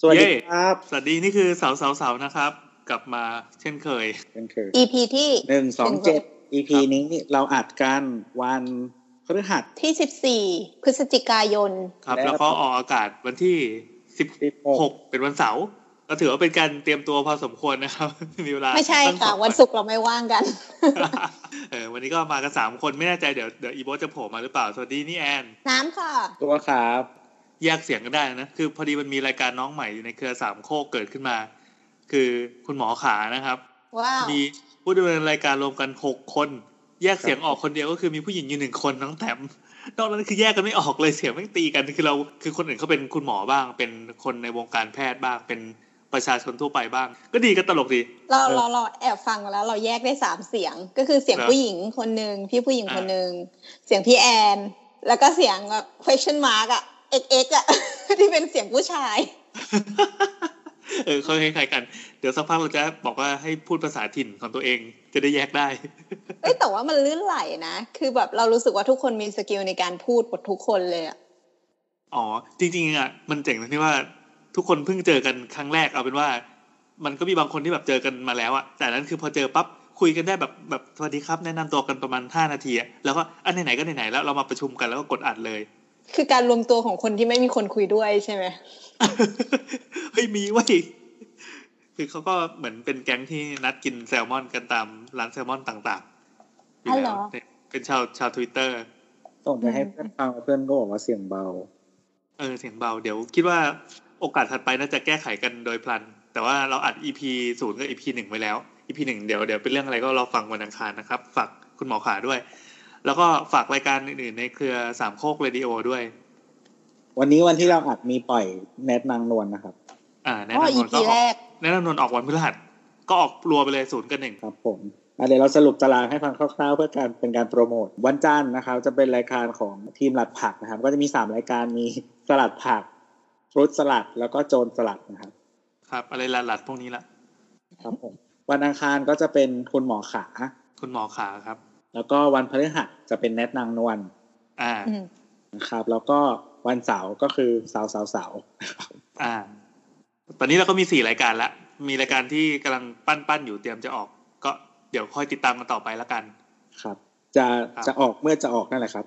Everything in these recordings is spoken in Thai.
สวัสดีเย้ครับ สวัสดีนี่คือเสาเสาเสานะครับ กลับมาเช่นเคยเป็นเคย EP ที่หนึ่งสองเจ็ด EP ครับนี้เราอัดกันวันพฤหัสที่สิบสี่14พฤศจิกายน ครับแล้วแล้วก็ออกอากาศวันที่สิบสิบหหกกเป็นวันเสาร์ก็ถือว่าเป็นการเตรียมตัวพอสมควรนะครับมีเวลาไม่ใช่ตั้งค่ะสองวันศุกร์เราไม่ว่างกัน เออวันนี้ก็มากันสามคนไม่แน่ใจเดี๋ยวเดี๋ยวอีโบทจะโผล่มาหรือเปล่า สวัสดีนี่แอน น้ำค่ะ ตัวครับ แยกเสียงกันได้นะ คือพอดีมันมีรายการน้องใหม่อยู่ในเครือสามโคกเกิดขึ้นมา คือคุณหมอขานะครับว้าวมีผู้ดำเนินรายการรวมกันหกคน แยกเสียงออกคนเดียวก็คือมีผู้หญิงอยู่หนึ่งคนน้องแถมนอกนั้นคือแยกกันไม่ออกเลยเสียงไม่งตีกันคือเราคือคนอื่นเขาเป็นคุณหมอบ้าง เป็นคนในวงการแพทย์บ้างเป็นประชาชนทั่วไปบ้าง ก็ดีก็ตลกดี เราเราเราแอบฟังมาแล้ว เราแยกได้สามเสียงก็คือเสียงเหรอผู้หญิงคนหนึ่งพี่ผู้หญิงอ่าคนหนึ่งเสียงพี่แอน แล้วก็เสียงแบบ question mark อะ xx อะที่เป็นเสียงผู้ชาย เออเขาคล้ายๆกัน เดี๋ยวสักพักเราจะบอกว่าให้พูดภาษาถิ่นของตัวเองจะได้แยกได้เอ้ยแต่ว่ามันลื่นไหลนะ คือแบบเรารู้สึกว่าทุกคนมีสกิลในการพูดหมดทุกคนเลยอะอ๋อ จริงๆอะมันเจ๋งตรงที่ว่าทุกคนเพิ่งเจอกันครั้งแรกเอาเป็นว่า มันก็มีบางคนที่แบบเจอกันมาแล้วอะแต่นั้นคือพอเจอปั๊บคุยกันได้แบบแบบสวัสดีครับแนะนำตัวกันประมาณห้านาทีอะแล้วก็อันไหนๆก็ไหนๆแล้วเรามาประชุมกันแล้วก็กดอัดเลย คือการรวมตัวของคนที่ไม่มีคนคุยด้วยใช่ไหมเฮ้ยมีไว้ยคือเขาก็เหมือนเป็นแก๊งที่นัดกินแซลมอนกันตามร้านแซลมอนต่างๆอยู่แล้วเป็นชาวชาวทวิตเตอร์ส่งไปให้เพื่อนฟังเพื่อนก็บอกว่าเสียงเบา เออเสียงเบา เดี๋ยวคิดว่าโอกาสถัดไปน่าจะแก้ไขกันโดยพลัน แต่ว่าเราอัด EP ศูนย์กับ EP หนึ่งไว้แล้ว EP หนึ่งเดี๋ยวเดี๋ยวเป็นเรื่องอะไรก็รอฟังวันอังคารนะครับ ฝากคุณหมอขาด้วย แล้วก็ฝากรายการอื่นๆในเครือสามโคกเรดิโอด้วย วันนี้วันที่เราอัดมีปล่อยแนทนางนวลนะครับ อ่าแนะอ๋อนำนน EP ก็อแรอกกแนะนำนนออกวันพฤหัสก็ออกรัวไปเลยศูนย์กับหนึ่งครับผมอะเดี๋ยวเราสรุปตารางให้ฟังคร่าวๆ เพื่อการเป็นการโปรโมท วันจันทร์นะครับ จะเป็นรายการของทีมหลัดผักนะครับ ก็จะมีสามรายการมีสลัดผักฟรุตสลัด แล้วก็โจรสลัดนะครับ ครับ อะไรหลัดๆพวกนี้ละครับผมวันอังคารก็จะเป็นคุณหมอขา คุณหมอขาครับ แล้วก็วันพฤหัสจะเป็นแนทนางนวลอ่าอืมนะครับ แล้วก็วันเสาร์ก็คือสาวสาวสาวอ่า ตอนนี้เราก็มีสี่รายการละมีรายการที่กำลังปั้นๆอยู่เตรียมจะออก ก็เดี๋ยวค่อยติดตามกันต่อไปละกัน ครับ จะครับจะออกเมื่อจะออกนั่นแหละครับ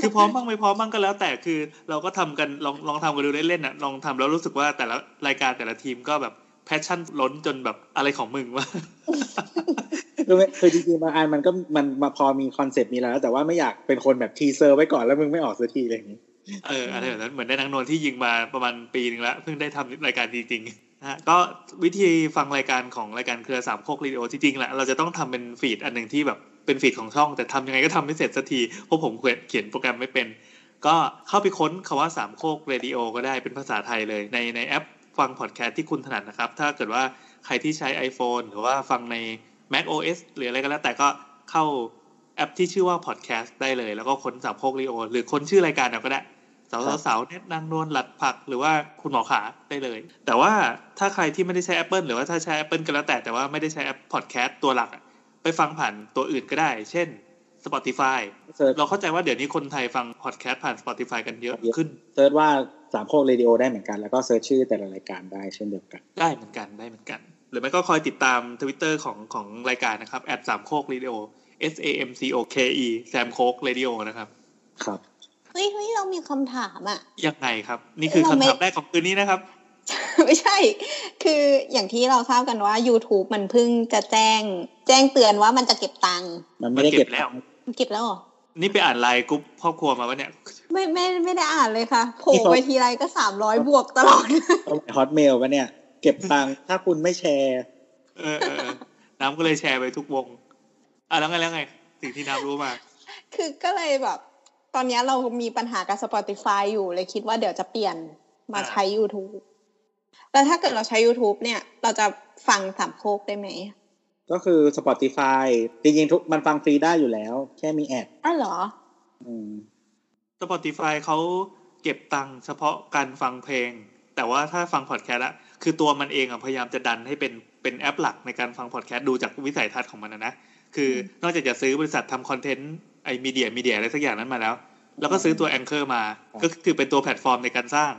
คือพร้อมบ้างไม่พร้อมบ้างก็แล้ว แต่คือเราก็ทำกันลองลองทำกันดูเล่นๆอะลองทำแล้วรู้สึกว่าแต่ละรายการแต่ละทีมก็แบบ passion ล้นจนแบบอะไรของมึงวะคือไม่คือจริงๆบางอันมันก็มันมาพอมี concept มีแล้ว แต่ว่าไม่อยากเป็นคนแบบ teaser ไว้ก่อนแล้วมึงไม่ออกสักทีอะไรอย่างนี้เอออะไรแบบนั้นเหมือนได้นังนนท์ที่ยิงมาประมาณปีหนึ่งแล้วเพิ่งได้ทำรายการจริงๆนะฮะก็วิธีฟังรายการของรายการเครือสามโคกเรดิโอจริงๆแหละเราจะต้องทำเป็น feed อันหนึ่งที่แบบเป็น feed ของช่อง แต่ทำยังไงก็ทำไม่เสร็จสักทีเพราะผมเขียนโปรแกรมไม่เป็น ก็เข้าไปค้นคำว่าสามโคกเรดิโอก็ได้เป็นภาษาไทยเลยในในแอป ฟังพอดแคสต์ที่คุณถนัดนะครับ ถ้าเกิดว่าใครที่ใช้ iPhone หรือว่าฟังใน Mac OS หรืออะไรก็แล้ว แต่ก็เข้าแอปที่ชื่อว่า Podcast ได้เลย แล้วก็ค้นสามโคกเรดิโอ หรือค้นชื่อรายการเอาก็ได้เสาเสาเสาเน็ตนางนวลหลัดผักหรือว่าคุณหมอขาได้เลย แต่ว่าถ้าใครที่ไม่ได้ใช้ Apple หรือว่าถ้าใช้ Apple ก็แล้วแต่แต่ว่าไม่ได้ใช้แอป Podcast ตัวหลัก ไปฟังผ่านตัวอื่นก็ได้ เช่น Spotify search เราเข้าใจว่าเดี๋ยวนี้คนไทยฟังพอดแคสต์ผ่าน Spotify กันเยอะขึ้น search ว่าสามโคกเรดิโอได้เหมือนกัน แล้วก็ search ชื่อแต่ละรายการได้เช่นเดียวกัน ได้เหมือนกันได้เหมือนกัน หรือไม่ก็คอยติดตาม Twitter ของของรายการนะครับ at สามโคกเรดิโอ S A M C O K E แซมโคกเรดิโอนะครับ ครับเฮ้ยเฮ้ยเรามีคำถามอะยังไงครับ นี่คือเราคำไม่ถามแรกของคืนนี้นะครับ ไม่ใช่ คืออย่างที่เราทราบกันว่า YouTube มันเพิ่งจะแจ้ง แจ้งเตือนว่ามันจะเก็บตังค์มันไม่ได้มันเก็เก็บบแล้ว มันเก็บแล้วเหรอ นี่ไปอ่านไลน์กรุ๊ปครอบครัวมาว่าเนี่ย ไม่ไม่ไม่ได้อ่านเลยค่ะโผล่ไปทีไรก็สามร้อยบวกตลอดฮอตเมลปะเนี่ย เก็บตังค์ถ้าคุณไม่แชร์เออเออเออน้ำก็เลยแชร์ไปทุกวง อะแล้วไงแล้วไง สิ่งที่น้ำรู้มา คือก็เลยแบบ ตอนเนี้ยเรามีปัญหากับ Spotify อยู่เลยคิดว่าเดี๋ยวจะเปลี่ยนมาใช้ YouTube แล้วถ้าเกิดเราใช้ YouTube เนี่ย เราจะฟังสามโคกได้ไหม ก็คือ Spotify จริงๆทุกมันฟังฟรีได้อยู่แล้ว แค่มีแอดอ้าวเหรอ อืม Spotify เขาเก็บตังค์เฉพาะการฟังเพลง แต่ว่าถ้าฟังพอดแคสต์อะคือตัวมันเองอะพยายามจะดันให้เป็นเป็นแอปหลักในการฟังพอดแคสต์ดูจากวิสัยทัศน์ของมันนะนะคืออนอกจากจะซื้อบริษัททำ content ไอ้ media media อะไรสักอย่างนั้นมาแล้ว แล้วก็ซื้อตัว Anchor มา ก็คือเป็นตัวแพลตฟอร์มในการสร้าง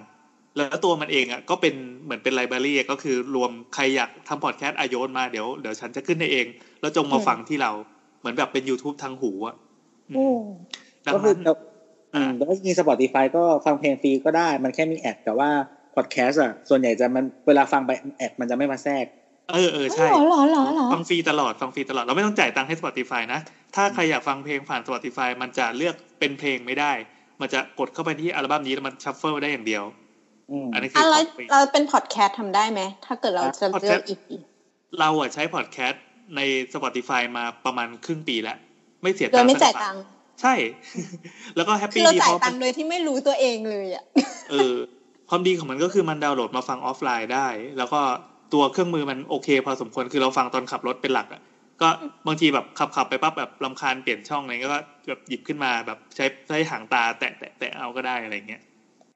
แล้วตัวมันเองอะก็เป็นเหมือนเป็น library ก็คือรวมใครอยากทำพอดแคสต์อาโยนมาเดี๋ยวเดี๋ยวฉันจะขึ้นให้เอง แล้วจงมาฟังที่เราเหมือนแบบเป็น YouTube ทางหูอะดังนั้นอืมแล้วจริง Spotify ก็ฟังเพลงฟรีก็ได้ มันแค่มี ad แต่ว่าพอดแคสต์อะส่วนใหญ่จะมันเวลาฟังไป ad มันจะไม่มาแทรกเออเออใช่ฟังฟรีตลอดฟังฟรีตลอดเราไม่ต้องจ่ายตังค์ให้ Spotify นะ ถ้าใครอยากฟังเพลงผ่าน Spotify มันจะเลือกเป็นเพลงไม่ได้ มันจะกดเข้าไปที่อัลบั้มนี้แล้วมัน shuffle ได้อย่างเดียว อันนี้คือเราเป็นพอดแคสต์ทำได้ไหม ถ้าเกิดเราจะเลือก EPเราอะใช้พอดแคสต์ใน Spotify มาประมาณครึ่งปีแล้ว ไม่เสียตังค์โดยไม่จ่ายตังค์ใช่ แล้วก็แฮปปี้ดีเพราะเราจ่ายตังค์โดยที่ไม่รู้ตัวเองเลยอะเออความดีของมันก็คือมันดาวน์โหลดมาฟังออฟไลน์ได้ แล้วก็ตัวเครื่องมือมันโอเค พอสมควรคือเราฟังตอนขับรถเป็นหลักอะก็บางทีแบบขับขับไปปั๊บแบบรำคาญเปลี่ยนช่องอะไรก็แบบหยิบขึ้นมาแบบใช้ใช้หางตาแตะแตะแตะเอาก็ได้อะไรเงี้ย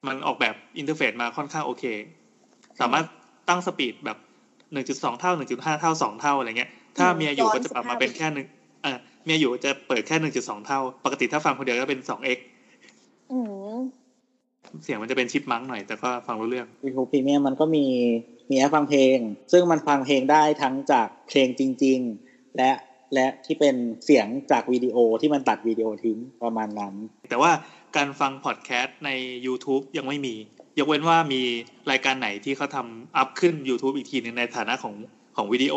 มันออกแบบ interface มาค่อนข้างโอเค สามารถตั้ง speed แบบหนึ่งจุดสองเท่าหนึ่งจุดห้าเท่าสองเท่าอะไรเงี้ย ถ้าเมียอยู่ก็จะปรับมาเป็นแค่หนึ่งเออเมียอยู่จะเปิดแค่หนึ่งจุดสองเท่า ปกติถ้าฟังคนเดียวก็เป็นสองเอ็กเสียงมันจะเป็น chipmunk หน่อย แต่ก็ฟังรู้เรื่อง YouTube Premium มันก็มีมีแอปฟังเพลง ซึ่งมันฟังเพลงได้ทั้งจากเพลงจริง ๆ และและที่เป็นเสียงจากวิดีโอที่มันตัดวิดีโอทิ้งประมาณนั้น แต่ว่า การฟังพอดแคสต์ใน YouTube ยังไม่มี ยกเว้นว่ามีรายการไหนที่เขาทำอัพขึ้น YouTube อีกทีหนึ่งในฐานะของของวิดีโอ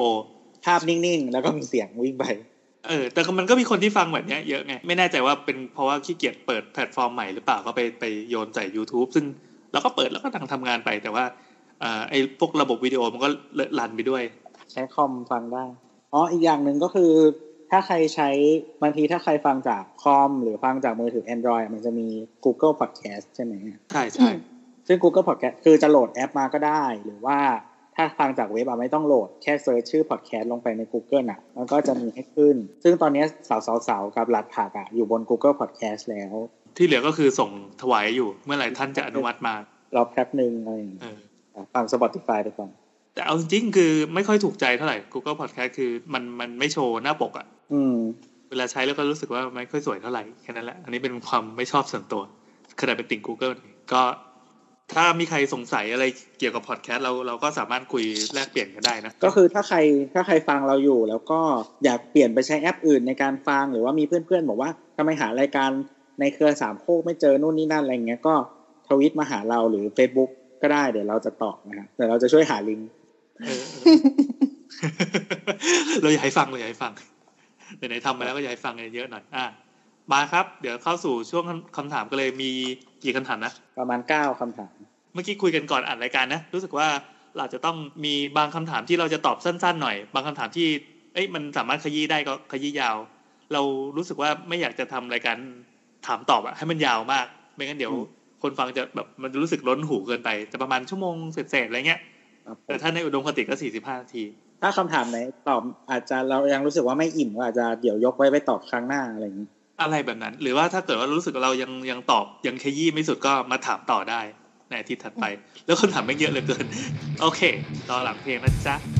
ภาพนิ่งๆ แล้วก็มีเสียงวิ่งไป เออ แต่มันก็มีคนที่ฟังแบบนี้เยอะไง ไม่แน่ใจว่าเป็นเพราะว่าขี้เกียจเปิดแพลตฟอร์มใหม่หรือเปล่าก็ไปไปโยนใส่ YouTube ซึ่งเราก็เปิดแล้วก็ตั้งทำงานไปแต่ว่าอ่าไอ้พวกระบบวิดีโอมันก็เลอะลันไปด้วย ใช้คอมฟังได้ อ๋อ อีกอย่างหนึ่งก็คือ ถ้าใครใช้บางทีถ้าใครฟังจากคอมหรือฟังจากมือถือ Android มันจะมี Google Podcast ใช่ไหมใช่ใช่ซึ่ง Google Podcast คือจะโหลดแอปมาก็ได้ หรือว่าถ้าฟังจากเว็บอะไม่ต้องโหลดแค่เซิร์ชชื่อ podcast ลงไปใน Google อะ มันก็จะมีให้ขึ้น ซึ่งตอนนี้สาวๆกับหลัดผักอะอยู่บน Google Podcast แล้ว ที่เหลือก็คือส่งถวายอยู่เมื่อไหร่ท่านจะอนุมัติมา รอแป๊บหนึ่งอะไรอย่างเงี้ยฟัง Spotify ไปก่อน แต่เอาจริงคือไม่ค่อยถูกใจเท่าไหร่ Google Podcast คือมันมันไม่โชว์หน้าปกอะอืมเวลาใช้แล้วก็รู้สึกว่าไม่ค่อยสวยเท่าไหร่แค่นั้นแหละ อันนี้เป็นความไม่ชอบส่วนตัวขณะเป็นติ่ง Google ก็ถ้ามีใครสงสัยอะไรเกี่ยวกับพอดแคสต์เราเราก็สามารถคุยแลกเปลี่ยนกันได้นะ ก็คือถ้าใครถ้าใครฟังเราอยู่ แล้วก็อยากเปลี่ยนไปใช้แอปอื่นในการฟังหรือว่ามีเพื่อนๆบอกว่าทำไมหารายการในเครือสามโคกไม่เจอนู่นนี่นั่นอะไรเงี้ยก็ทวิตมาหาเราหรือ Facebook ก็ได้เดี๋ยวเราจะตอบนะฮะเดี๋ยวเราจะช่วยหาลิงก์ เราอยากให้ฟังเราอยากให้ฟังไหนๆทำมาแล้วก็อยากให้ฟังเยอะหน่อยอะมาครับ เดี๋ยวเข้าสู่ช่วงคำถามก็เลยมีกี่คำถามนะประมาณเก้าคำถาม เมื่อกี้คุยกันก่อนอ่านรายการนะรู้สึกว่าเราจะต้องมีบางคำถามที่เราจะตอบสั้นๆหน่อย บางคำถามที่ เอ้ยมันสามารถขยี้ได้ก็ขยี้ยาว เรารู้สึกว่าไม่อยากจะทำรายการถามตอบอะให้มันยาวมาก ไม่งั้นเดี๋ยว คนฟังจะแบบมันจะรู้สึกล้นหูเกินไปจะประมาณชั่วโมงเศษๆอะไรเงี้ย แต่ถ้าในอุดมคติก็สี่สิบห้านาที ถ้าคำถามไหนตอบอาจจะเรายังรู้สึกว่าไม่อิ่มก็อาจจะเดี๋ยวยกไว้ไปตอบครั้งหน้าอะไรอย่างนี้ อะไรแบบนั้น หรือว่าถ้าเกิดว่ารู้สึกเรายังยังตอบยังขยี้ไม่สุดก็มาถามต่อได้ในอาทิตย์ถัดไป แล้วคนถามไม่เยอะเลยเกิน โอเค ต่อหลังเพลงนะจ๊ะ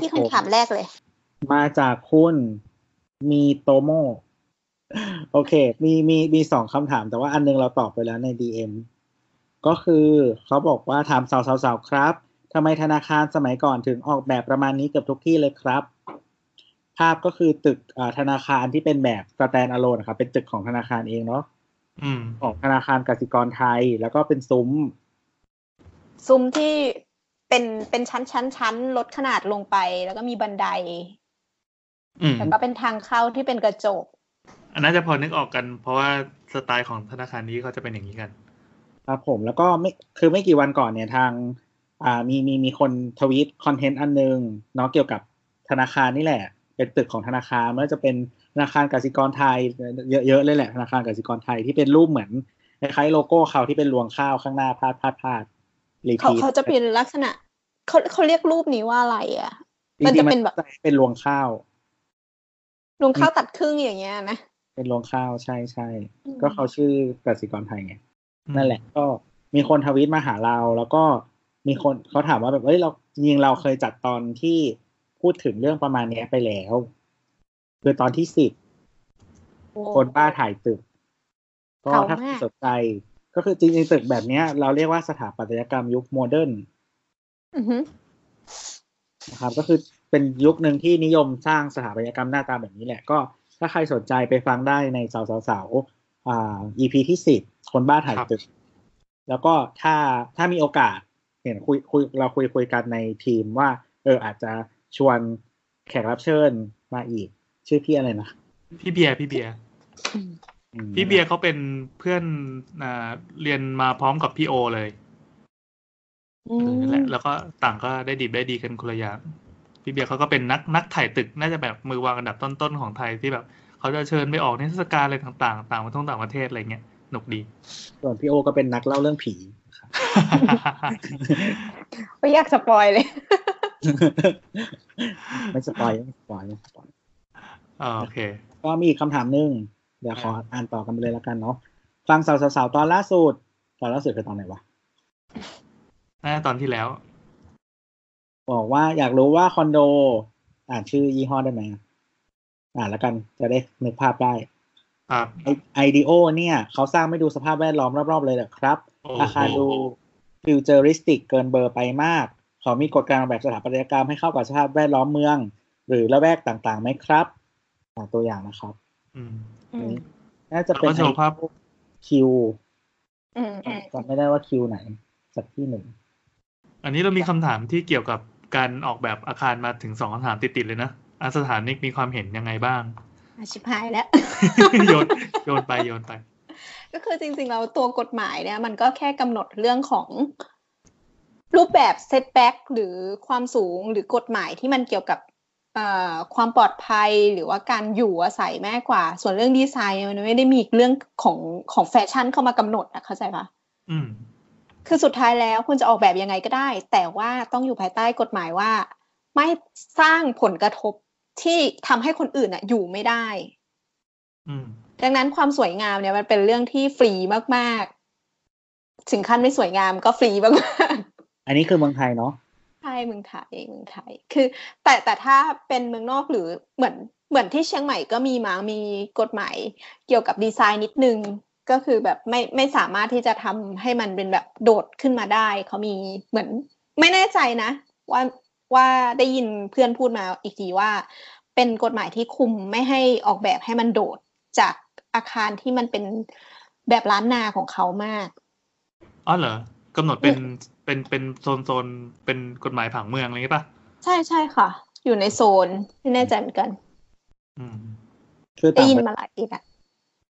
ที่คำถามแรกเลย มาจากคุณมีโตโมโอเค มีมีมีสองคำถาม แต่ว่าอันนึงเราตอบไปแล้วในดีเอ็มก็คือเขาบอกว่าถามสาวๆๆครับทำไมธนาคารสมัยก่อนถึงออกแบบประมาณนี้เกือบทุกที่เลยครับ ภาพก็คือตึกธนาคารที่เป็นแบบสแตนอะโลนครับเป็นตึกของธนาคารเองเนาะของธนาคารกสิกรไทย แล้วก็เป็นซุ้ม ซุ้มที่ เป็นเป็นชั้นชั้นชั้นลดขนาดลงไป แล้วก็มีบันไดแล้วก็เป็นทางเข้าที่เป็นกระจก อันน่าจะพอนึกออกกัน เพราะว่าสไตล์ของธนาคารนี้เขาจะเป็นอย่างนี้กันครับผมแล้วก็ไม่คือไม่กี่วันก่อนเนี่ยทาง อ่ามีมีมีคนทวีตคอนเทนต์อันนึงเนาะเกี่ยวกับธนาคารนี่แหละ เป็นตึกของธนาคารไม่ว่าจะเป็นธนาคารกสิกรไทย เยอะๆเลยแหละธนาคารกสิกรไทยที่เป็นรูปเหมือนคล้ายๆโลโก้เขาที่เป็นรวงข้าวข้างหน้าพาดพาดพาดเขาเขาจะเป็นลักษณะเขาเขาเรียกรูปนี้ว่าอะไรอะ มันจะเป็นแบบเป็นรวงข้าวรวงข้าวตัดครึ่งอย่างเงี้ยนะเป็นรวงข้าวใช่ใช่ก็เขาชื่อกสิกรไทยไงนั่นแหละ ก็มีคนทวิตมาหาเรา แล้วก็มีคนเขาถามว่าแบบเฮ้ยเราจริงเราเคยจัดตอนที่พูดถึงเรื่องประมาณนี้ไปแล้วคือตอนที่สิบคนบ้าถ่ายตึก ก็ถ้าสนใจ ก็คือจริงๆตึกแบบเนี้ย เราเรียกว่าสถาปัตยกรรมยุคโมเดิร์นนะครับก็คือเป็นยุคหนึ่งที่นิยมสร้างสถาปัตยกรรมหน้าตาแบบนี้แหละ ก็ถ้าใครสนใจไปฟังได้ในเสาเสาเสาอ่า EP ที่สิบคนบ้าถ่ายตึก แล้วก็ถ้าถ้ามีโอกาส เห็นคุยคุยเราคุยคุยกันในทีมว่า เอออาจจะชวนแขกรับเชิญมาอีก ชื่อพี่อะไรนะ พี่เบียร์พี่เบียร์ พี่เบียร์เขาเป็นเพื่อนอ่าเรียนมาพร้อมกับพี่โอเลยแหละแล้วก็ต่างก็ได้ดีได้ดีกันคนละอย่าง พี่เบียร์เขาก็เป็นนักนักถ่ายตึกน่าจะแบบมือวางอันดับต้นๆของไทยที่แบบเขาจะเชิญไปออกนิทรรศการอะไรต่างๆ ต่างประเทศต่างประเทศอะไรเงี้ยหนุกดี ส่วนพี่โอก็เป็นนักเล่าเรื่องผีไม่อยาก spoil เลย ไม่ spoil ไม่ spoil ไม่ spoil โอเค ก็มีอีกคำถามนึง เดี๋ยวขออ่านต่อกันไปเลยแล้วกันเนาะฟังเสาๆตอนล่าสุดตอนล่าสุดคือตอนไหนวะน่าตอนที่แล้ว บอกว่าอยากรู้ว่าคอนโด อ่านชื่อยี่ห้อได้ไหมอ่านแล้วกันจะได้นึกภาพได้ Ideo เนี่ย เขาสร้างไม่ดูสภาพแวดล้อมรอบ ๆ เลยนะครับ อาคารดูฟิวเจอริสติกเกินเบอร์ไปมาก เขามีกฎการแบบสถาปัตยกรรมให้เข้ากับสภาพแวดล้อมเมือง หรือละแวกต่างๆไหมครับตัวอย่างนะครับ อืม น่าจะเป็นภาพคิวจำไม่ได้ว่าคิวไหน สักที่หนึ่ง อันนี้เรามีคำถามที่เกี่ยวกับการออกแบบอาคารมาถึงสองคำถามติดๆเลยนะอาสถานิกมีความเห็นยังไงบ้างอาชิพายแล้ว โยนโยนไปโยนไป ก็คือจริงๆเราตัวกฎหมายเนี่ย มันก็แค่กำหนดเรื่องของรูปแบบเซตแบ็กหรือความสูงหรือกฎหมายที่มันเกี่ยวกับ ความปลอดภัยหรือว่าการอยู่อาศัยแม่กว่า ส่วนเรื่องดีไซน์มันไม่ได้มีเรื่องของของแฟชั่นเข้ามากำหนดนะเข้าใจปะอืมคือสุดท้ายแล้วคุณจะออกแบบยังไงก็ได้ แต่ว่าต้องอยู่ภายใต้กฎหมายว่า ไม่สร้างผลกระทบที่ทำให้คนอื่นอะอยู่ไม่ได้ดังนั้นความสวยงามเนี่ยมันเป็นเรื่องที่ฟรีมากๆ ถึงขั้นไม่สวยงามก็ฟรีมากๆอันนี้คือเมืองไทยเนาะ ใช่เมืองไทยเมืองไทย คือ แต่แต่ถ้าเป็นเมืองนอกหรือเหมือนเหมือนที่เชียงใหม่ก็มีมามีกฎหมายเกี่ยวกับดีไซน์นิดนึงก็คือแบบไม่ไม่สามารถที่จะทำให้มันเป็นแบบโดดขึ้นมาได้เขามีเหมือนไม่แน่ใจนะ ว่าว่าได้ยินเพื่อนพูดมาอีกทีว่า เป็นกฎหมายที่คุมไม่ให้ออกแบบให้มันโดดจากอาคารที่มันเป็นแบบล้านนาของเขามากอ๋อเหรอกำหนดเป็น เป็นเป็นโซนโซนเป็นกฎหมายผังเมืองอะไรงี้ปะใช่ใช่ค่ะ อยู่ในโซนไม่แน่ใจเหมือนกันอืมคือได้ยินมาหลายทีละ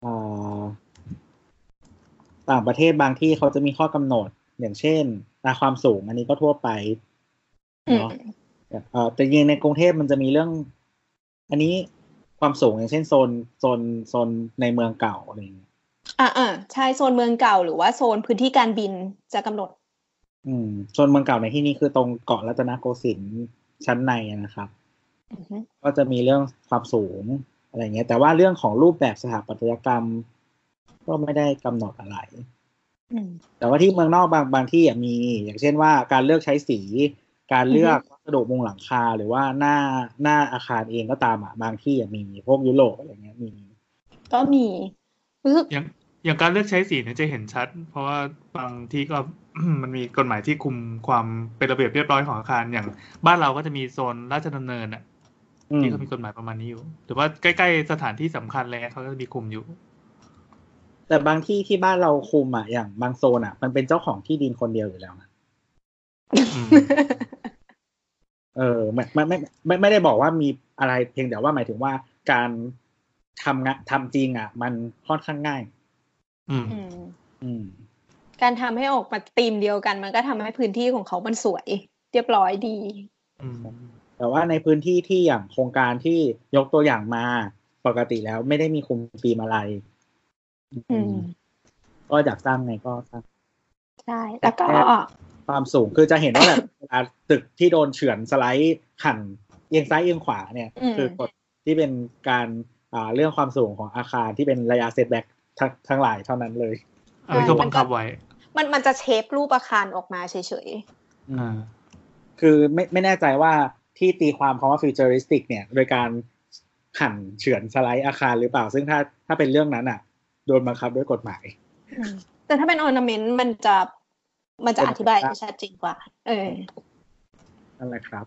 อ่าต่างประเทศบางที่เขาจะมีข้อกำหนดอย่างเช่นราความสูง อันนี้ก็ทั่วไปเนาะแต่ยิงในกรุงเทพมันจะมีเรื่อง อันนี้ความสูงอย่างเช่นโซนโซนโซนในเมืองเก่าอะไรอย่างเงี้ยอ่าอ่าใช่โซนเมืองเก่าหรือว่าโซนพื้นที่การบินจะกำหนด อืมโซนเมืองเก่าในที่นี้คือตรงเกาะรัตนโกสินทร์ชั้นในนะครับก็จะมีเรื่องความสูงอะไรเงี้ย แต่ว่าเรื่องของรูปแบบสถาปัตยกรรม ก็ไม่ได้กำหนดอะไรแต่ว่าที่เมืองนอกบางบางที่มี อย่างเช่นว่าการเลือกใช้สี การเลือกวัสสดุมุงหลังคาหรือว่าหน้าหน้าอาคารเองก็ตามอะบางที่อะมีพวกยุโรปอะไรเงี้ยมี ก็มีรู้สึก อย่างอย่างการเลือกใช้สีเนี่ยจะเห็นชัด เพราะว่าบางที่ก็มันมีกฎหมายที่คุมความเป็นระเบียบเรียบร้อยของอาคาร อย่างบ้านเราก็จะมีโซนราชดำเนินอะอืมที่เขามีกฎหมายประมาณนี้อยู่หรือว่าใกล้ๆสถานที่สำคัญอะไรเงี้ยเขาก็จะมีคุมอยู่ แต่บางที่ที่บ้านเราคุมอะอย่างบางโซนอะ มันเป็นเจ้าของที่ดินคนเดียวอยู่แล้วนะอืมเออไม่ไม่ไม่ไม่ไม่ได้บอกว่ามีอะไรเพียงแต่ว่าหมายถึงว่าการทำงานทำจริงอะ มันค่อนข้างง่าย อืมอืม อืม การทำให้ออกมาธีมเดียวกัน มันก็ทำให้พื้นที่ของเขามันสวย เรียบร้อยดีอืมแต่ว่าในพื้นที่ที่อย่างโครงการที่ยกตัวอย่างมาปกติแล้วไม่ได้มีคุมฟิล์มอะไรอืมก็อยากสร้างไงก็สร้างใช่แล้วก็ความสูงคือจะเห็นว่าแบบเวลาตึกที่โดนเฉือนสไลด์ขันเอียงซ้ายเอียงขวาเนี่ยอืมคือกฎที่เป็นการอ่าเรื่องความสูงของอาคารที่เป็นระยะ setback ทั้งทั้งหลายเท่านั้นเลยอันนี้เขาบังคับไว้ มันมันจะ shape รูปอาคารออกมาเฉยอ่าคือไม่ไม่แน่ใจว่าที่ตีความคำว่า futuristic เนี่ย โดยการขันเฉือนสไลด์อาคารหรือเปล่า ซึ่งถ้าถ้าเป็นเรื่องนั้นอะ โดนบังคับด้วยกฎหมายๆอืมแต่ถ้าเป็น ornament มันจะมันจะอธิบายได้ชัดเจนกว่า เออนั่นแหละครับ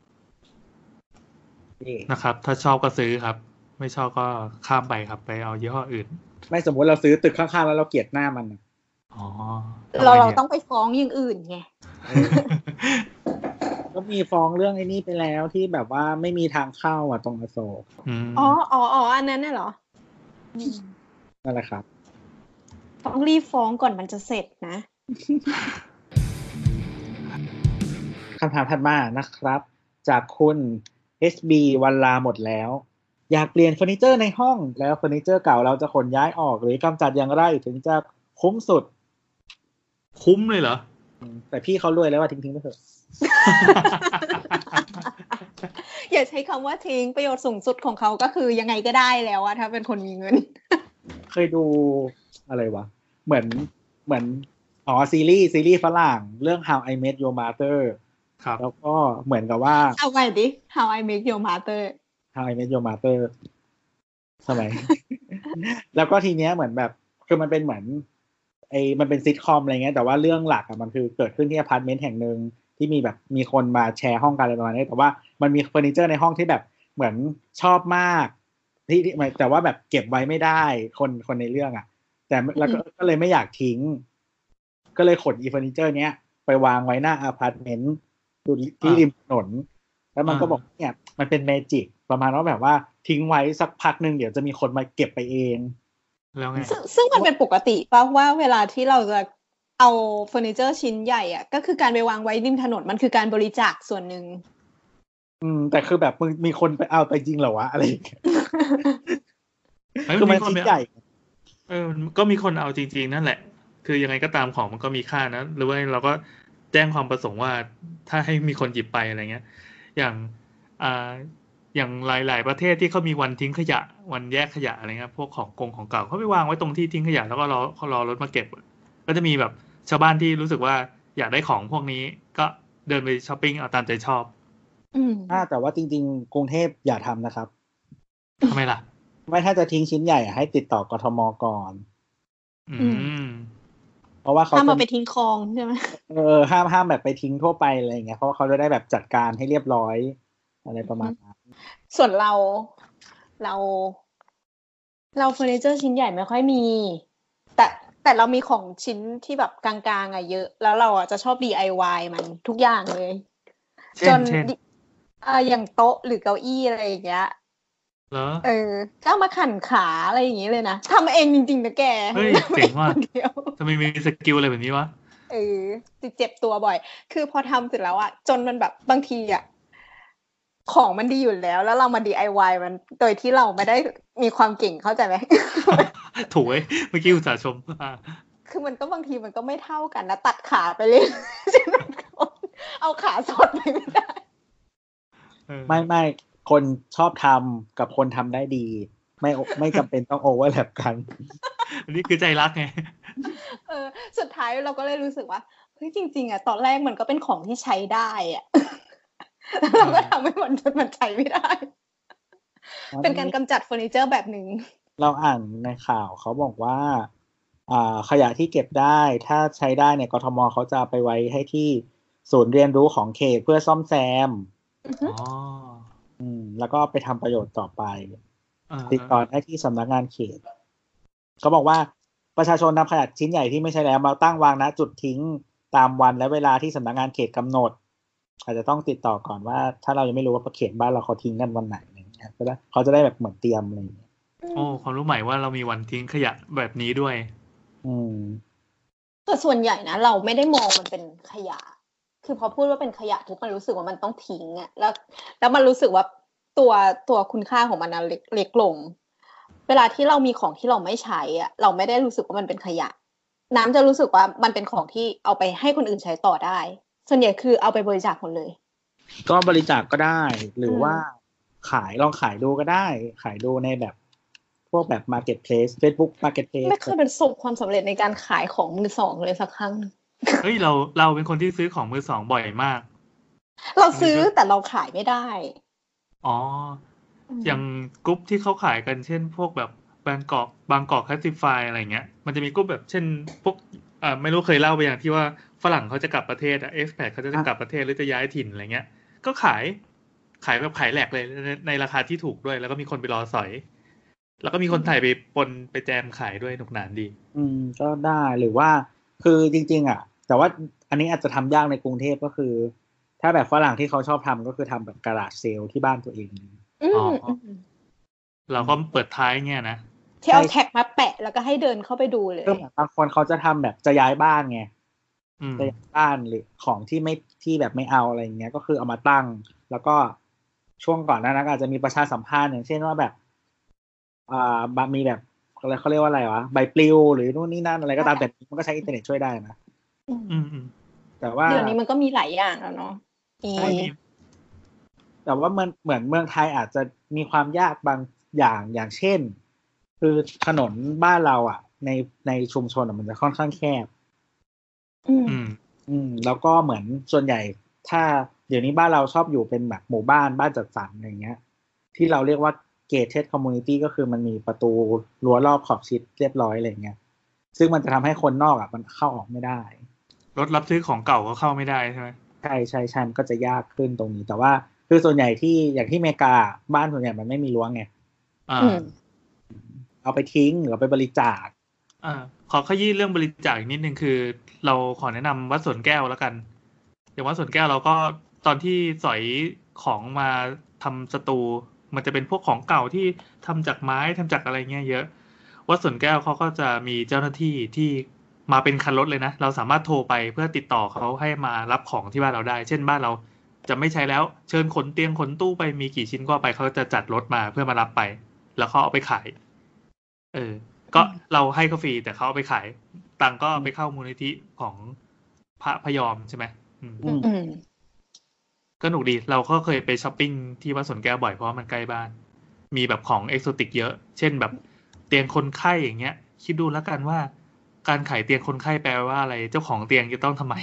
นี่นะครับ ถ้าชอบก็ซื้อครับ ไม่ชอบก็ข้ามไปครับ ไปเอายี่ห้ออื่น ไม่สมมติเราซื้อตึกข้างๆแล้วเราเกลียดหน้ามันอะอ๋อเราเราทำไมนี่ยต้องไปฟ้องอย่างอื่นไงก็มีฟ้องเรื่องไอ้นี่ไปแล้วที่แบบว่าไม่มีทางเข้าอะตรงอโศกอืมอ๋ออ๋ออ๋ออันนั้นน่ะเหรออืมนั่นแหละครับ ต้องรีบฟ้องก่อนมันจะเสร็จนะคำถามถัดมานะครับ จากคุณ SB วันลาหมดแล้ว อยากเปลี่ยนเฟอร์นิเจอร์ในห้อง แล้วเฟอร์นิเจอร์เก่าเราจะขนย้ายออก หรือกำจัดอย่างไรถึงจะคุ้มสุด คุ้มเลยเหรออืมแต่พี่เขารวยแล้วว่าทิ้งๆไปเถอะอย่าใช้คำว่าทิ้งประโยชน์สูงสุดของเขาก็คือยังไงก็ได้แล้วอะถ้าเป็นคนมีเงิน เคยดูอะไรวะ เหมือนเหมือนอ๋อซีรีส์ซีรีส์ฝรั่งเรื่อง How I Met Your Mother ครับแล้วก็เหมือนกับว่า เอาไปดิ How I Make Your Mother How I Met Your Mother สมัย แล้วก็ทีเนี้ยเหมือนแบบ คือมันเป็นเหมือนไอ้มันเป็นซิทคอมอะไรเงี้ย แต่ว่าเรื่องหลักอะมันคือเกิดขึ้นที่อพาร์ตเมนต์แห่งหนึ่งที่มีแบบมีคนมาแชร์ห้องกันอะไรประมาณนี้ แต่ว่ามันมีเฟอร์นิเจอร์ในห้องที่แบบเหมือนชอบมาก ที่ที่แต่ว่าแบบเก็บไว้ไม่ได้คนคนในเรื่องอะแต่แล้วก็ก็เลยไม่อยากทิ้ง ก็เลยขนอีเฟอร์นิเจอร์เนี้ยไปวางไว้หน้าอพาร์ตเมนต์ที่ริมถนน แล้วมันก็บอกเนี่ย มันเป็น magic ประมาณว่าแบบว่าทิ้งไว้สักพักหนึ่งเดี๋ยวจะมีคนมาเก็บไปเองแล้วไงซึ่งซึ่งมันเป็นปกติป่ะว่าเวลาที่เราจะเอาเฟอร์นิเจอร์ชิ้นใหญ่อะก็คือการไปวางไว้ริมถนนมันคือการบริจาคส่วนหนึ่งอืม แต่คือแบบมึงมีคนไปเอาไปจริงเหรอวะอะไรอย่างเงี้ยเฮ้ยคือมันมีคนชิ้นไปใหญ่เออก็มีคนเอาจริง ๆ นั่นแหละ คือยังไงก็ตามของมันก็มีค่านะหรือว่าเราก็แจ้งความประสงค์ว่าถ้าให้มีคนหยิบไปอะไรเงี้ย อย่างอ่า อย่างหลาย ๆ ประเทศที่เขามีวันทิ้งขยะ วันแยกขยะอะไรเงี้ยพวกของกงของเก่าเขาไปวางไว้ตรงที่ทิ้งขยะแล้วก็รอเขารอรถมาเก็บ ก็จะมีแบบชาวบ้านที่รู้สึกว่าอยากได้ของพวกนี้ก็เดินไปช้อปปิ้งเอาตามใจชอบอืมอ่าแต่ว่าจริง ๆ กรุงเทพอย่าทำนะครับทำไมล่ะ ไม่ถ้าจะทิ้งชิ้นใหญ่อะให้ติดต่อกทมก่อน อืมเพราะว่าเขาถ้ามาจะไปทิ้งคลองใช่ไหมเออห้ามห้ามแบบไปทิ้งทั่วไปอะไรอย่างเงี้ยเพราะว่าเขาจะได้แบบจัดการให้เรียบร้อย อะไรประมาณนั้น ส่วนเราเรา เราเฟอร์นิเจอร์ชิ้นใหญ่ไม่ค่อยมี แต่แต่เรามีของชิ้นที่แบบกลางๆอะเยอะ แล้วเราอะจะชอบ DIY มันทุกอย่างเลยเช่จนนเช่นดิเอออย่างโต๊ะหรือเก้าอี้อะไรอย่างเงี้ยเหรอเออก็เอามาขันขาอะไรอย่างงี้เลยนะทำเองจริงๆนะแกเฮ้ยทำเจ๋งว่ะคนเดียวทำไมมีสกิลอะไรแบบนี้วะเออเจ็บตัวบ่อย คือพอทำเสร็จแล้วอะจนมันแบบบางทีอะ ของมันดีอยู่แล้ว แล้วเรามา DIY มันโดยที่เราไม่ได้มีความเก่งเข้าใจไหมถูกเว้ยเมื่อกี้อุตส่าห์ชมอ่าคือมันก็บางทีมันก็ไม่เท่ากันนะ ตัดขาไปเลยจนมันเอาขาสอดไปไม่ได้เออไม่ไม่คนชอบทำกับคนทำได้ดี ไม่ไม่จำเป็นต้องโอเวอร์แลปกันอันนี้คือใจรักไงเออ สุดท้ายเราก็เลยรู้สึกว่าเฮ้ยจริง ๆอะตอนแรกมันก็เป็นของที่ใช้ได้อะ เราก็ทำให้มันจนมันใช้ไม่ได้ เป็นการกำจัดเฟอร์นิเจอร์แบบหนึ่ง เราอ่านในข่าวเขาบอกว่าอ่าขยะที่เก็บได้ถ้าใช้ได้เนี่ยกทมเขาจะไปไว้ให้ที่ศูนย์เรียนรู้ของเขตเพื่อซ่อมแซมอ๋ออืมแล้วก็ไปทำประโยชน์ต่อไปอ่าติดต่อได้ที่สำนักงานเขตเขาบอกว่าประชาชนนำขยะชิ้นใหญ่ที่ไม่ใช่แล้วมาตั้งวางณจุดทิ้งตามวันและเวลาที่สำนักงานเขตกำหนด อาจจะต้องติดต่อก่อนว่า ถ้าเรายังไม่รู้ว่าเขตบ้านเราเขาทิ้งกันวันไหนอะไรอย่างเงี้ยจะได้เขาจะได้แบบเหมือนเตรียมอะไรอย่างเงี้ยโอ้ความรู้ใหม่ว่าเรามีวันทิ้งขยะแบบนี้ด้วย อืมแต่ส่วนใหญ่นะเราไม่ได้มองมันเป็นขยะ คือพอพูดว่าเป็นขยะทุกมันรู้สึกว่ามันต้องทิ้งอะแล้ว แล้วมันรู้สึกว่าตัวตัวคุณค่าของมันนะเล็กเล็กลง เวลาที่เรามีของที่เราไม่ใช้อะเราไม่ได้รู้สึกว่ามันเป็นขยะ น้ำจะรู้สึกว่ามันเป็นของที่เอาไปให้คนอื่นใช้ต่อได้ ส่วนใหญ่คือเอาไปบริจาคหมดเลย ก็บริจาคก็ได้ หรืออมว่าขายลองขายดูก็ได้ ขายดูในแบบ พวกแบบ Marketplace Facebook Marketplace ไม่เคยเป็นประสบความสำเร็จในการขายของมือสองเลยสักครั้งหนึ่งเฮ้ยเราเราเป็นคนที่ซื้อของมือสองบ่อยมาก เราซื้อแต่เราขายไม่ได้ อ๋อ อย่างกรุ๊ปที่เขาขายกันเช่น พวกแบบ Bangkok Bangkok Casetify อะไรเงี้ย มันจะมีกรุ๊ปแบบเช่น พวกอ่าไม่รู้เคยเล่าไปอย่างที่ว่า ฝรั่งเขาจะกลับประเทศอะเอฟแเขาจะกลับประเทศหรือจะย้ายถิ่นอะไรเงี้ย ก็ขายขายแบบขายแหลกเลยในในราคาที่ถูกด้วย แล้วก็มีคนไปรอสอย แล้วก็มีคนถ่ายไปปนไปแจมขายด้วยหนุกหนานดี อืม ก็ได้หรือว่าคือจริง ๆ อะ แต่ว่าอันนี้อาจจะทำยากในกรุงเทพก็คือ ถ้าแบบฝรั่งที่เขาชอบทำก็คือทำแบบกระดาษเซลล์ที่บ้านตัวเองอือ๋มอเราก็เปิดท้ายเงี้ยนะที่เอาแท็กมาแปะแล้วก็ให้เดินเข้าไปดูเลยก็เหมือนบางคนเขาจะทำแบบจะย้ายบ้านไง อืมจะย้ายบ้านหรือของที่ไม่ที่แบบไม่เอาอะไรอย่างเงี้ย ก็คือเอามาตั้ง แล้วก็ช่วงก่อนหน้านั้นก็อาจจะมีประชาสัมพันธ์อย่างเช่นว่าแบบอ่าบะมีแบบอะไรเขาเรียกว่าอะไรวะใบปลิวหรือนู่นนี่นั่นอะไรก็ตามแต่มันก็ใช้อินเทอร์เน็ตช่วยได้นะอืมอืมแต่ว่าเดี๋ยวนี้มันก็มีหลายอย่างแล้วเนาะมีใช่แต่ว่ามันเหมือนเมืองไทยอาจจะมีความยากบางอย่างอย่างเช่น คือถนนบ้านเราอะ ในในชุมชนอะมันจะค่อนข้างแคบ อืมอืม อืม แล้วก็เหมือนส่วนใหญ่ ถ้าเดี๋ยวนี้บ้านเราชอบอยู่เป็นแบบหมู่บ้านบ้านจัดสรรอะไรเงี้ย ที่เราเรียกว่า gated community ก็คือมันมีประตูรั้วรอบขอบชิดเรียบร้อยอะไรเงี้ย ซึ่งมันจะทำให้คนนอกอะมันเข้าออกไม่ได้ รถรับซื้อของเก่าก็เข้าไม่ได้ใช่ไหมใช่ใช่ใช่มันก็จะยากขึ้นตรงนี้ แต่ว่าคือส่วนใหญ่ที่อย่างที่อเมริกาบ้านส่วนใหญ่มันไม่มีรั้วไงอ่าอืมเอาไปทิ้งหรือเอาไปบริจาค อขอขยี้เรื่องบริจาคอีกนิดนึงคือ เราขอแนะนำวัดสวนแก้วแล้วกันอย่างวัดสวนแก้วเราก็ตอนที่สอยของมาทำสตู มันจะเป็นพวกของเก่าที่ทำจากไม้ทำจากอะไรเงี้ยเยอะ วัดสวนแก้วเขาก็จะมีเจ้าหน้าที่ที่มาเป็นคันรถเลยนะ เราสามารถโทรไปเพื่อติดต่อเขาให้มารับของที่บ้านเราได้ เช่นบ้านเราจะไม่ใช้แล้วเชิญขนเตียงขนตู้ไปมีกี่ชิ้นก็ไปเขาจะจัดรถมาเพื่อมารับไป แล้วเขาเอาไปขาย เออ ก็เราให้เขาฟรีแต่เขาเอาไปขาย ตังค์ก็ไปเข้ามูลนิธิของพระพยอมใช่ไหมอืมอืมอืมก็หนุกดี เราก็เคยไปช้อปปิ้งที่วัดสวนแก้วบ่อยเพราะว่ามันใกล้บ้าน มีแบบของเอกโซติกเยอะ เช่นแบบเตียงคนไข้อย่างเงี้ย คิดดูแล้วกันว่า การขายเตียงคนไข้แปลว่าอะไร เจ้าของเตียงจะต้องทำไม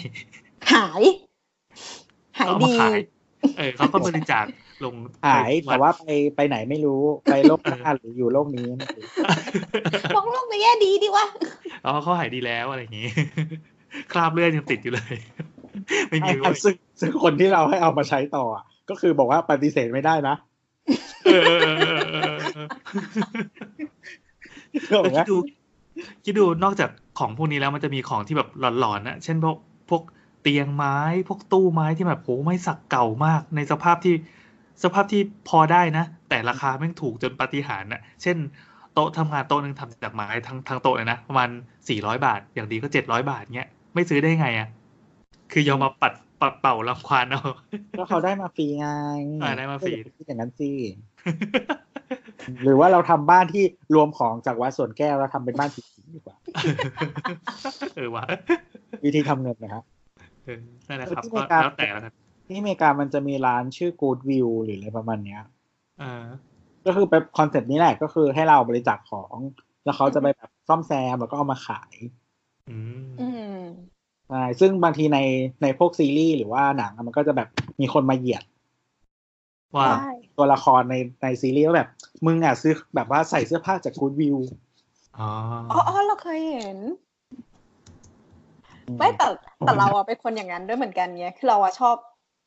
หายหายเอาดีมาขายเออเขาก็บริจาค ลงหายไปแต่ว่าไปไปไหนไม่รู้ไปโลกหน้าหรืออยู่โลกนี้ไม่รู้มองโลกในแง่ดีดีวะอ๋อเขาหายดีแล้วอะไรอย่างงี้ คราบเลือดยังติดอยู่เลย ไม่มีใช่ซึ่งซึ่งคนที่เราให้เอามาใช้ต่ออะก็คือบอกว่าปฏิเสธไม่ได้นะเออเออเออเออเออถูกไหมคิดดูคิดดูนอกจากของพวกนี้แล้วมันจะมีของที่แบบหลอนๆนะเช่นพวกพวกเตียงไม้พวกตู้ไม้ที่แบบโหไม่สักเก่ามากในสภาพที่ สภาพที่พอได้นะ แต่ราคาแม่งถูกจนปาฏิหาริย์นะเช่นโต๊ะทำงานโต๊ะหนึ่งทำจากไม้ทั้งทั้งโต๊ะเลยนะประมาณสี่ร้อยบาท อย่างดีก็เจ็ดร้อยบาทเงี้ยไม่ซื้อได้ไงอะ่ะคือยอมมาปัดปัดเป่ารังควานเอาก็เขาได้มาฟรีไงอ่าได้มาฟรีก็อย่คิดอย่างนั้นสิหรือว่าเราทำบ้านที่รวมของจากวัดสวนแก้วแล้วทำเป็นบ้านผีดีกว่า เออวะวิธีทำเงินนะครับเออนั่นแหละครับที่ก็อเมริกาแล้วแต่แล้วกัน ที่อเมริกามันจะมีร้านชื่อ Goodwill หรืออะไรประมาณเนี้ยอ่าก็คือเป็น concept นี้แหละก็คือให้เราบริจาคของ แล้วเขาจะไปแบบซ่อมแซมแล้วก็เอามาขาย อืมอืมใช่ซึ่งบางทีในในพวกซีรีส์หรือว่าหนังอะมันก็จะแบบมีคนมาเหยียด ว่าใช่ตัวละครในในซีรีส์ว่าแบบ มึงอะซื้อแบบว่าใส่เสื้อผ้าจากกูดวิวอ๋ออ๋ออ๋อเราเคยเห็นไม่แต่แต่เราอะเป็นคนอย่างนั้นด้วยเหมือนกันไงคือเราอะชอบ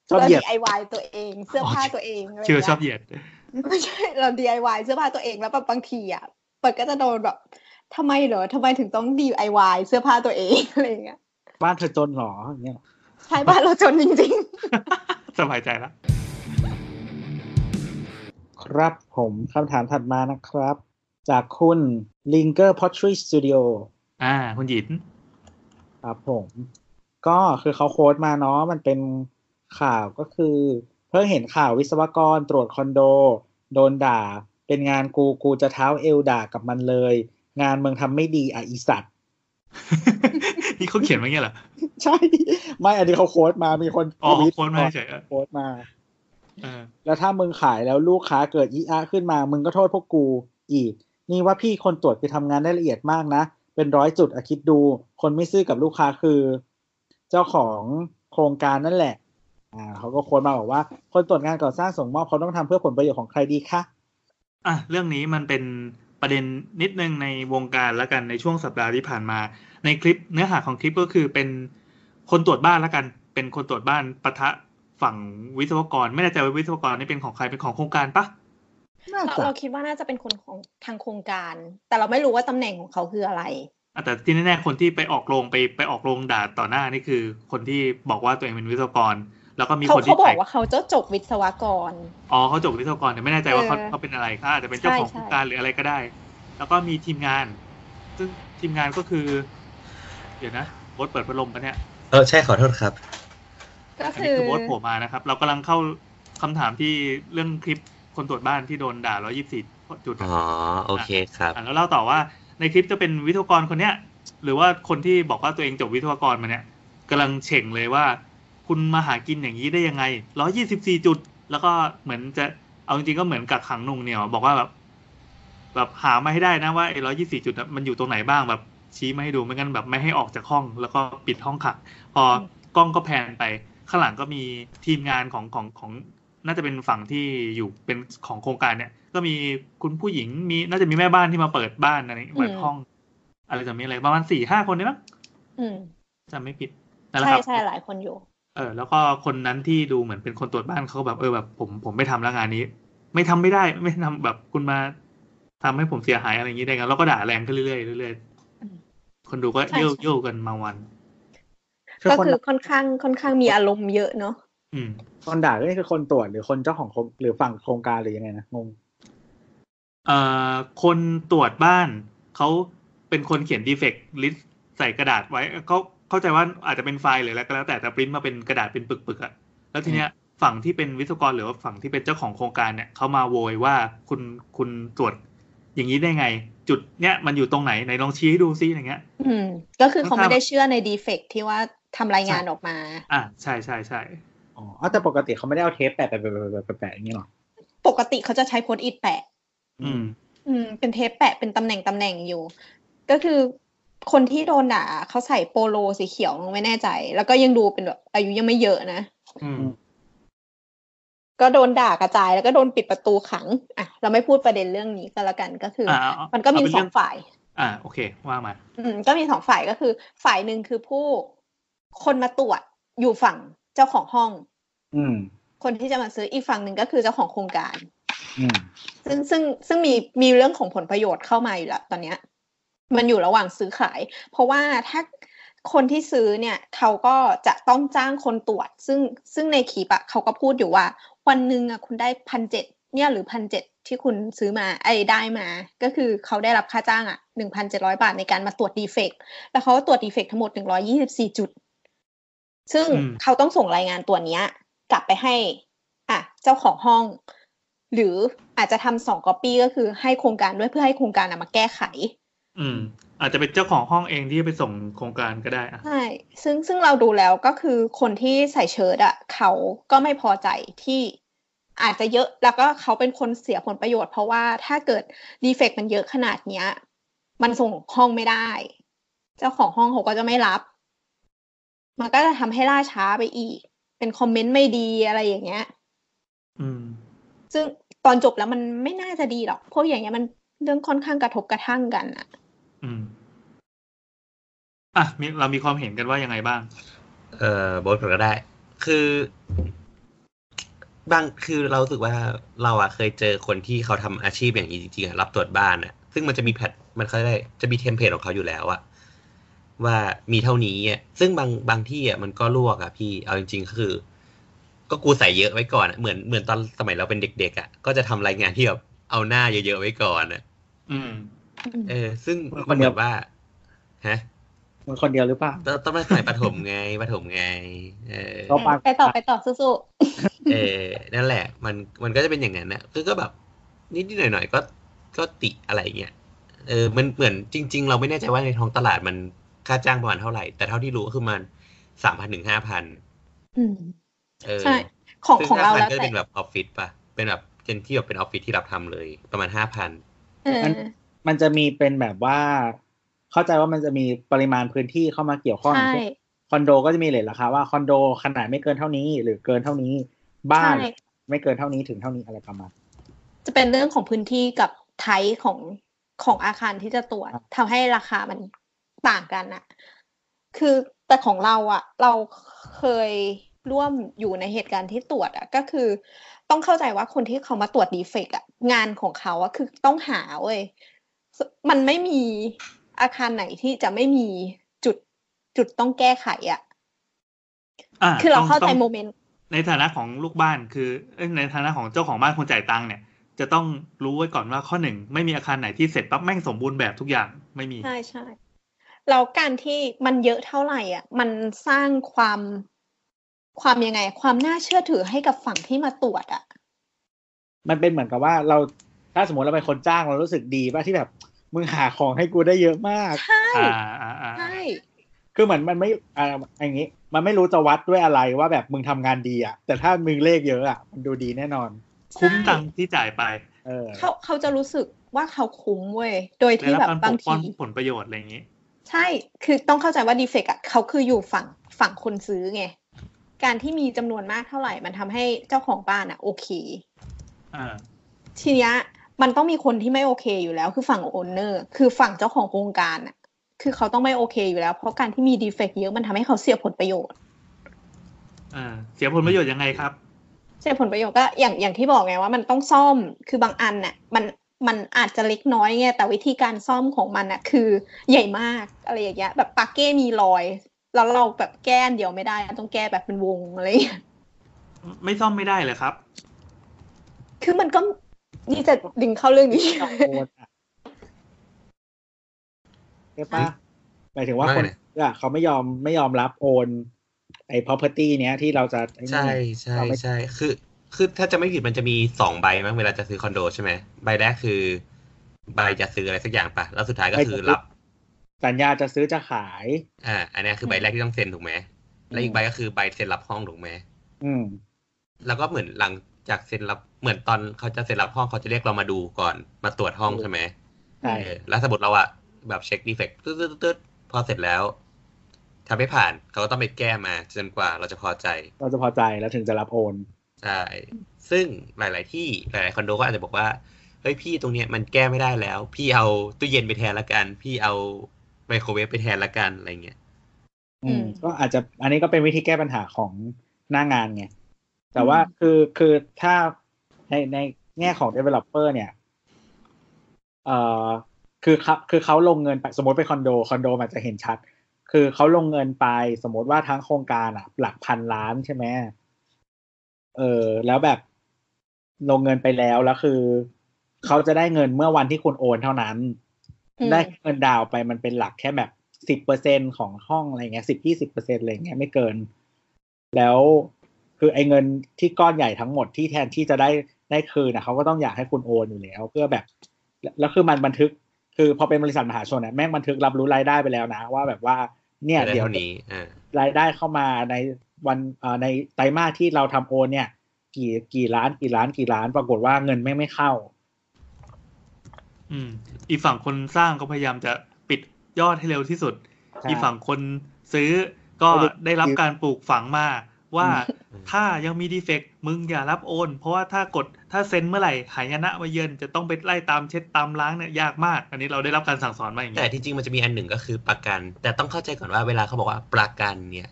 ชอบเราเหยียด DIY ตัวเอง เสื้อผ้าตัวเองอะไรชื่อเงี้ยชอบเหยียดไม่ใช่เรา DIY เสื้อผ้าตัวเองแล้วแบบบางทีอะเปิดก็จะโดนแบบทำไมเหรอทำไมถึงต้อง DIY เสื้อผ้าตัวเองอะไรเงี้ยบ้านเธอจนเหรออย่างเงี้ยใช่บ้านเราจนจริงสบายใจแล้วครับผมคำถามถัดมานะครับ จากคุณ Linger Pottery Studio อ่า คุณหยินครับผม ก็คือเขาโค้ดมาเนาะมันเป็น ข่าวก็คือ เพิ่งเห็นข่าววิศวกรตรวจคอนโด โดนด่า เป็นงานกูกูจะเท้าเอวด่ากับมันเลย งานมึงทำไม่ดีอะอีสัตว์นี่เขาเขียนมาเงี้ยเหรอ ใช่ ไม่อันนี้เขา quote มามีคนอ๋อ tweet quote มาเฉยๆเออ quote มาเออแล้วถ้ามึงขายแล้วลูกค้าเกิดอีอาขึ้นมา มึงก็โทษพวกกูอีก นี่ว่าพี่คนตรวจคือทำงานได้ละเอียดมากนะ เป็นร้อยจุดอะคิดดู คนไม่ซื่อกับลูกค้าคือ เจ้าของโครงการนั่นแหละ อ่าเขาก็โค้ดมาบอกว่า คนตรวจงานก่อสร้างส่งมอบเขาต้องทำเพื่อผลประโยชน์ของใครดีคะอะเรื่องนี้มันเป็นประเด็นนิดนึงในวงการแล้วกันในช่วงสัปดาห์ที่ผ่านมา ในคลิปเนื้อหาของคลิปก็คือเป็นคนตรวจบ้านแล้วกัน เป็นคนตรวจบ้านปะทะฝั่งวิศวกร ไม่แน่ใจว่าวิศวกรนี่เป็นของใครเป็นของโครงการปะน่าๆเราจะเราคิดว่าน่าจะเป็นคนของทางโครงการ แต่เราไม่รู้ว่าตำแหน่งของเขาคืออะไรอะแต่ที่แน่ๆคนที่ไปออกโรงไปไปออกโรงด่าต่อหน้านี่คือ คนที่บอกว่าตัวเองเป็นวิศวกร แล้วก็มีเขาคนเขาที่บอถ่ายกว่าเขาเจ้าจบวิศวกร อ๋อเขาจบวิศวกรแต่ไม่แน่ใจว่าเขาเออเขาเป็นอะไรเขาอาจจะเป็นเจ้าของใช่โครงการหรืออะไรก็ได้ แล้วก็มีทีมงาน ซึ่งทีมงานก็คือ เดี๋ยวนะโบทเปิดพัดลมปะเนี่ย เออใช่ขอโทษครับ ก็อันคืนี้อคือโบทโผล่มานะครับ เรากำลังเข้าคำถามที่เรื่องคลิปคนตรวจบ้านที่โดนด่า124จุด อ๋อโอเคครับอะแล้วเล่าต่อว่าในคลิปจะเป็นวิศวกรคนเนี้ย หรือว่าคนที่บอกว่าตัวเองจบวิศวกรมาเนี่ยกำลังเฉ่งเลยว่า คุณมาหากินอย่างนี้ได้ยังไง124จุด แล้วก็เหมือนจะเอาจริงๆก็เหมือนกักขังหนุ่งเหนียวบอกว่าแบบ แบบหามาให้ได้นะว่าไอ้ร้อยี่สี่จุดน่ะมันอยู่ตรงไหนบ้างแบบชี้มาให้ดูไม่งั้นแบบไม่ให้ออกจากห้อง แล้วก็ปิดห้องขังพอกล้องก็แพนไป ข้างหลังก็มีทีมงานของของของน่าจะเป็นฝั่งที่อยู่เป็นของโครงการเนี่ย ก็มีคุณผู้หญิงมีน่าจะมีแม่บ้านที่มาเปิดบ้านอะไรเปิดห้อง อะไรจะมีอะไรประมาณสี่ห้าคนเนี่ยมั้งอืมจำไม่ผิดนั่นแหละใช่ครับใช่หลายคนอยู่ เออแล้วก็คนนั้นที่ดูเหมือนเป็นคนตรวจบ้านเขาก็แบบเออแบบผมผมไม่ทำแล้วงานนี้ ไม่ทำไม่ได้ไม่ทำแบบคุณมาทำให้ผมเสียหายอะไรอย่างนี้ได้ไงแล้วก็ด่าแรงขึ้นเรื่อยๆเรื่อยอืมๆคนดูก็ใช่เย่ใช่เย่กันมาวัน ก็คือค่อนข้างค่อนข้างมีอารมณ์เยอะเนาะอืมคนด่าก็นี่คือคนตรวจหรือคนเจ้าของโครงหรือฝั่งโครงการหรือยังไงนะงงเอ่อคนตรวจบ้านเขาเป็นคนเขียน defect list ใส่กระดาษไว้เขา เข้าใจว่าอาจจะเป็นไฟล์หรืออะไรก็แล้วแต่แต่ปริ้นมาเป็นกระดาษเป็นปึกๆอะแล้วทีเนี้ยฝั่งที่เป็นวิศวกรหรือว่าฝั่งที่เป็นเจ้าของโครงการเนี่ยเขามาโวยว่าคุณคุณตรวจอย่างนี้ได้ไง จุดเนี้ยมันอยู่ตรงไหนไหนลองชี้ให้ดูซิอย่างเงี้ย อืม ก็คือเขาค่อนข้างไม่ได้เชื่อในดีเฟกที่ว่าทำรายงานออกมา อะใช่ใช่ใช่อ๋ออ้าวแต่ปกติเขาไม่ได้เอาเทปแปะแปะแปะแปะแปะแปะอย่างนี้หรอปกติเขาจะใช้โพสต์อิทแปะ อืม อืม เป็นเทปแปะเป็นตำแหน่งตำแหน่งอยู่ ก็คือ คนที่โดนด่าเขาใส่โปโลสีเขียวไม่แน่ใจ แล้วก็ยังดูเป็นแบบอายุยังไม่เยอะนะอืมก็โดนด่ากระจายแล้วก็โดนปิดประตูขัง อะ เราไม่พูดประเด็นเรื่องนี้ก็แล้วกันก็คือออ่าเอามันก็มีเอาเป็นสเรื่อองงฝ่าย อ่า โอเค ว่ามา อืม ก็มีสองฝ่ายก็คือ ฝ่ายหนึ่งคือผู้คนมาตรวจอยู่ฝั่งเจ้าของห้อง อืม คนที่จะมาซื้ออีกฝั่งหนึ่งก็คือเจ้าของโครงการ อืม ซึ่งซึ่งซึ่งมีมีเรื่องของผลประโยชน์เข้ามาอยู่แล้วตอนเนี้ย มันอยู่ระหว่างซื้อขาย เพราะว่าถ้าคนที่ซื้อเนี่ยเขาก็จะต้องจ้างคนตรวจ ซึ่งซึ่งในคลิปอะเขาก็พูดอยู่ว่า วันหนึ่งอะคุณได้พันเจ็ดเนี่ยหรือพันเจ็ดที่คุณซื้อมาไอ้ได้มา ก็คือเขาได้รับค่าจ้างอะหนึ่งพันเจ็ดร้อยบาทในการมาตรวจ defect แล้วเขาก็ตรวจ defect ทั้งหมดหนึ่งร้อยยี่สิบสี่จุด ซึ่งอืมเขาต้องส่งรายงานตัวเนี้ย กลับไปให้ อะ เจ้าของห้อง หรืออาจจะทำสองก๊อปปี้ก็คือให้โครงการด้วยเพื่อให้โครงการนะมาแก้ไข อืม อาจจะเป็นเจ้าของห้องเองที่ไปส่งโครงการก็ได้อะใช่ซึ่งซึ่งเราดูแล้วก็คือคนที่ใส่เชิ้ตอะ เขาก็ไม่พอใจที่อาจจะเยอะแล้วก็เขาเป็นคนเสียผลประโยชน์ เพราะว่าถ้าเกิดดีเฟกต์มันเยอะขนาดเนี้ย มันส่งห้องไม่ได้ เจ้าของห้องเขาก็จะไม่รับ มันก็จะทำให้ล่าช้าไปอีก เป็นคอมเมนต์ไม่ดีอะไรอย่างเงี้ย อืม ซึ่งตอนจบแล้วมันไม่น่าจะดีหรอกเพราะอย่างเงี้ยมันเรื่องค่อนข้างกระทบกระทั่งกันอะ อืม อะมีเรามีความเห็นกันว่ายังไงบ้าง เอ่อโบทก็ได้ คือบางคือเรารู้สึกว่าเราอะเคยเจอคนที่เขาทำอาชีพอย่างนี้จริงๆอะรับตรวจบ้านอะซึ่งมันจะมีแพทมันเขาได้จะมีเทมเพลตของเขาอยู่แล้วอะว่ามีเท่านี้อะซึ่งบางบางที่อะมันก็ลวกอะพี่เอาจริงๆก็คือ ก็กูใส่เยอะไว้ก่อนอะเหมือนเหมือนตอนสมัยเราเป็นเด็กๆอะก็จะทำรายงานที่แบบเอาหน้าเยอะๆไว้ก่อนอะอืม เออ ซึ่งคนมันเดีแบยวบว่าฮะมึงคนเดียวหรือเปล่าต้องต้องมาสมัยประถมไงประถมไง เออก็ปะไปต่อไปต่อสู้เออนั่นแหละ มันมันก็จะเป็นอย่างนั้นนะคือก็แบบ นิดนิดหน่อยหน่อยๆก็ก็ติอะไรเงี้ยเออ มันเหมือนจริง ๆ เราไม่แน่ใจว่าในท้องตลาดมันค่าจ้างประมาณเท่าไหร่ แต่เท่าที่รู้ก็คือมันสามพันถึงห้าพันๆอืมเออใช่ของซึ่ของเรา5,000แล้วก็จะแต่เป็นแบบออฟฟิศป่ะ เป็นแบบเป็นที่แบบเป็นออฟฟิศที่รับทำเลย ประมาณห้าพันเออ มันจะมีเป็นแบบว่า เข้าใจว่ามันจะมีปริมาณพื้นที่เข้ามาเกี่ยวข้องใช่เช่นคอนโดก็จะมีเลทราคาว่าคอนโดขนาดไม่เกินเท่านี้ หรือเกินเท่านี้ บ้านใช่ไม่เกินเท่านี้ถึงเท่านี้อะไรประมาณจะเป็นเรื่องของพื้นที่กับไทป์ของของอาคารที่จะตรวจครับทำให้ราคามันต่างกันอะคือแต่ของเราอะเราเคยร่วมอยู่ในเหตุการณ์ที่ตรวจอะก็คือ ต้องเข้าใจว่าคนที่เขามาตรวจดีเฟกต์อะงานของเขาอะคือต้องหาเว้ย มันไม่มีอาคารไหนที่จะไม่มีจุดจุดต้องแก้ไขอะอ่าคือเราต้องเข้าใจต้องโมเมนต์ ในฐานะของลูกบ้านคือเอ้ยในฐานะของเจ้าของบ้านคนจ่ายตังค์เนี่ย จะต้องรู้ไว้ก่อนว่าข้อหนึ่งไม่มีอาคารไหนที่เสร็จปั๊บแม่งสมบูรณ์แบบทุกอย่างไม่มี ใช่ใช่แล้วการที่มันเยอะเท่าไหร่อะ มันสร้างความความยังไง ความน่าเชื่อถือให้กับฝั่งที่มาตรวจอะ มันเป็นเหมือนกับว่าเราถ้าสมมติเราเป็นคนจ้างเรารู้สึกดีป่ะที่แบบ มึงหาของให้กูได้เยอะมาก ใช่อ่าอ่าอ่าใช่คือเหมือนมันไม่อ่าอย่างนี้ มันไม่รู้จะวัดด้วยอะไรว่าแบบมึงทำงานดีอะ แต่ถ้ามึงเลขเยอะอะมันดูดีแน่นอน คุ้มตังค์ที่จ่ายไป เออเขาเขาจะรู้สึกว่าเขาคุ้มเว้ย โดยได้ที่รับแบบการปบางกป้อทีนผลประโยชน์อะไรอย่างนี้ ใช่ คือต้องเข้าใจว่า defect อะเขาคืออยู่ฝั่งฝั่งคนซื้อไง การที่มีจำนวนมากเท่าไหร่ มันทำให้เจ้าของบ้านอะ โอเค อ่า ทีเนี้ย มันต้องมีคนที่ไม่โอเคอยู่แล้ว คือฝั่ง owner คือฝั่งเจ้าของโครงการอะคือเขาต้องไม่โอเคอยู่แล้ว เพราะการที่มี defect เยอะมันทำให้เขาเสียผลประโยชน์อ่าเสียผลประโยชน์ยังไงครับ เสียผลประโยชน์ก็อย่างอย่างที่บอกไงว่ามันต้องซ่อมคือบางอันน่ะมันมันอาจจะเล็กน้อยไงแต่วิธีการซ่อมของมันน่ะคือใหญ่มากอะไรอย่างเงี้ยแบบปากเก้มีรอยแล้วเราแบบแก้อันเดียวไม่ได้ต้องแก้แบบเป็นวงอะไรอย่างเงี้ยไม่ซ่อมไม่ได้เลยครับ คือมันก็ นี่จะดึงเข้าเรื่องนี้ต้องโอนอะใช่ปะหมายถึงว่าไม่คนอะเขาไม่ยอมไม่ยอมรับโอนไอ้ property เนี้ยที่เราจะไอ้นี่ ใช่ใช่เราไม่ ใช่คือคือถ้าจะไม่ผิดมันจะมีสองใบมั้งเวลาจะซื้อคอนโดใช่ไหมใบแรกคือใบจะซื้ออะไรสักอย่างปะแล้วสุดท้ายก็คือรับ สัญญาจะซื้อจะขาย อ่า อันเนี้ยคือใบแรกที่ต้องเซ็นถูกไหมแล้วอีกใบก็คือใบเซ็นรับห้องถูกไหมอืม แล้วก็เหมือนหลังจากเซ็นรับ เหมือนตอนเขาจะเซ็นรับห้องเขาจะเรียกเรามาดูก่อนมาตรวจห้องใช่ไหมใช่เออแล้วสมมติเราอะแบบเช็คดีเฟกต์ตึ๊ดตึ๊ดตึ๊ดพอเสร็จแล้วถ้าไม่ผ่านเขาก็ต้องไปแก้มาจนกว่าเราจะพอใจ เราจะพอใจแล้วถึงจะรับโอนใช่ซึ่งหลาย ๆ ที่หลาย ๆ คอนโดก็อาจจะบอกว่าเฮ้ยพี่ตรงเนี้ยมันแก้ไม่ได้แล้ว พี่เอาตู้เย็นไปแทนละกัน พี่เอาไมโครเวฟไปแทนละกันอะไรเงี้ยอืมอืมก็อาจจะอันนี้ก็เป็นวิธีแก้ปัญหาของหน้างานไงแต่ว่าคือคือถ้า ในในแง่ของ developer เนี่ยเอ่อคือเขาคือเขาลงเงินไปสมมติไปคอนโดคอนโดมันจะเห็นชัด คือเขาลงเงินไปสมมติว่าทั้งโครงการอะ หลักพันล้านใช่ไหมเออแล้วแบบลงเงินไปแล้วแล้วคือเขาจะได้เงินเมื่อวันที่คุณโอนเท่านั้นอืมได้เงินดาวน์ไปมันเป็นหลักแค่แบบสิบเปอร์เซ็นของห้องอะไรเงี้ยสิบยี่สิบเปอร์เซ็นอะไรเงี้ยไม่เกิน แล้วคือไอ้เงินที่ก้อนใหญ่ทั้งหมดที่แทนที่จะได้ ได้คืนนะเขาก็ต้องอยากให้คุณโอนอยู่แล้ว เพื่อแบบ แล้วคือมันบันทึก คือพอเป็นบริษัทมหาชนเนี่ยแม่งบันทึกรับรู้รายได้ไปแล้วนะ ว่าแบบว่าเนี่ยได้เดี๋ยวเท่านี้อ่ารายได้เข้ามาในวันเอ่อในไตรมาสที่เราทำโอนเนี่ย กี่กี่ล้านกี่ล้านกี่ล้าน ปรากฏว่าเงินไม่งไม่เข้า อืม อีกฝั่งคนสร้างก็พยายามจะปิดยอดให้เร็วที่สุดใช่อีกฝั่งคนซื้อก็ไม่ได้ได้รับการปลูกฝังมา ว่าอืมถ้ายังมีดีเฟกต์มึงอย่ารับโอน เพราะว่าถ้ากดถ้าเซ็นเมื่อไหร่หายนะมาเยือนจะต้องไปไล่ตามเช็ดตามล้างเนี่ยยากมาก อันนี้เราได้รับการสั่งสอนมาอย่างแต่นี้ที่จริงมันจะมีอันหนึ่งก็คือประกัน แต่ต้องเข้าใจก่อนว่าเวลาเขาบอกว่าประกันเนี่ย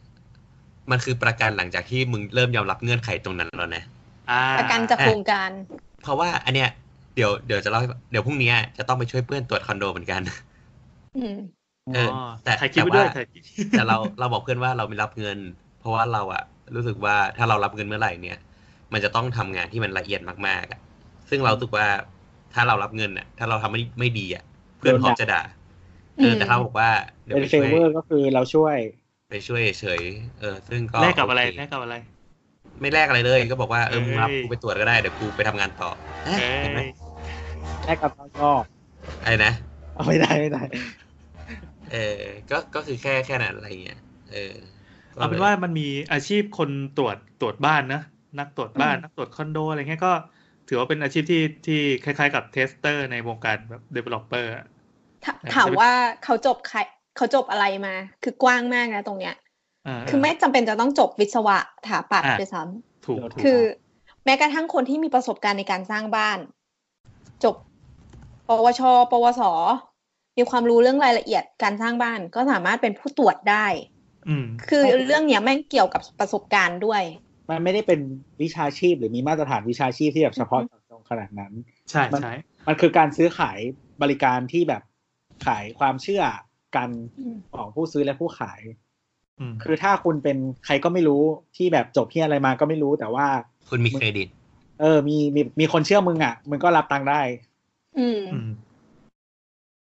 มันคือประกันหลังจากที่มึงเริ่มยอมรับเงื่อนไขตรงนั้นแล้วนะอ่าประกันจากโครงการ เพราะว่าอันเนี้ยเดี๋ยวเดี๋ยวจะเล่าให้เดี๋ยวพรุ่งนี้จะต้องไปช่วยเพื่อนตรวจคอนโดเหมือนกันอืมเอออ๋อแต่ถ่ายคลิปแต่ไว้ด้วยว่าถ่ายคลิปแต่เราเราบอกเพื่อนว่าเราไม่รับเงิน เพราะว่าเราอะ รู้สึกว่าถ้าเรารับเงินเมื่อไหร่เนี่ย มันจะต้องทำงานที่มันละเอียดมากๆอะซึ่งเรารู้สึกว่าถ้าเรารับเงินอะถ้าเราทำไม่ไม่ดีอะเพื่อนเขาจะด่าเออแต่ถ้าบอกว่าเดี๋ยวเป็นไปเฟช่วยเวอร์ก็คือเราช่วย ไปช่วยเฉยๆเออ ซึ่งก็แลกกับอะไรโเคแลกกับอะไร ไม่แลกอะไรเลยก็บอกว่าเออมึงรับเอ้ยกูไปตรวจก็ได้เดี๋ยวกูไปทำงานต่อเอ๊ะเอ้เห็นไหมยแลกกับเราก็อะไรนะเอาไม่ได้ไม่ได้เออก็ก็คือแค่แค่นั้นอะไรเงี้ยเออก็ เอาเป็นว่ามันมีอาชีพคนตรวจตรวจบ้านนะนักตรวจบ้านอืมนักตรวจคอนโดอะไรเงี้ยก็ถือว่าเป็นอาชีพที่ที่คล้ายๆกับ tester ในวงการแบบ developer อะถาเออถามว่าเขาจบใครเขาจบอะไรมา คือกว้างมากนะตรงเนี้ยาคือไม่จำเป็นจะต้องจบวิศวะถาปัดอะด้วยซ้ถูกถูกำคือแม้กระทั่งคนที่มีประสบการณ์ในการสร้างบ้าน จบ ปวช ปวส มีความรู้เรื่องรายละเอียดการสร้างบ้าน ก็สามารถเป็นผู้ตรวจได้อืม คือเรื่องเนี้ยแม่งเกี่ยวกับประสบการณ์ด้วย มันไม่ได้เป็นวิชาชีพหรือมีมาตรฐานวิชาชีพที่แบบเฉพาะเจาะจงขนาดนั้น ใช่มันใช่มันคือการซื้อขายบริการที่แบบขายความเชื่อกันอืมของผู้ซื้อและผู้ขายอืมคือถ้าคุณเป็นใครก็ไม่รู้ที่แบบจบที่อะไรมาก็ไม่รู้แต่ว่า คุณมีเครดิต เออ มีมีมีคนเชื่อมึงอะมึงก็รับตังค์ได้ อืมอืม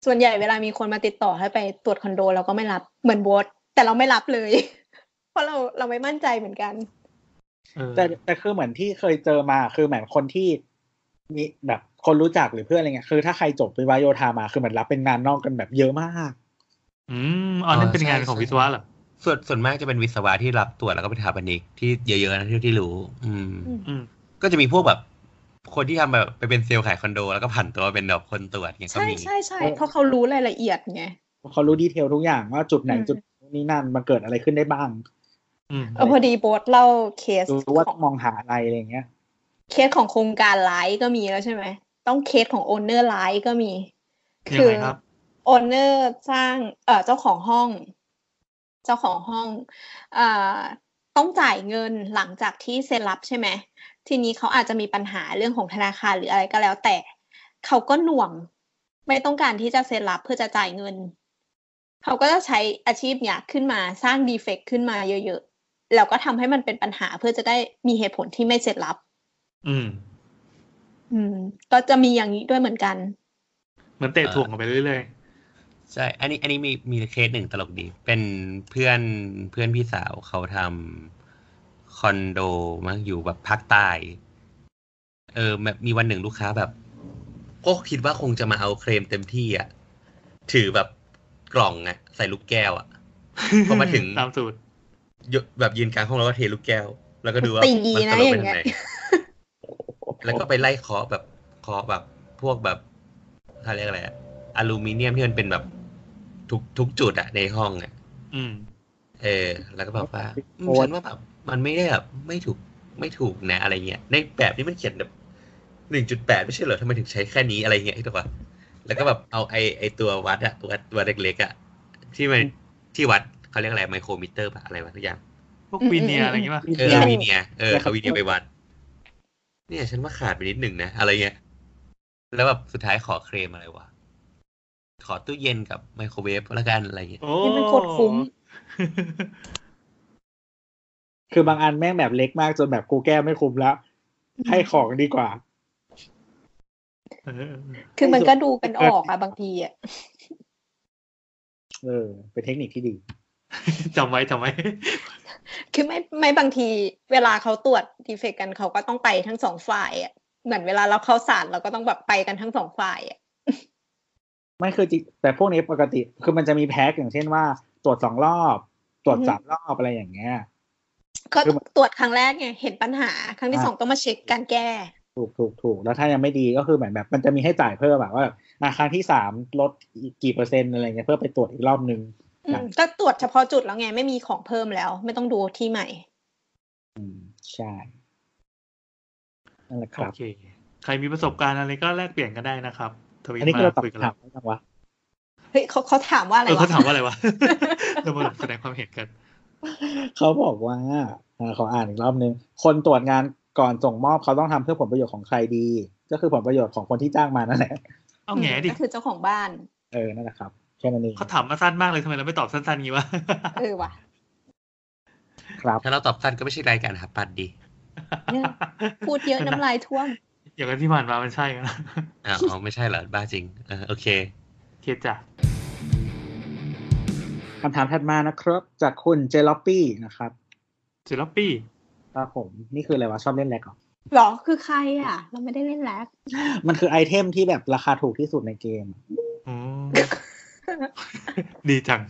ส่วนใหญ่เวลามีคนมาติดต่อให้ไปตรวจคอนโดเราก็ไม่รับเหมือนโบส แต่เราไม่รับเลย เพราะเราเราไม่มั่นใจเหมือนกันเออแต่แต่คือเหมือนที่เคยเจอมาคือเหมือนคนที่มีแบบคนรู้จักหรือเพื่อนอะไรเงี้ยคือถ้าใครจบวิศวะโยธามาคือเหมือนรับเป็นงานนอกกันแบบเยอะมาก อืมอ๋อนั่นอ๋อเป็นงานใช่ของใช่วิศวะเหรอส่วนส่วนมากจะเป็นวิศวะที่รับตรวจแล้วก็เป็นสถาปนิกที่เยอะๆนะที่ที่รู้ อืมอืมอืมก็จะมีพวกแบบ คนที่ทำแบบไปเป็นเซลล์ขายคอนโด แล้วก็ผันตัวเป็นแบบคนตรวจเงี้ยก็ใช่มีใช่ใช่เพราะเขารู้รายละเอียดไงเขารู้ detail ทุกอย่างว่าจุดไหนอืมจุด นี้นั่นมันเกิดอะไรขึ้นได้บ้างอืมเออพอดีโบสเล่าเคสรู้ว่าขต้อองงมองหาอะไรอะไรเงี้ย เคสของโครงการไลฟ์ก็มีแล้วใช่ไหม ต้องเคสของ owner ไลฟ์ก็มียังไงครับ owner สร้างเอ่อเจ้าของห้อง เจ้าของห้องเอ่อต้องจ่ายเงินหลังจากที่เซ็นรับใช่ไหมทีนี้เขาอาจจะมีปัญหาเรื่องของธนาคารหรืออะไรก็แล้วแต่ เขาก็หน่วง ไม่ต้องการที่จะเซ็นรับเพื่อจะจ่ายเงิน เขาก็จะใช้อาชีพเนี้ยขึ้นมาสร้าง defect ขึ้นมาเยอะๆ แล้วก็ทำให้มันเป็นปัญหาเพื่อจะได้มีเหตุผลที่ไม่เซ็นรับ อืม อืม ก็จะมีอย่างนี้ด้วยเหมือนกัน เหมือนเตะถ่วงกันไปเรื่อยใช่ อันนี้ อันนี้มีมีเคสหนึ่งตลกดี เป็นเพื่อนเพื่อนพี่สาวเขาทำคอนโดมั้งอยู่แบบภาคใต้ เออแบบมีวันหนึ่งลูกค้าแบบก็คิดว่าคงจะมาเอาเคลมเต็มที่อะถือแบบ กล่องอะใส่ลูกแก้วอะๆพอมาถึงตามสูตรยแบบยืนกลางห้องแล้วก็เทลูกแก้ว แล้วก็ดูว่าตีมันะตกอไปย่างทางเงี้ยไหนแล้วก็ไปไล่เคาะแบบเคาะแบบพวกแบบเขาเรียกอะไรอะอลูมิเนียมที่มันเป็นแบบทุกทุกจุดอะในห้องอะอืม เออ แล้วก็แบบว่าอืมโอ้ยฉันว่าแบบมันไม่ได้แบบไม่ถูกไม่ถูกนะอะไรเงี้ยในแบบนี้มันเขียนแบบหนึ่งจุดแปดไม่ใช่เหรอทำไมถึงใช้แค่นี้อะไรเงี้ยที่ตัวะ แล้วก็แบบเอาไอไอตัววัดอะวัดวัดเล็กๆอะที่มันที่วัดเขาเรียกอะไรไมโครมิเตอร์ปะอะไรวะทุกอย่างพวกวีเนียร์อะไรอย่างงี้ป่ะเออที่มันวีเนียร์เออเอาวีเนียร์ไปวัด เนี่ยฉันว่าขาดไปนิดหนึ่งนะ อะไรเงี้ย แล้วแบบสุดท้ายขอเคลมอะไรวะ ขอตู้เย็นกับไมโครเวฟแล้วกันอะไรเงี้ยโอ้นี่มันโคตรคุ้ม คือบางอันแม่งแบบเล็กมากจนแบบกูแก้ไม่คุ้มแล้ว ให้ของดีกว่าเออ คือมันก็ดูกันออกอะบางทีอะเออ เป็นเทคนิคที่ดีจำไว้จำไว้ คือไม่ไม่บางที เวลาเขาตรวจดีเฟกกันเขาก็ต้องไปทั้งสองฝ่ายอะเหมือนเวลาเราเข้าศาลเราก็ต้องแบบไปกันทั้งสองฝ่ายอะไม่คือจริงแต่พวกนี้ปกติ คือมันจะมีแพ็กอย่างเช่นว่า ตรวจสองรอบ ตรวจสามรอบอะไรอย่างเงี้ยก็คือมันตรวจครั้งแรกไงเห็นปัญหา ครั้งที่อ่าสองต้องมาเช็คการแก้ ถูกถูกถูกแล้วถ้ายังไม่ดีก็คือเหมือนแบบ มันจะมีให้จ่ายเพิ่มแบบว่าแบบอะครั้งที่สามลดอีกกี่เปอร์เซ็นต์อะไรเงี้ยเพื่อไปตรวจอีกรอบนึงอืมก็ตรวจเฉพาะจุดแล้วไงไม่มีของเพิ่มแล้ว ไม่ต้องดูที่ใหม่ อืมใช่นั่นแหละคโอรับเคใครมีประสบการณ์อะไรก็แลกเปลี่ยนกันได้นะครับทวิตอันนี้คือมาเราตอบคุยกันถามเราได้ยังวะเฮ้ยเขาเขาถามว่าอะไรเออวะเขาถามว่าอะไรวะเรามาแสดงความเห็นกัน เขาบอกว่าอ่าขออ่านอีกรอบนึง คนตรวจงาน ก่อนส่งมอบเขาต้องทำเพื่อผลประโยชน์ของใครดี ก็คือผลประโยชน์ของคนที่จ้างมานั่นแหละเอาแง่ดิก็คือเจ้าของบ้าน เออนั่นแหละครับแค่นั้นเองเขาถามมาสั้นมากเลยทำไมเราไม่ตอบสั้นๆงี้วะเออว่ะครับถ้าเราตอบสั้นก็ไม่ใช่รายการหาปัดดีเนี่ยพูดเยอะน้ำลายท่วมอย่างที่ผ่านมามันใช่กันนะอ้าวอ๋อไม่ใช่เหรอบ้าจริงเออโอเคเคจ้ะคำถามถัดมานะครับ จากคุณเจล o ปี้นะครับเจลปี้ค รับผมนี่คืออะไรวะชอบเล่นแร็กเหรอหรอคือใครอะ เราไม่ได้เล่นแล็กมันคือไอเทมที่แบบราคาถูกที่สุดในเกมอืมดีจัง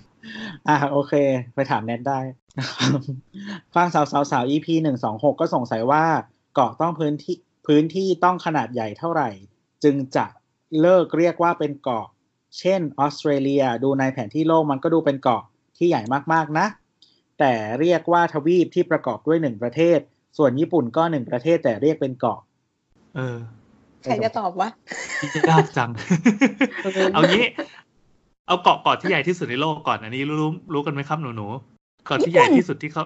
อ่าโอเค ไปถามแนทได้นะครับฟังสาวสาวสาว EP หนึ่งสองหกก็สงสัยว่าเกาะต้องพื้นที่พื้นที่ต้องขนาดใหญ่เท่าไหร่ จึงจะเลิกเรียกว่าเป็นเกาะ เช่นออสเตรเลียดูในแผนที่โลกมันก็ดูเป็นเกาะที่ใหญ่มากๆนะ แต่เรียกว่าทวีปที่ประกอบด้วยหนึ่งประเทศ ส่วนญี่ปุ่นก็หนึ่งประเทศแต่เรียกเป็นเกาะ เออ ใครจะตอบวะยากจัง เอางี้ เอาเกาะเกาะที่ใหญ่ที่สุดในโลกก่อนอันนี้รู้รู้รู้กันไหมครับหนูหนูๆเกาะที่ใหญ่ที่สุดที่เขา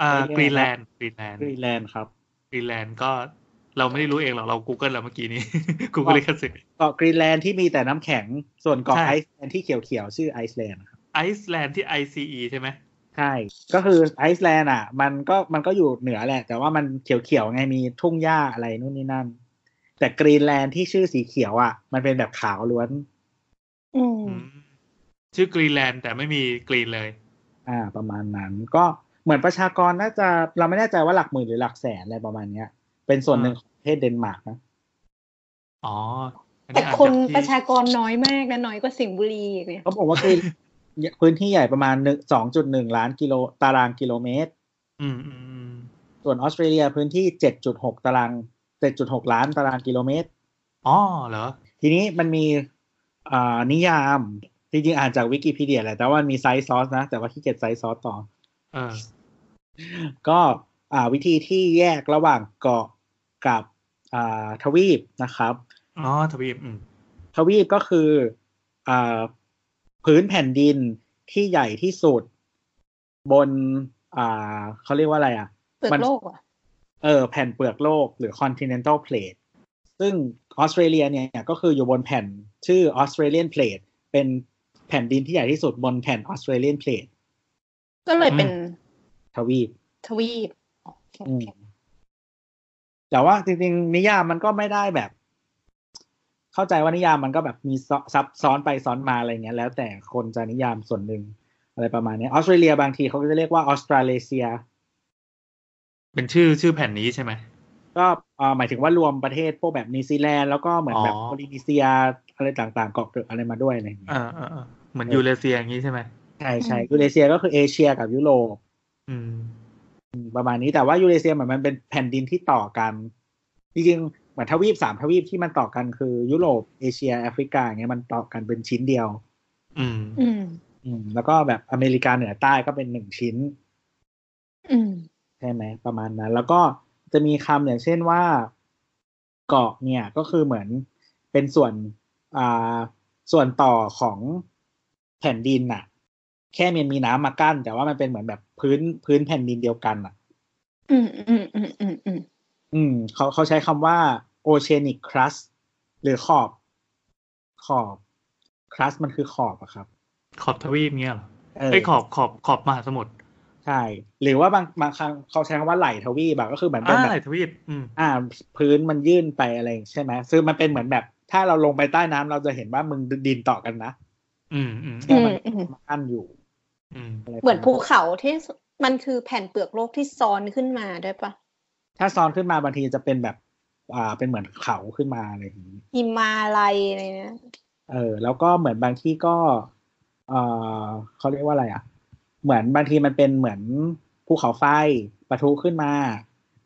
อ่ากรีนแลนด์กรีนแลนด์กรีนแลนด์ครับกรีนแลนด์ก็เราไม่ได้รู้เองหรอก เรา Google แล้วเมื่อกี้นี้ Google เลยคัสเกาะกรีนแลนด์ที่มีแต่น้ำแข็ง ส่วนเกาะใช่ไอซ์แลนด์ที่เขียวๆ ชื่อไอซ์แลนด์ครับไอซ์แลนด์ที่ ICE ใช่ไหม ใช่ ก็คือไอซ์แลนด์อะ มันก็มันก็อยู่เหนือแหละ แต่ว่ามันเขียวๆไงมีทุ่งหญ้าอะไรนู่นนี่นั่น แต่กรีนแลนด์ที่ชื่อสีเขียวอะ มันเป็นแบบขาวล้วนอืมอืมชื่อกรีนแลนด์แต่ไม่มี green เลย อ่า ประมาณนั้น ก็เหมือนประชากรน่าจะเราไม่แน่ใจว่าหลักหมื่นหรือหลักแสนอะไรประมาณเนี้ย เป็นส่วนหนึ่งของประเทศเดนมาร์กนะอ๋ออันแต่นี้อ่านคนจากที่ประชากรน้อยมากนะน้อยกว่าสิงห์บุรีอีกเนี่ยเขาบอกว่ากรีน พื้นที่ใหญ่ประมาณหนึ่งสองจุดหนึ่งล้านกิโลตารางกิโลเมตรอืมอืมอืมส่วนออสเตรเลียพื้นที่เจ็ดจุดหกตารางเจ็ดจุดหกล้านตารางกิโลเมตรอ๋อเหรอ ทีนี้มันมีอ่านิยามจริงๆอ่านจากวิกิพีเดียแหละแต่ว่ามันมี cite source นะ แต่ว่าขี้เกียจ cite source ต่อเออก็อ่าวิธีที่แยกระหว่างเกาะกับอ่าทวีปนะครับ อ๋อ ทวีป อืม ทวีปก็คืออ่า พื้นแผ่นดินที่ใหญ่ที่สุด บน อ่าเขาเรียกว่าอะไรอะเปลือกมันโลกอะเออแผ่นเปลือกโลกหรือ continental plate ซึ่งออสเตรเลียเนี่ยก็คืออยู่บนแผ่นชื่อ Australian plate เป็นแผ่นดินที่ใหญ่ที่สุดบนแผ่น Australian plate ก็เลยเป็นทวีปทวีปอ๋อโอเคอืมแต่ว่าจริงๆนิยามมันก็ไม่ได้แบบ เข้าใจว่านิยามมันก็แบบมันซับซ้อนไปซ้อนมาอะไรเงี้ย แล้วแต่คนจะนิยามส่วนหนึ่งอะไรประมาณนี้ออสเตรเลียบางทีเขาก็จะเรียกว่าออสเตรเลเซีย เป็นชื่อชื่อแผ่นนี้ใช่ไหมก็เอ่อหมายถึงว่ารวมประเทศพวกแบบนิวซีแลนด์แล้วก็เหมือนแบบอ๋อโพลินีเซียอะไรต่างๆเกาะเกิดอะไรมาด้วยอะไรอย่างเงี้ยอ่าอ่าอ่าเหมือนยูเรเซียอย่างนี้ใช่ไหมใช่ใช่ยูเรเซียก็คือเอเชียกับยุโรปอืมอืมประมาณนี้แต่ว่ายูเรเซียเหมือนมันเป็นแผ่นดินที่ต่อกัน จริงๆ เหมือนทวีปสามทวีปที่มันต่อกันคือ ยุโรปเอเชียแอฟริกาอย่างเงี้ยมันต่อกันเป็นชิ้นเดียวอืมอืม อืม แล้วก็แบบอเมริกาเหนือใต้ก็เป็นหนึ่งชิ้น อืม ใช่ไหมประมาณนั้น แล้วก็จะมีคำอย่างเช่นว่าเกาะเนี่ยก็คือเหมือนเป็นส่วนอ่าส่วนต่อของแผ่นดินน่ะ แค่มันมีน้ำมากั้น แต่ว่ามันเป็นเหมือนแบบพื้นพื้นแผ่นดินเดียวกันอะ อืมอืมอืมอืมอืม อืมเขาเขาใช้คำว่า oceanic crust หรือขอบ ขอบ crust มันคือขอบอะครับ ขอบทวีปเงี้ยเหรอเออไอ้ยขอบขอบขอบมหาสมุทรใช่ หรือว่าบางบางครั้งเขาใช้คำว่าไหลทวีปอะก็คือเหมือนเป็นอ่าแบบไหลทวีปอืมอ่า พื้นมันยื่นไปอะไรใช่ไหมซึ่งมันเป็นเหมือนแบบ ถ้าเราลงไปใต้น้ำเราจะเห็นว่ามึงดินต่อกันนะอืมอืมแต่มันอืมมากั้นอยู่อืมะไรเหมือนประาณภูเขาที่มันคือแผ่นเปลือกโลกที่ซ้อนขึ้นมาด้วยปะ ถ้าซ้อนขึ้นมาบางทีจะเป็นแบบ อ่า เป็นเหมือนเขาขึ้นมาอะไรอย่างนี้หิมาลัยอะไรเนี่ยเออ แล้วก็เหมือนบางที่ก็ เออเขาเรียกว่าอะไรอะ เหมือนบางทีมันเป็นเหมือนภูเขาไฟปะทุขึ้นมา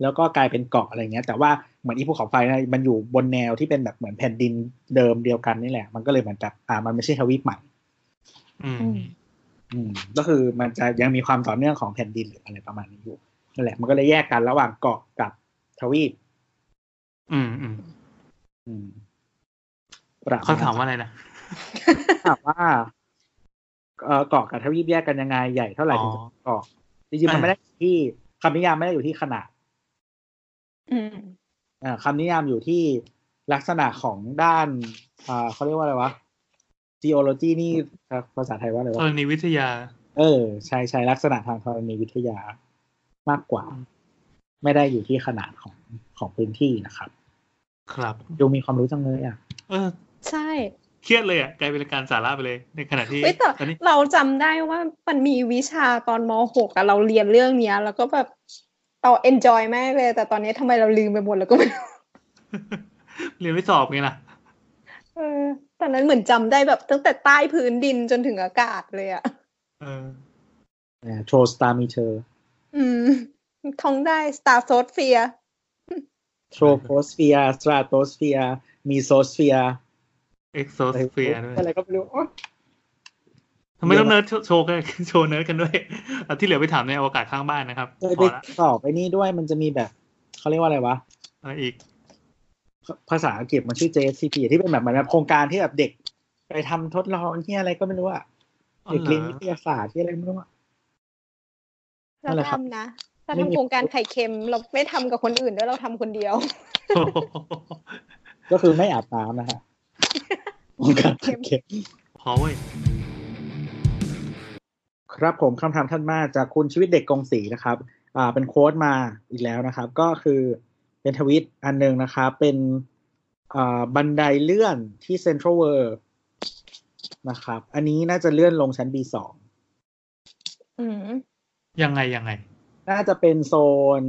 แล้วก็กลายเป็นเกาะอะไรเงี้ย แต่ว่าเหมือนอีภูเขาไฟนะมันอยู่บนแนวที่เป็นแบบเหมือนแผ่นดินเดิมเดียวกันนี่แหละ มันก็เลยเหมือนแบบอ่า มันไม่ใช่ทวีปใหม่อืมอืม อืม ก็คือมันจะยังมีความต่อเนื่องของแผ่นดินหรืออะไรประมาณนี้อยู่ นั่นแหละ มันก็เลยแยกกันระหว่างเกาะกับทวีป อืมอืมอืมประเขาถามว่าอะไรนะถามว่าเอ่อเกาะกับทวีปแยกกันยังไงใหญ่เท่าไหร่ถึงจะเป็นเกาะจริงๆมันอ่าไม่ได้อยู่ที่คำนิยามไม่ได้อยู่ที่ขนาดอืมอ่าคำนิยามอยู่ที่ลักษณะของด้านอ่าเขาเรียกว่าอะไรวะ geology นี่ภาษาไทยว่าอะไรธวะรณีวิทยา เออ ใช่ใช่ลักษณะทางธรณีวิทยา มากกว่าอืมไม่ได้อยู่ที่ขนาดของของพื้นที่นะครับ ครับดูมีความรู้จังเลยอะเออใช่เครียดเลยอะกลายเป็นรายการสาระไปเลย ในขณะที่เฮ้ยแต่ตอนนี้เราจำได้ว่ามันมีวิชาตอนม .6 อะเราเรียนเรื่องเนี้ย แล้วก็แบบเราเอนจอยมากเลย แต่ตอนนี้ทำไมเราลืมไปหมดแล้วก็ไม่รู้เรียนไม่สอบไงล่ะเออตอนนั้นเหมือนจำได้แบบตั้งแต่ใต้พื้นดินจนถึงอากาศเลยอะเออโทรสตาร์มีเธอ อืม ท่องได้ Star s o p h e r โทรโพสเฟียสตราโตสเฟียมีโซสเฟียเอ็กโซสเฟียด้วยอะไรก็ไม่รู้โอ๊ยทำไมต้องเนิร์ดโชว์กันโชว์เนิร์ดกันด้วยเอาที่เหลือไปถามในอวกาศข้างบ้านนะครับเคยพไปอละสอบไปนี่ด้วยมันจะมีแบบเขาเรียกว่าอะไรวะอะไรอีก ภาษาอังกฤษมันชื่อ JSCP ที่เป็นแบบเหมือนแบบโครงการที่แบบเด็ก ไปทำทดลองที่อะไรก็ไม่รู้อะอ๋อเด็กเหรอเรียนวิทยาศาสตร์ที่อะไรไม่รู้อะนั่ เรานแหละครับทำนะเราไม่มีทำโครงการไข่เค็ม เราไม่ทำกับคนอื่นด้วยเราทำคนเดียว ก็คือไม่อาบน้ำนะฮะโครงการเก็บพอเว้ยครับผมคำถามถัดมาจากคุณชีวิตเด็กกงสีนะครับ อ่า เป็น quote มาอีกแล้วนะครับ ก็คือเป็นทวิตอันหนึ่งนะครับ เป็นอ่าบันไดเลื่อนที่เซ็นทรัลเวิลด์นะครับ อันนี้น่าจะเลื่อนลงชั้น B2 อืม ยังไงยังไง น่าจะเป็นโซน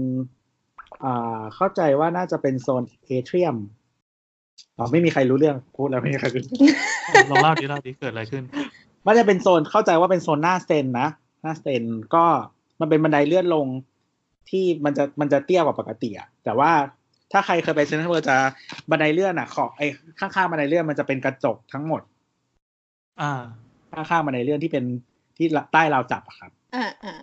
อ่า เข้าใจว่าน่าจะเป็นโซน atrium อ๋อไม่มีใครรู้เรื่องพูดแล้วไม่มีใครรู้ลองเล่าดิเล่าดิเกิดอะไรขึ้น มันจะเป็นโซนเข้าใจว่าเป็นโซนหน้าเซนนะหน้าเซนก็มันเป็นบันไดเลื่อนลงที่มันจะมันจะเตี้ยกว่าปกติอะแต่ว่าถ้าใครเคยไปเซ็นทรัลเวิลด์จะบันไดเลื่อนอะขอบไอ้ข้างๆบันไดเลื่อนมันจะเป็นกระจกทั้งหมด อ่า ข้างๆบันไดเลื่อนที่เป็นที่ใต้ราวจับอะครับ อ่าอ่า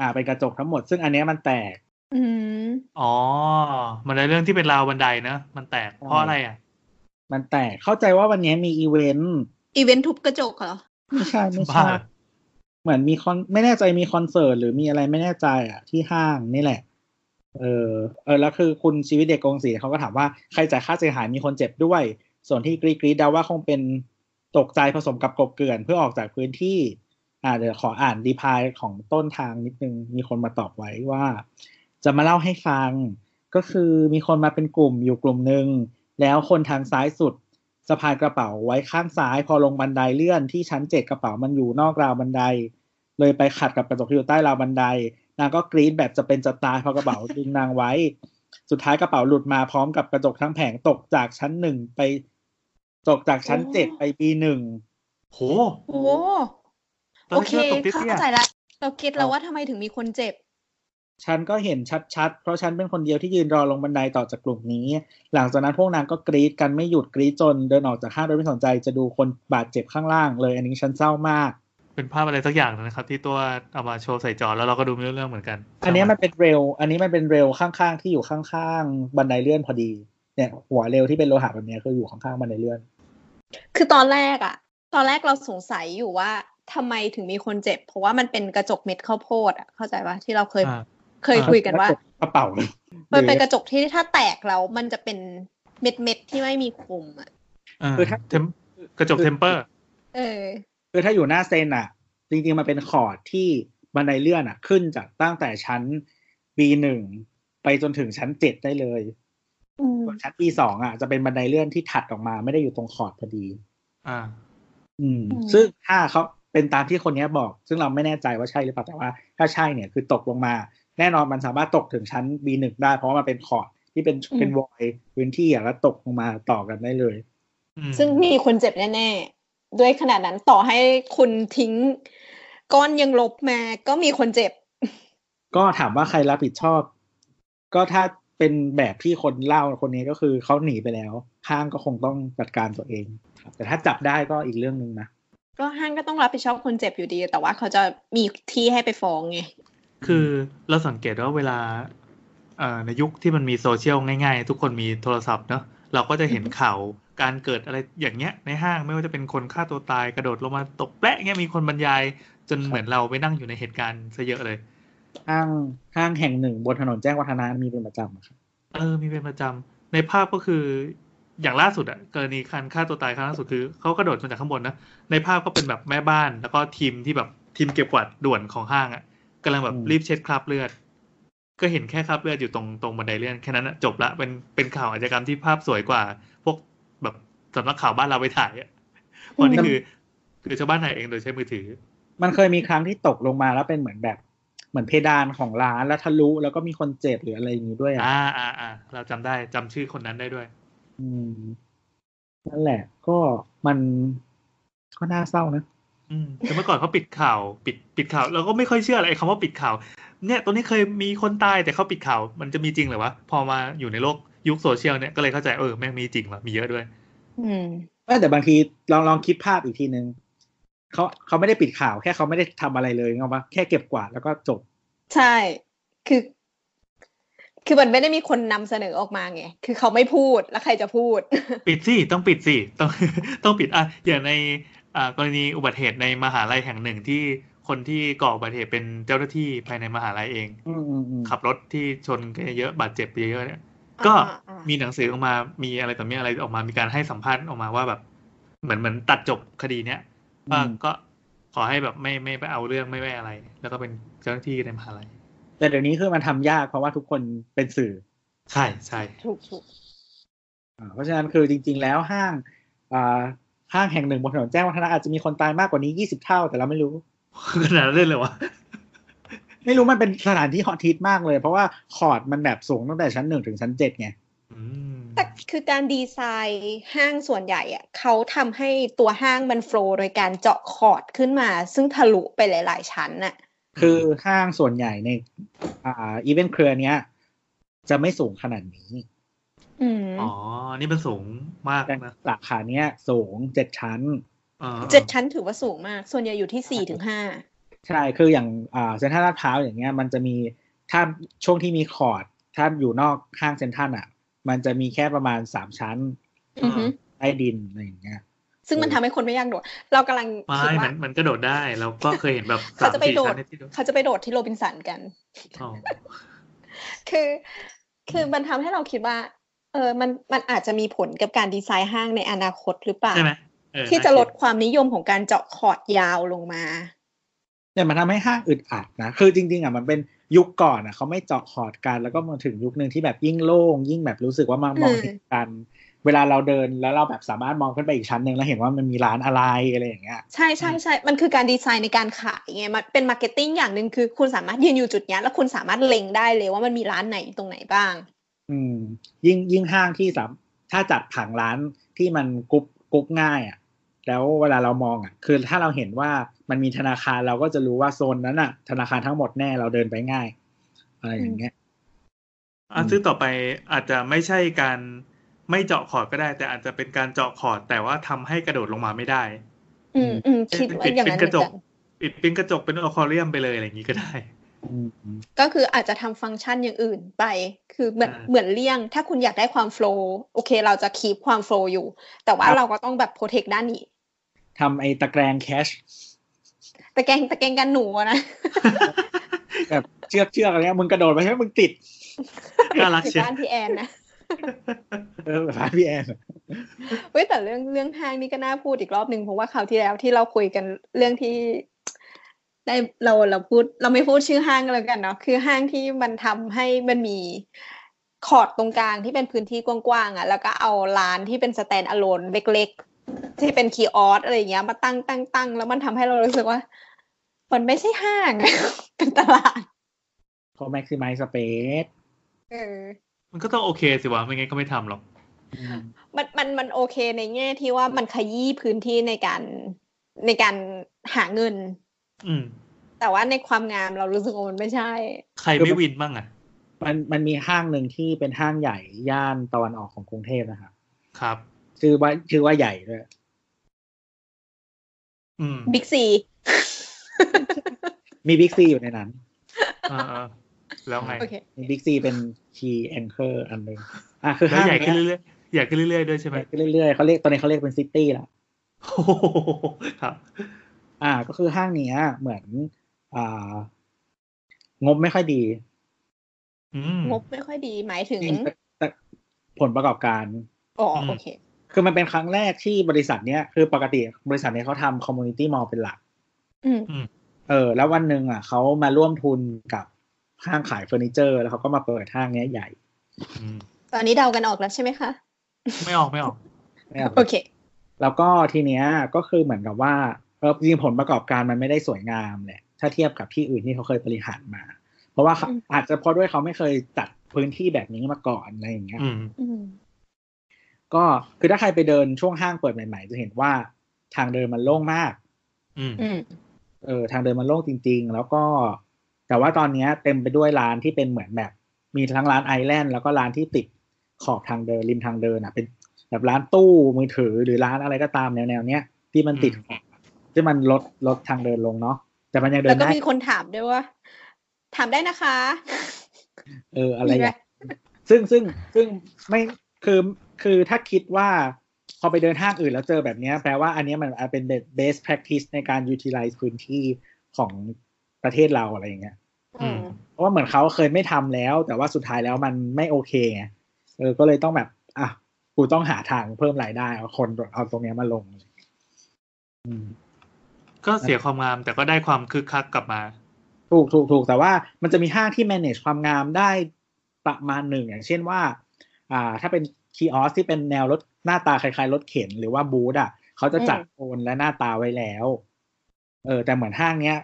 อ่าเป็นกระจกทั้งหมด ซึ่งอันเนี้ยมันแตกอืมอ๋อ มันในเรื่องที่เป็นราวบันไดนะมันแตกเเพราะอะไรอะ มันแตกเข้าใจว่าวันนี้มีอีเวนต์อีเวนต์ทุบกระจกเหรอไม่ใช่ไม่บ้าใช่เหมือนมีคอนไม่แน่ใจมีคอนเสิร์ตหรือมีอะไรไม่แน่ใจอะ ที่ห้างนี่แหละ เออ เออแล้วคือคุณชีวิตเด็กกงสีเขาก็ถามว่าใครจ่ายค่าเสียหายมีคนเจ็บด้วย ส่วนที่กรี๊ดกรี๊ดเดาว่าคงเป็นตกใจผสมกับกลบเกลื่อนเพื่อออกจากพื้นที่ อ่าเดี๋ยวขออ่านดีพายของต้นทางนิดนึง มีคนมาตอบไว้ว่า จะมาเล่าให้ฟัง ก็คือมีคนมาเป็นกลุ่มอยู่กลุ่มหนึ่ง แล้วคนทางซ้ายสุดสะพายกระเป๋าไว้ข้างซ้าย พอลงบันไดเลื่อนที่ชั้นเจ็ดกระเป๋ามันอยู่นอกราวบันได เลยไปขัดกับกระจกที่อยู่ใต้ราวบันได นางก็กรีดแบบจะเป็นจะตายเพราะกระเป๋าดึงนางไว้ สุดท้ายกระเป๋าหลุดมาพร้อมกับกระจกทั้งแผงตกจากชั้นหนึ่งไป ตกจากชั้นเจ็ดไปปีหนึ่งโหโอ้ตอน โอแรกเคคิดว่าตกเตี้เข้ายใจละเราคิดแล้วว่าทำไมถึงมีคนเจ็บ ฉันก็เห็นชัดๆ เพราะฉันเป็นคนเดียวที่ยืนรอลงบันไดต่อจากกลุ่มนี้ หลังจากนั้นพวกนางก็กรีดกันไม่หยุดกรีดจนเดินออกจากห้างโดยไม่สนใจจะดูคนบาดเจ็บข้างล่างเลย อันนี้ฉันเศร้ามาก เป็นภาพอะไรสักอย่างนะครับ ที่ตัวเอามาโชว์ใส่จอแล้วเราก็ดูไม่รู้เรื่องเหมือนกัน อันนี้มันเป็นเรลอันนี้มันเป็นเรลข้างๆที่อยู่ข้างๆบันไดเลื่อนพอดี เนี่ย หัวเรลที่เป็นโลหะแบบเนี้ยคืออยู่ข้างๆบันไดเลื่อน คือตอนแรกอะตอนแรกเราสงสัยอยู่ว่า ทำไมถึงมีคนเจ็บ เพราะว่ามันเป็นกระจกเม็ดข้าวโพดอะเข้าใจปะที่เราเคยอ่าเคยคุยกันว่ากระเป๋าเลยมันเป็นกระจกที่ถ้าแตกแล้วมันจะเป็นเม็ดเม็ดๆที่ไม่มีคมอะอ่าคือถ้าเทมกระจก temper เออคือถ้าอยู่หน้า Zen อะ จริงๆมันเป็นคอร์ดที่บันไดเลื่อนอะ ขึ้นจากตั้งแต่ชั้น B1 ไปจนถึงชั้นเจ็ดได้เลยอืมส่วนชั้น B2 อะ จะเป็นบันไดเลื่อนที่ถัดออกมา ไม่ได้อยู่ตรงคอร์ดพอดี อ่า อืม ซึ่งถ้าเขา เป็นตามที่คนเนี้ยบอก ซึ่งเราไม่แน่ใจว่าใช่หรือเปล่าแต่ว่า ถ้าใช่เนี่ยคือตกลงมา แน่นอนมันสามารถตกถึงชั้น B1 ได้ เพราะว่ามันเป็นคอร์ดที่เป็นเป็นวอยพื้นที่อะแล้วตกลงมาต่อกันได้เลยอืมซึ่งมีคนเจ็บแน่ๆ ด้วยขนาดนั้นต่อให้คุณทิ้ง ก้อนยางลบมา ก็มีคนเจ็บ ก็ถามว่าใครรับผิดชอบ ก็ถ้าเป็นแบบที่คนเล่าคนนี้ก็คือเขาหนีไปแล้วห้างก็คงต้องจัดการตัวเองครับแต่ถ้าจับได้ก็อีกเรื่องหนึ่งนะ ก็ห้างก็ต้องรับผิดชอบคนเจ็บอยู่ดี แต่ว่าเขาจะมีที่ให้ไปฟ้องไง คือเราสังเกตว่าเวลาเอ่อในยุคที่มันมีโซเชียลง่ายๆ ทุกคนมีโทรศัพท์เนาะเราก็จะเห็นข่าวการเกิดอะไรอย่างเงี้ยในห้างไม่ว่าจะเป็นคนฆ่าตัวตายกระโดดลงมาตกแปะเงี้ยมีคนบรรยาย จนเหมือนเราไปนั่งอยู่ในเหตุการณ์ซะเยอะเลย ห้างห้างแห่งหนึ่งบนถนนแจ้งวัฒนะมีเป็นประจำอะครับเออมีเป็นประจำในภาพก็คือ อย่างล่าสุดอะกรณีการฆ่าตัวตายครั้งล่าสุดคือเขากระโดดมาจากข้างบนนะ ในภาพก็เป็นแบบแม่บ้าน แล้วก็ทีมที่แบบทีมเก็บกวาดด่วนของห้างอะกำลังแบบรีบเช็ดคราบเลือด ก็เห็นแค่คราบเลือดอยู่ตรงตรงบันไดเลื่อนแค่นั้นอะจบละเป็นเป็นข่าวอาชญากรรมที่ภาพสวยกว่า พวกแบบสำนักข่าวบ้านเราไปถ่ายอะเพราะนี่คือคือชาวบ้านถ่ายเองโดยใช้มือถือ มันเคยมีครั้งที่ตกลงมาแล้วเป็นเหมือนแบบเหมือนเพดานของร้านแล้วทะลุแล้วก็มีคนเจ็บหรืออะไรอย่างนี้ด้วยอะอ่าอ่าอ่าเราจำได้จำชื่อคนนั้นได้ด้วย อืมนั่นแหละ ก็มันก็น่าเศร้านะอืมแต่เมื่อก่อนเขาปิดข่าว ปิดปิดข่าวเราก็ไม่ค่อยเชื่ออะไรไอ้คำว่าปิดข่าว เนี่ยตัวนี้เคยมีคนตายแต่เขาปิดข่าว มันจะมีจริงเหรือวะพอมาอยู่ในโลกยุคโซเชียลเนี่ยก็เลยเข้าใจเออแม่งมีจริงว่ะมีเยอะด้วย อืมแต่บางทีลองลองคิดภาพอีกทีนึงเขาเขาไม่ได้ปิดข่าว แค่เขาไม่ได้ทำอะไรเลยเงาปะแค่เก็บกวาดแล้วก็จบ ใช่ คือ คือมันไม่ได้มีคนนำเสนอออกมาไง คือเขาไม่พูดแล้วใครจะพูด ปิดสิ ต้องปิดสิ ต้องต้องปิดอะอย่างในอ่ากรณีอุบัติเหตุในมหาลัยแห่งหนึ่งที่คนที่ก่ออุบัติเหตุเป็นเจ้าหน้าที่ภายในมหาลัยเองอืมอืมอืมขับรถที่ชนกันเยอะบาดเจ็บเยอะๆเนี่ย ก็อ่าอ่ามีหนังสือออกมา มีอะไรต่อมีอะไรออกมา มีการให้สัมภาษณ์ออกมาว่าแบบ เหมือนเหมือนตัดจบคดีเนี้ยว่าก็ขอให้แบบไม่ไม่ไปเอาเรื่องไม่ไม่อะไร แล้วก็เป็นเจ้าหน้าที่ในมหาลัย แต่เดี๋ยวนี้คือมันทำยากเพราะว่าทุกคนเป็นสื่อ ใช่ใช่ถูกถูกอ่าเพราะฉะนั้นคือจริง ๆ แล้วห้างอ่าห้างแห่งหนึ่งบนถนนแจ้งวัฒนะอาจจะมีคนตายมากกว่านี้ยี่สิบเท่า แต่เราไม่รู้ขนาดนั้นเลยเหรอวะไม่รู้มันเป็นสถานที่ฮอตฮิตมากเลย เพราะว่าคอร์ดมันแบบสูงตั้งแต่ชั้นหนึ่งถึงชั้นเจ็ดไงอืมแต่คือการดีไซน์ห้างส่วนใหญ่อะเขาทำให้ตัวห้างมัน flow โดยการเจาะคอร์ดขึ้นมา ซึ่งทะลุไปหลาย ๆ ชั้นน่ะ คือห้างส่วนใหญ่ใน อ่า อีเวนต์เครือเนี้ย จะไม่สูงขนาดนี้อืมอ๋อ นี่มันสูงมากแต่นะสาขาเนี้ย สูงเจ็ดชั้นอ่าเจ็ดชั้นถือว่าสูงมาก ส่วนใหญ่อยู่ที่สี่ถึงห้าใช่ คืออย่างอ่าเซ็นทรัลลาดพร้าวอย่างเงี้ย มันจะมีถ้าช่วงที่มีคอร์ด ถ้าอยู่นอกห้างเซ็นทรัลอะ มันจะมีแค่ประมาณสามชั้นอือฮึใต้ดินอะไรอย่างเงี้ย ซึ่งมันทำให้คนไม่อยากโดด เรากำลังไม่คิดมัว่านมันก็โดดได้เราก็เคยเห็นแบบเขาสามจะไปสี่โดดชั้นในที่โดดเขาจะไปโดดที่โรบินสันกันอ๋อคือ คือมันทำให้เราคิดว่า เออมันมันอาจจะมีผลกับการดีไซน์ห้างในอนาคตหรือเปล่าใช่ไหมเออที่จะน่าคิดความนิยมของการเจาะคอร์ดยาวลงมาแต่มันทำให้ห้างอึดอัดนะคือจริง ๆอะมันเป็นยุคก่อนอะเขาไม่เจาะคอร์ดกันแล้วก็มาถึงยุคหนึ่งที่แบบยิ่งโล่งยิ่งแบบรู้สึกว่ามามองอืมเห็นกัน เวลาเราเดินแล้วเราแบบสามารถมองขึ้นไปอีกชั้นหนึ่งแล้วเห็นว่ามันมีร้านอะไรอะไรอย่างเงี้ยใช่ใช่ใช่มันคือการดีไซน์ในการขายไงมันเป็น marketing อย่างหนึ่งคือ คุณสามารถยืนอยู่จุดเนี้ยแล้วคุณสามารถเล็งได้เลยว่ามันมีร้านไหนตรงไหนบ้าง อืม ยิ่งยิ่งห้างที่สามถ้าจัดผังร้านที่มันกรุ๊ปกรุ๊ปง่ายอะ แล้วเวลาเรามองอะ คือถ้าเราเห็นว่ามันมีธนาคารเราก็จะรู้ว่าโซนนั้นอะ ธนาคารทั้งหมดแน่เราเดินไปง่ายอะไรอย่างเงี้ยอะซึ่งต่อไปอาจจะไม่ใช่การ ไม่เจาะคอร์ดก็ได้ แต่อาจจะเป็นการเจาะคอร์ดแต่ว่าทำให้กระโดดลงมาไม่ได้ อืมอืมคิดว่าอย่างนั้นเหมือนกันปิดเป็นกระจกเป็นอควาเรียมไปเลยอะไรอย่างนี้ก็ได้อืมอืมก็คืออาจจะทำฟังก์ชันอย่างอื่นไป คือเหมือนอ่าเหมือนเลี่ยง ถ้าคุณอยากได้ความ flow โอเค เราจะ keep ความ flow อยู่ แต่ว่าเราก็ต้องแบบ protect ด้านนี้ทำไอ้ตะแกรง catchตะแกรงตะแกรงกันหนูอะนะแบบเชือกเชือกอะไรเงี้ยมึงกระโดดไปใช่ไหมมึงติดน่ารักคือเชียวบ้านพี่แอนนะ เออแบบพี่แอนเว้ยแต่เรื่องเรื่องห้างนี่ก็น่าพูดอีกรอบหนึ่งเพราะว่าคราวที่แล้วที่เราคุยกันเรื่องที่ ได้เราเราพูด เราไม่พูดชื่อห้างกันแล้วกันเนาะคือห้างที่มันทำให้มันมีคอร์ดตรงกลางที่เป็นพื้นที่กว้างๆอะ แล้วก็เอาร้านที่เป็น stand alone เล็กๆ ที่เป็น kiosk อะไรอย่างเงี้ยมาตั้งตั้งตั้งแล้วมันทำให้เรารู้สึกว่า มันไม่ใช่ห้าง เป็นตลาดเขา maximize spaceเออ มันก็ต้องโอเคสิวะไม่งั้นก็ไม่ทำหรอก มันมันมันโอเคในแง่ที่ว่ามันขยี้พื้นที่ในการในการหาเงิน อืม แต่ว่าในความงามเรารู้สึกว่ามันไม่ใช่ ใครไม่วินบ้างอะ มันมันมีห้างหนึ่งที่เป็นห้างใหญ่ย่านตะวันออกของกรุงเทพนะครับครับ ชื่อว่าชื่อว่าใหญ่ด้วยอืมบิ๊กซี มีบิ๊กซีอยู่ในนั้นอ่าๆ แล้วไงโอเคมีบิ๊กซีเป็น key anchor อันหนึ่งอะคือแล้วห้างใหญ่ขึ้นเนี้ยเรื่อยๆใหญ่ขึ้นเรื่อยๆด้วยใช่ไหมใหญ่ขึ้นเรื่อยๆเขาเรียกตอนนี้เขาเรียกเป็น city ละโอ้โหครับ อ่า ก็คือห้างเนี้ย เหมือน อ่า งบไม่ค่อยดีอืมงบไม่ค่อยดีหมายถึงแต่แต่ผลประกอบการอ๋ออืมโอเค คือมันเป็นครั้งแรกที่บริษัทเนี้ยคือปกติบริษัทเนี้ยเขาทำ community mall เป็นหลักอืมเออ แล้ววันหนึ่งอะเขามาร่วมทุนกับ ห้างขายเฟอร์นิเจอร์ แล้วเขาก็มาเปิดห้างเนี้ยใหญ่อืมตอนนี้เดากันออกแล้วใช่ไหมคะ ไม่ออกไม่ออกไม่เอาโอเค แล้วก็ทีเนี้ยก็คือเหมือนกับว่าเออจริงๆผลประกอบการมันไม่ได้สวยงามแหละถ้าเทียบกับที่อื่นที่เขาเคยบริหารมา เพราะว่าเขาอืมอาจจะเพราะด้วยเขาไม่เคยจัดพื้นที่แบบนี้มาก่อนอะไรอย่างเงี้ยอืมอืมก็คือถ้าใครไปเดินช่วงห้างเปิดใหม่ ๆ จะเห็นว่าทางเดินมันโล่งมากอืมอืมเออ ทางเดินมันโล่งจริง ๆ แล้วก็ แต่ว่าตอนเนี้ยเต็มไปด้วยร้านที่เป็นเหมือนแบบ มีทั้งร้านไอแลนด์แล้วก็ร้านที่ติดขอบทางเดินริมทางเดินอะเป็นแบบร้านตู้มือถือหรือร้านอะไรก็ตามแนวๆเนี้ยที่มันติดขอบที่มันลดลดทางเดินลงเนาะแต่มันยังเดิแล้วนก็ได้มีคนถามด้วยว่า ถามได้นะคะ เอออะไรมีไหมอย่างซึ่งซึ่งซึ่งไม่คือคือถ้าคิดว่าพอไปเดินห้างอื่นแล้วเจอแบบเนี้ยแปลว่าอันเนี้ยมันอาจเป็น best practice ในการ utilize พื้นที่ของ ประเทศเราอะไรอย่างเงี้ยอืมเพราะว่าเหมือนเขาเคยไม่ทำแล้ว แต่ว่าสุดท้ายแล้วมันไม่โอเคไงเออก็เลยต้องแบบอะกูต้องหาทางเพิ่มรายได้เอาคนเอาตรงเนี้ยมาลงอืมก็เสียความงามแต่ก็ได้ความคึกคักกลับมา ถูกถูกถูกแต่ว่ามันจะมีห้างที่ manage ความงามได้ประมาณหนึ่งอย่างเช่นว่า อ่า ถ้าเป็นคีออสที่เป็นแนวรถหน้าตาคล้ายๆรถเข็นหรือว่าบูธอะเขาจะจัดอืมโซนและหน้าตาไว้แล้ว เออ แต่เหมือนห้างเนี้ย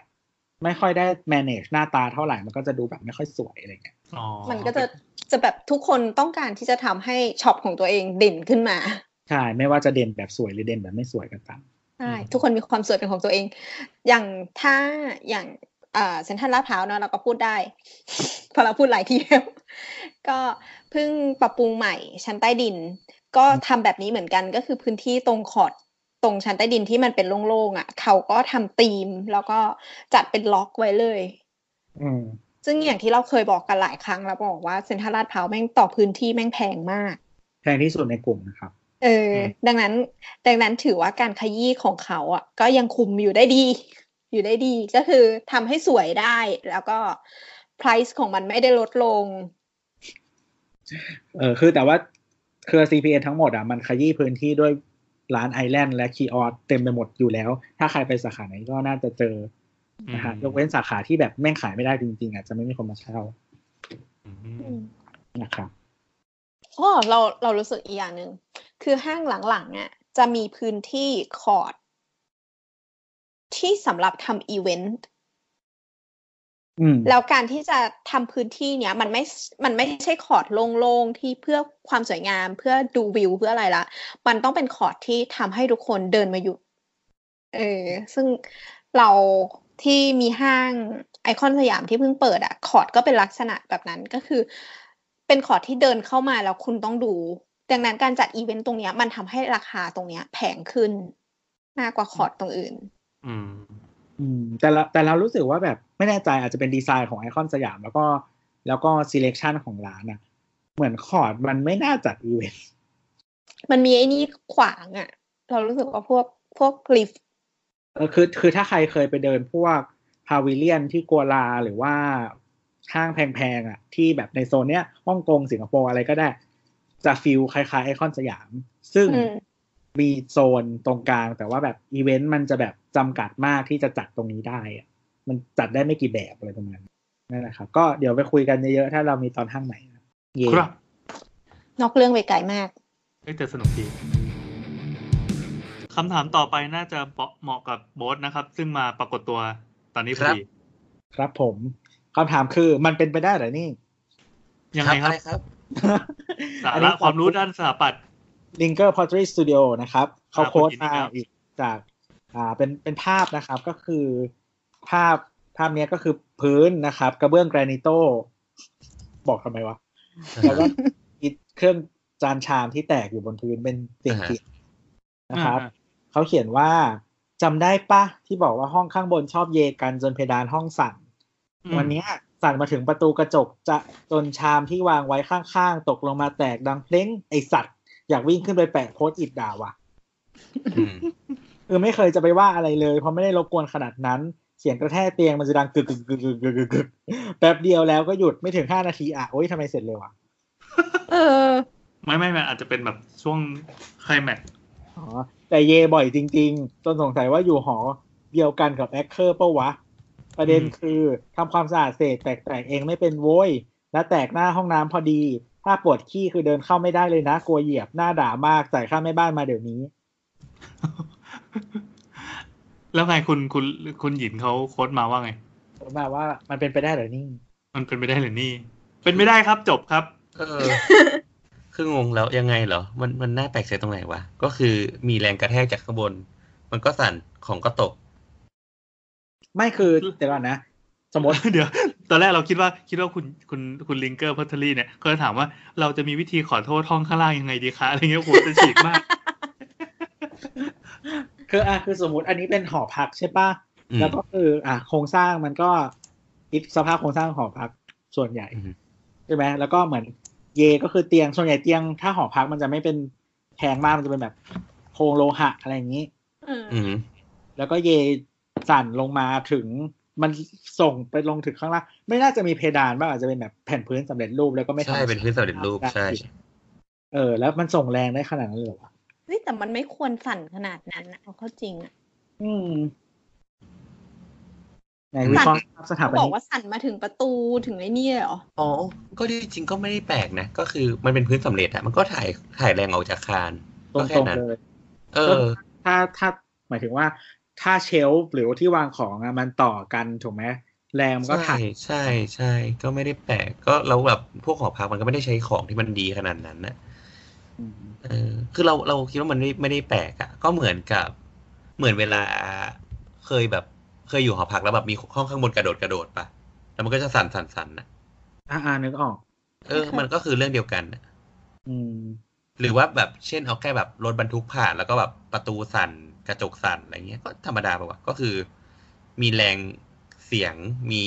ไม่ค่อยได้ manage หน้าตาเท่าไหร่มันก็จะดูแบบไม่ค่อยสวยอะไรเงี้ยอ๋อมันก็จะจะแบบทุกคนต้องการที่จะทำให้ช็อปของตัวเองเด่นขึ้นมา ใช่ ไม่ว่าจะเด่นแบบสวยหรือเด่นแบบไม่สวยก็ตามใช่ทุกคนมีความสวยเป็นของตัวเอง อย่างถ้าอย่างเอ่อเซ็นทรัลลาดพร้าวเนอะเราก็พูดได้เพราะเราพูดหลายทีแล้วก็เพิ่งปรับปรุงใหม่ชั้นใต้ดิน ก็ทำแบบนี้เหมือนกันก็คือพื้นที่ตรงขอด ตรงชั้นใต้ดินที่มันเป็นโล่งๆอะ เขาก็ทำธีม แล้วก็จัดเป็นล็อกไว้เลยอืมซึ่งอย่างที่เราเคยบอกกันหลายครั้งแล้วบอกว่าเซ็นทรัลลาดพร้าวแม่งต่อพื้นที่แม่งแพงมาก แพงที่สุดในกลุ่มนะครับ เออ ดังนั้น ดังนั้นถือว่าการขยี้ของเขาอะ ก็ยังคุมอยู่ได้ดี อยู่ได้ดีก็คือทำให้สวยได้ แล้วก็ price ของมันไม่ได้ลดลง เออคือแต่ว่าเครือ CPN ทั้งหมดอะมันขยี้พื้นที่ด้วย ร้านไอแลนด์และคีออสเต็มไปหมดอยู่แล้ว ถ้าใครไปสาขาไหนก็น่าจะเจอนะฮะอืมยกเว้นสาขาที่แบบแม่งขายไม่ได้จริงๆอะจะไม่มีคนมาเช่าอืมอืมนะครับอ๋อเราเรารู้สึกอีกอย่างหนึ่งคือห้างหลังๆอะจะมีพื้นที่คอร์ดที่สำหรับทำอีเวนต์อืม แล้วการที่จะทำพื้นที่เนี้ยมันไม่ มันไม่ใช่คอร์ดโล่งๆที่เพื่อความสวยงามเพื่อดูวิวเพื่ออะไรละ มันต้องเป็นคอร์ดที่ทำให้ทุกคนเดินมาหยุดเออ ซึ่งเราที่มีห้างไอคอนสยามที่เพิ่งเปิดอะคอร์ดก็เป็นลักษณะแบบนั้นก็คือ เป็นคอร์ดที่เดินเข้ามาแล้วคุณต้องดู ดังนั้นการจัดอีเวนต์ตรงเนี้ย มันทำให้ราคาตรงเนี้ยแพงขึ้นมากกว่าคอร์ดตรงอื่น อืม อืมแต่ละแต่เรารู้สึกว่าแบบไม่แน่ใจอาจจะเป็นดีไซน์ของไอคอนสยาม แล้วก็แล้วก็ selection ของร้านอะเหมือนคอร์ดมันไม่น่าจัดอีเวนต์มันมีไอ้นี่ขวางอะเรารู้สึกว่าพวกพวกลิฟต์เออคือคือถ้าใครเคยไปเดินพวกพาวิเลียนที่กัวลาหรือว่าห้างแพงๆอะที่แบบในโซนเนี้ยฮ่องกงสิงคโปร์อะไรก็ได้ จะ feel คล้ายๆไอคอนสยาม ซึ่งอื มมีโซนตรงกลาง แต่ว่าแบบอีเวนต์มันจะแบบจำกัดมากที่จะจัดตรงนี้ได้อะมันจัดได้ไม่กี่แบบอะไรประมาณนั้นนั่นแหละครับ ก็เดี๋ยวไปคุยกันเยอะๆถ้าเรามีตอนห้างไหนนะเย่ครับนอกเรื่องไปไกลมากเอ้ยแต่สนุกดีคำถามต่อไปน่าจะเหมาะกับโบสนะครับ ซึ่งมาปรากฏตัวตอนนี้พอดีครับผมคำถามคือมันเป็นไปได้เหรอนี่ยังไงครับอะไรครับ สาระความรู้ด้านสถาปัตย์ ลิงเกอร์พอ r ตรีสตูดิโอนะครับเขาอ่าโค้ดคุณอินมาครับอีกจากอ่าเป็นเป็นภาพนะครับก็คือภาพภาพเนี้ยก็คือพื้นนะครับ กระเบื้องแกรนิโตบอกทำไมวะ แล้วก็อีกเครื่องจานชามที่แตกอยู่บนพื้นเป็นเสียงอ่าฮะเขียนนะครับอ่าเขาเขียนว่าจำได้ปะที่บอกว่าห้องข้างบนชอบเยกันจนเพดานห้องสั่นอืมวันเนี้ยสั่นมาถึงประตูกระจกจะจนชามที่วางไว้ข้างๆ ตกลงมาแตกดังเพลงไอสัตว์ อยากวิ่งขึ้นไปแปะโพสต์อิดด่าว่ะอืมคือไม่เคยจะไปว่าอะไรเลย เพราะไม่ได้รบกวนขนาดนั้น เสียงกระแทกเตียงมันจะดังกึกกึกกึกกึกกึกกึกกึกแป๊บเดียวแล้วก็หยุดไม่ถึงห้านาทีอะโอ้ยทำไมเสร็จเร็วอะเออ ไม่ไม่ไม่อาจจะเป็นแบบช่วงไคลแม็กซ์อ๋อแต่เยบ่อยจริง ๆ จนสงสัยว่าอยู่หอเดียวกันกับแอคเคอร์เปะวะ ประเด็นคือทำความสะอาดเศษแตกๆเองไม่เป็นโว้ยและแตกหน้าห้องน้ำพอดี ถ้าปวดขี้คือเดินเข้าไม่ได้เลยนะกลัวเหยียบหน้าด่ามากจ่ายค่าแม่บ้านมาเดี๋ยวนี้ แล้วไงคุณคุณคุณหยินเขา quote มาว่าไงผมแบบว่ามันเป็นไปได้เหรอนี่ มันเป็นไปได้หรือนี่ เป็นไม่ได้ครับจบครับ เออ คืองงแล้วยังไงเหรอ มันมันน่าแปลกใจตรงไหนวะ ก็คือมีแรงกระแทกจากข้างบน มันก็สั่นของก็ตก ไม่คือเดี๋ยวก่อนนะ สมมติเดี๋ยว ตอนแรกเราคิดว่าคิดว่าคุณคุณคุณลิงเกอร์พัทลีเนี่ยก็จะถามว่าเราจะมีวิธีขอโทษห้องข้างล่างยังไงดีคะอะไรเงี้ยโหจะฉีกมาก คืออะคือสมมติอันนี้เป็นหอพักใช่ปะอืมแล้วก็คือ อะโครงสร้างมันก็คิดสภาพโครงสร้างหอพักส่วนใหญ่อืมใช่ไหมแล้วก็เหมือนเยก็คือเตียงส่วนใหญ่เตียง ถ้าหอพักมันจะไม่เป็นแพงมากมันจะเป็นแบบโครงโลหะอะไรอย่างนี้เอออืมแล้วก็เยสั่นลงมาถึง มันส่งไปลงถึงข้างล่าง ไม่น่าจะมีเพดานบ้างอาจจะเป็นแบบแผ่นพื้นสำเร็จรูปแล้วก็ไม่ทำใช่เป็นพื้นสำเร็จรูปใช่ เออ แล้วมันส่งแรงได้ขนาดนั้นเลยเหรอวะเฮ้ยแต่มันไม่ควรสั่นขนาดนั้นนะเอาเข้าจริงอะ อืมในวิเคราะห์สถาเขาปบอนิกกว่าสั่นมาถึงประตูถึงไอ้นี่เลยเหรอ อ๋อ ก็จริงๆก็ไม่ได้แปลกนะ ก็คือมันเป็นพื้นสำเร็จอะมันก็ถ่ายถ่ายแรงออกจากคานตก็แค่รงนั้นๆเลยเออ ถ้าถ้าหมายถึงว่า ถ้าเชลฟ์หรือว่าที่วางของอะมันต่อกันถูกไหมแรงมันก็ใช่ถ่ายใช่ใช่ก็ไม่ได้แปลกก็เราแบบพวกหอพักมันก็ไม่ได้ใช้ของที่มันดีขนาดนั้นนะอืมเออคือเราเราคิดว่ามันไม่ไม่ได้แปลกอะก็เหมือนกับเหมือนเวลาเคยแบบเคยอยู่หอพักแล้วแบบมีห้องข้างบนกระโดดกระโดดปะแล้วมันก็จะสั่นสั่นสั่นนะอ่าอ่านึกออก เออ มันก็คือเรื่องเดียวกันน่ะอืม หรือว่าแบบเช่นเอาแค่แบบรถบรรทุกผ่านแล้วก็แบบประตูสั่น กระจกสั่นอะไรเงี้ยก็ธรรมดาปะวะก็คือ มีแรงเสียงมี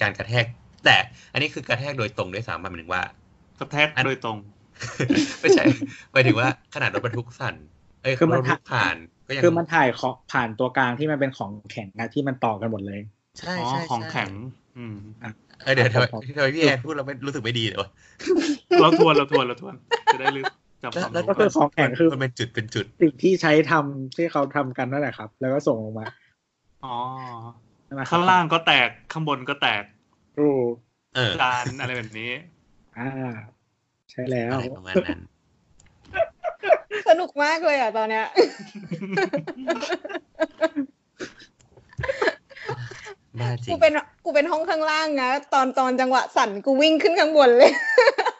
การกระแทก แต่อันนี้คือกระแทกโดยตรงด้วยซ้ำหมายถึงว่ากระแทกโดยตรงไม่ใช่หมายถึงว่าขนาดรถบรรทุกสั่นเอ้ยคือมันรถบรรทุกผ่านก็ยังคือมันถ่ายของผ่านตัวกลางที่มันเป็นของแข็งนะที่มันต่อกันหมดเลย ใช่อ๋อใช่ของใช่แข็ง อืมเออเดี๋ยวทำไมของทำไมพี่แอนพูดเราไม่รู้สึกไม่ดีเลยวะเราทวนเราทวนเราทวนจะได้ลืม จำความแล้วรู้ก็คือของแข็งคือมันเป็นจุดเป็นจุดสิ่งที่ใช้ทำที่เขาทำกันนั่นแหละครับ แล้วก็ส่งลงมาอ๋อนั่นแหละครับข้างล่างก็แตกข้างบนก็แตกรูเออจานอะไรแบบนี้ อ่า ใช่แล้วอะไรประมาณนั้นสนุกมากเลยอะตอนเนี้ยบ้าจริงกูเป็นกูเป็นห้องข้างล่างนะตอนตอนจังหวะสั่นกูวิ่งขึ้นข้างบนเลยเดี๋ยวจะ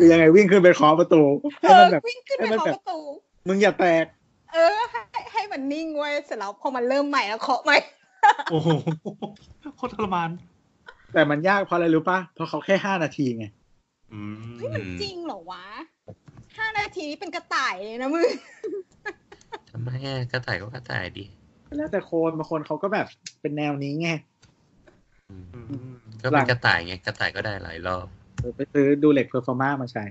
คือยังไงวิ่งขึ้นไปเคาะประตูเอให้อมันแบบวิ่งขึ้นไปให้มันเคาะแบบประตู มึงอย่าแตก เออ ให้ให้มันนิ่งไว้ยเสร็จแล้วพอมันเริ่มใหม่แล้วเคาะใหม่โอ้โหโคตรทรมาน แต่มันยากเพราะอะไรรู้ป่ะเพราะเขาแค่ห้านาทีไงอืมเฮ้ยมันจริงเหรอวะห้านาทีนี้เป็นกระต่ายเลยนะมึงทำไมอะกระต่ายก็กระต่ายดีแล้วแต่คนบางคนเขาก็แบบเป็นแนวนี้ไงอืมอืมก็เป็นกระต่ายไงกระต่ายก็ได้หลายรอบเออ ไปซื้อ Durex Performa มาใช้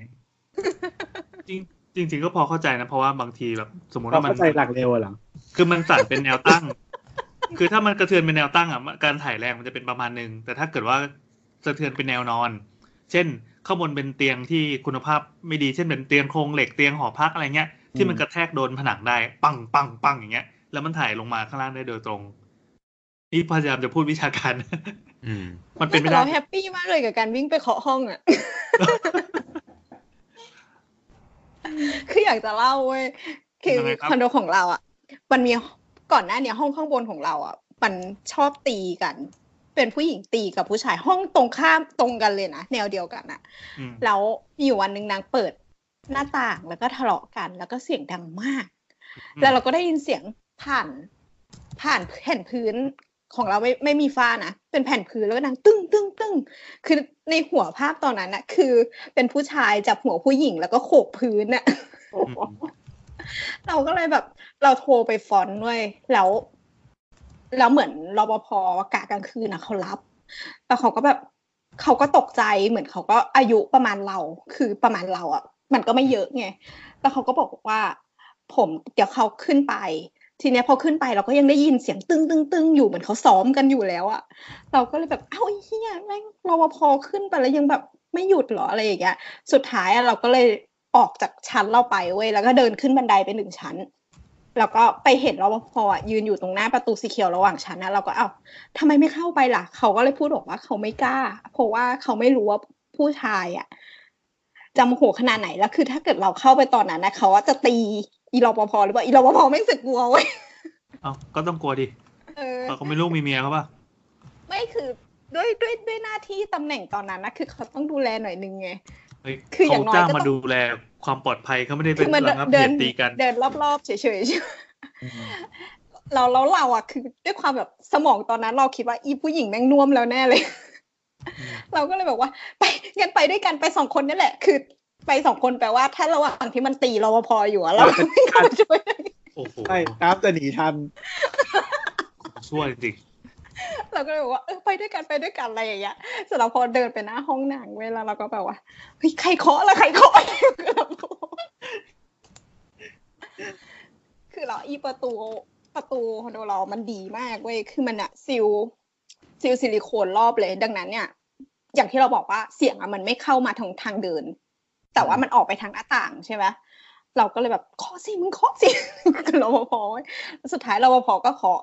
จริงจริง ๆ ก็พอเข้าใจนะ เพราะว่าบางทีแบบ สมมติเราว่ามันเข้าใจหลักเร็วอะเหรอ คือมันสั่นเป็นแนวตั้ง คือถ้ามันกระเทือนเป็นแนวตั้งอะการถ่ายแรงมันจะเป็นประมาณหนึ่งแต่ถ้าเกิดว่าสะเทือนเป็นแนวนอน เช่นข้างบนเป็นเตียงที่คุณภาพไม่ดีเช่นเป็นเตียงโครงเหล็กเตียงหอพักอะไรเงี้ยที่มันกระแทกโดนผนังได้ ปังปังปังอย่างเงี้ย แล้วมันถ่ายลงมาข้างล่างได้โดยตรง นี่พยายามจะพูดวิชาการอืม มันเป็นไม่แต่ได้เราแฮปปี้มากเลยกับการวิ่งไปเคาะห้องอะ คืออยากจะเล่าเว้ยคือยังไงครับคอนโดของเราอะ มันมีก่อนหน้าเนี้ยห้องข้างบนของเราอะ มันชอบตีกัน เป็นผู้หญิงตีกับผู้ชายห้องตรงข้ามตรงกันเลยนะแนวเดียวกันอะอืมแล้วมีอยู่วันหนึ่งนางเปิดหน้าต่างแล้วก็ทะเลาะกัน แล้วก็เสียงดังมาก แล้วเราก็ได้ยินเสียงผ่านผ่านแผ่นพื้น ของเราไม่ไม่มีฝ้านะ เป็นแผ่นพื้นแล้วก็ดังตึ้งตึ้งตึ้งคือในหัวภาพตอนนั้นนะคือเป็นผู้ชายจับหัวผู้หญิงแล้วก็โขกพื้นน่ะอืมเราก็เลยแบบ เราโทรไปฟอนต์ด้วยแล้วแล้วเหมือนรปภกะกลางคืนนะเขารับแล้วเขาก็แบบเขาก็ตกใจเหมือนเขาก็อายุประมาณเรา คือประมาณเราอะ มันก็ไม่เยอะไงแล้วเขาก็บอกว่า ผมเดี๋ยวเขาขึ้นไป ทีเนี้ยพอขึ้นไปเราก็ยังได้ยินเสียงตึ้งตึ้งตึ้งอยู่เหมือนเขาซ้อมกันอยู่แล้วอะเราก็เลยแบบเอ้าเฮียแม่งรปภขึ้นไปแล้วยังแบบไม่หยุดหรออะไรอย่างเงี้ย สุดท้ายอะเราก็เลยออกจากชั้นเราไปเว้ยแล้วก็เดินขึ้นบันไดไปหนึ่งชั้น แล้วก็ไปเห็นรปภอะยืนอยู่ตรงหน้าประตูสีเขียวระหว่างชั้นนะเราก็เอ้าทำไมไม่เข้าไปล่ะ เขาก็เลยพูดบอกว่าเขาไม่กล้า เพราะว่าเขาไม่รู้ว่าผู้ชายอะ จะโมโหขนาดไหนแล้วคือ ถ้าเกิดเราเข้าไปตอนนั้นนะเขาจะตีอีรปภหรือเปล่าอีรปภไม่สึกกลัวเว้ยเอ้าก็ต้องกลัวดิเออเพราะเขาไม่ลูกมีเมียเขาป่ะไม่คือด้วยด้วยด้วยหน้าที่ตำแหน่งตอนนั้นนะคือเขาต้องดูแลหน่อยนึงไงเฮ้ยคืออย่างน้อยเขาจ้างก็ต้องมาดูแลความปลอดภัยเขาไม่ได้เป็คืนอมันระงับเหเดินตุตีกันเดินรอบๆเฉยๆใช่ไหมเราแล้วเราอะคือ ด้วยความแบบสมองตอนนั้นเราคิดว่าอีผู้หญิงแม่งน่วมแล้วแน่เลย เราก็เลยแบบว่า ไปงั้นไปด้วยกันไปสองคนนี่แหละ คือไปสองคนแปลว่า ถ้าระหว่างที่มันตีรปภอยู่อะเราไม่กล้าช่วยโอ้โหใช่น้ำจะหนีทันช่วยจริงเราก็เลยบอกว่าเออไปด้วยกันไปด้วยกันอะไรอย่างเงี้ยเสร็จแล้วพอเดินไปหน้าห้องหนังเวลาเราก็แบบว่าเฮ้ยใครเคาะละใครเคาะคือเราอีประตูประตูคอนโดเรามันดีมากเว้ยคือมันอะซิลซิลซิลิโคนรอบเลย ดังนั้นเนี่ย อย่างที่เราบอกว่าเสียงอะมันไม่เข้ามาทางทางเดิน แต่ว่ามันออกไปทางหน้าต่างใช่ไหมเราก็เลยแบบเคาะสิมึงเคาะสิคือรปภเว้ยสุดท้ายรปภก็เคาะ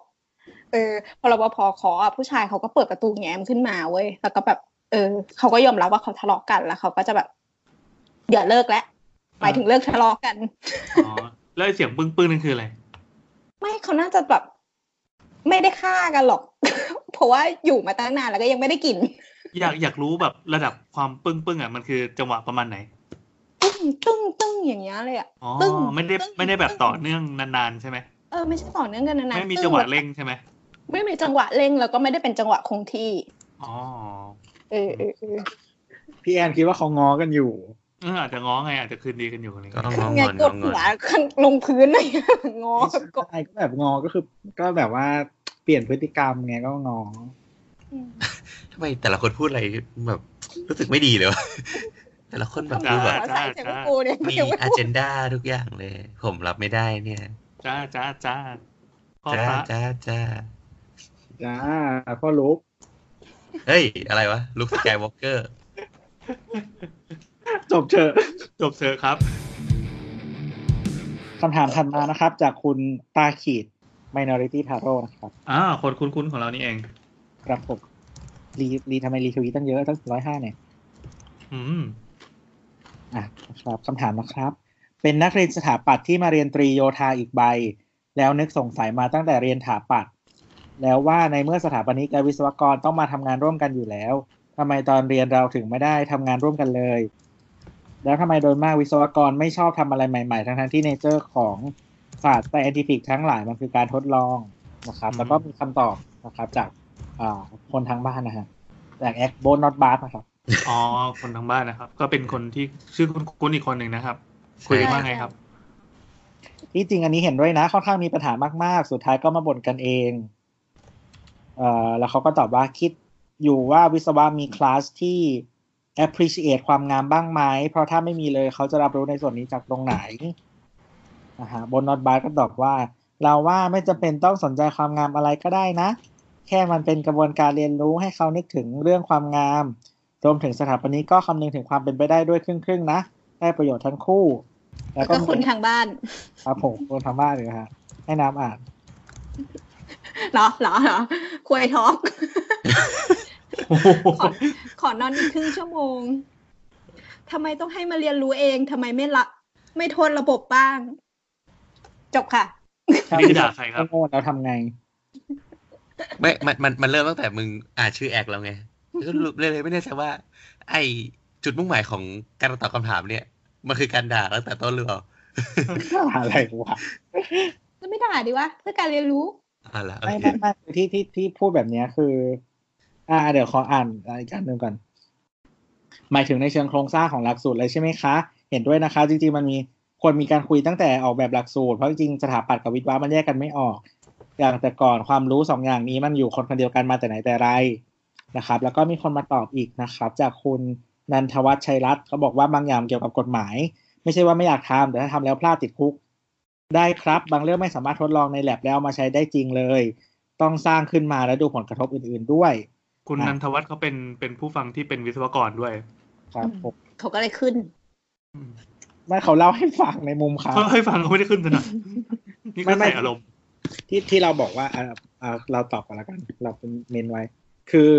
เออ พอรปภขออะผู้ชายเขาก็เปิดประตูแง้มขึ้นมาเว้ยแล้วก็แบบ เออเขาก็ยอมรับว่าเขาทะเลาะกันแล้วเขาก็จะแบบอย่าเลิกแล้วหมายถึงเลิกทะเลาะกันอ๋อแล้วไอ้เสียงปึ้งปึ้งๆนั่นคืออะไรไม่เขาน่าจะแบบไม่ได้ฆ่ากันหรอก เพราะว่าอยู่มาตั้งนานแล้วก็ยังไม่ได้กิน อยากอยากรู้แบบระดับความปึ้งปึ้งๆอะมันคือจังหวะประมาณไหนตึ้งตึ้งตึ้งอย่างเงี้ยเลยอะอ๋อตึ้งไม่ได้ตึ้งไม่ได้แบบตึ้งต่อเนื่องนานๆใช่ไหมเออไม่ใช่ต่อเนื่องกันนานๆไม่มีตึ้จังหวะเร่งใช่ไหมไม่มีจังหวะเร่งแล้วก็ไม่ได้เป็นจังหวะคงที่อ๋อเออเออเออพี่แอนคิดว่าเขาง้อกันอยู่เอออาจจะง้อไงอาจจะคืนดีกันอยู่อะไรก็เงี้ยต้องงองไงงอนกงดองงหัอวนข้างลงพื้นเลยงอแบบกดใช่ก็แบบงอก็คือ ก็แบบว่าเปลี่ยนพฤติกรรมไงก็งอ ทำไมแต่ละคนพูดอะไรแบบรู้สึกไม่ดีเลยวะแต่ละคนแบบทำไมดูหัแบบวใส่เสียงกูเนี่ยมียังไม่อ j e n d a ทุกอย่างเลย ผมรับไม่ได้เนี่ย จ้าจ้าจ้าพ่อจ้าพระจ้าจ้าจ้าพ่อลุกเฮ้ย อะไรวะลุคสกายวอล์กเกอร์ จบเถอะจบเถอะครับคำถามถัดมานะครับ จากคุณตาขีด Minority Taro นะครับ อ่า คนคุ้นๆของเรานี่เอง ครับผม รีรีทำไมรีทวีตตั้งเยอะตั้งร้อยห้าเนี่ย อืม อะครับคำถามนะครับ เป็นนักเรียนสถาปัตย์ที่มาเรียนตรีโยธาอีกใบ แล้วนึกสงสัยมาตั้งแต่เรียนถาปัตย์แล้วว่าในเมื่อสถาปนิกและวิศวกรต้องมาทำงานร่วมกันอยู่แล้วทำไมตอนเรียนเราถึงไม่ได้ทำงานร่วมกันเลย แล้วทำไมโดยมากวิศวกรไม่ชอบทำอะไรใหม่ๆ ทั้งๆที่ nature ของศาสตร์ s ซ i น t ฟิกทั้งหลายมันคือการทดลองนะครับอืมแล้วก็มีคำตอบนะครับจาก อ่า คนทางบ้านนะฮะจากแอคโบนนอตบาร์นะครับ อ๋อ คนทางบ้านนะครับ ก็เป็นคนที่ชื่อคุณคุณอีกคนหนึ่งนะครับ คุยกันว่าไงครับ ที่จริงอันนี้เห็นด้วยนะค่อนข้างมีปัญหามาก ๆ สุดท้ายก็มาบ่นกันเอง เอ่อ แล้วเขาก็ตอบว่าคิดอยู่ว่าวิศวะมีคลาสที่ appreciate ความงามบ้างไหม เพราะถ้าไม่มีเลยเขาจะรับรู้ในส่วนนี้จากตรงไหนนะฮะบนนอตบาร์ก็ตอบว่า เราว่าไม่จำเป็นต้องสนใจความงามอะไรก็ได้นะ แค่มันเป็นกระบวนการเรียนรู้ให้เขานึกถึงเรื่องความงาม รวมถึงสถาปนิกก็คำนึงถึงความเป็นไปได้ด้วยครึ่งๆนะ ได้ประโยชน์ทั้งคู่ แล้วก็คุณทางบ้าน ครับผมคนทำบ้านเลยฮะให้น้ำอ่านเหรอเหรอเหรอคุยท็อกโอ้โหขอขอนอนอีกครึ่งชั่วโมงทำไมต้องให้มาเรียนรู้เองทำไมไม่ละ ไม่โทษระบบบ้าง จบค่ะนี่คือด่าใครครับโง่แล้วทำไง ไม่ มันมันมันเริ่มตั้งแต่มึงอ่านชื่อแอคแล้วไงก็รู้เลยเลยไม่แน่ใจว่า ไอจุดมุ่งหมายของการตอบคำถามเนี่ย มันคือการด่าตั้งแต่ต้นหรือเปล่าอะไรวะจะไม่ด่าดีวะเพื่อการเรียนรู้อ่าละโอไม่เคไม่ไม่ที่ที่ที่พูดแบบเนี้ยคือ อ่า เดี๋ยวขออ่านอีกอันหนึ่งก่อน หมายถึงในเชิงโครงสร้างของหลักสูตรเลยใช่ไหมคะ เห็นด้วยนะคะ จริงๆมันมีควรมีการคุยตั้งแต่ออกแบบหลักสูตร เพราะจริงๆสถาปัตย์กับวิศวะมันแยกกันไม่ออก อย่างแต่ก่อนความรู้สองอย่างนี้มันอยู่คนคนเดียวกันมาแต่ไหนแต่ไรนะครับ แล้วก็มีคนมาตอบอีกนะครับ จากคุณนันทวัฒน์ชัยรัตน์เขาบอกว่าบางอย่างเกี่ยวกับกฎหมาย ไม่ใช่ว่าไม่อยากทำแต่ถ้าทำแล้วพลาดติดคุก ได้ครับ บางเรื่องไม่สามารถทดลองในแลบแล้วมาใช้ได้จริงเลย ต้องสร้างขึ้นมาแล้วดูผลกระทบอื่น ๆด้วย คุณนันทวัฒน์เขาเป็นเป็นผู้ฟังที่เป็นวิศวกรด้วย ครับผมเขาก็เลยขึ้นไม่เขาเล่าให้ฟังในมุมเขาเขาให้ฟังเขาไม่ได้ขึ้นถนัดนี่ก็ไม่ไม่ใส่อารมณ์ ที่ที่เราบอกว่าอ่าอ่าเราตอบกันแล้วกัน เราเป็นเมนไว้ คือ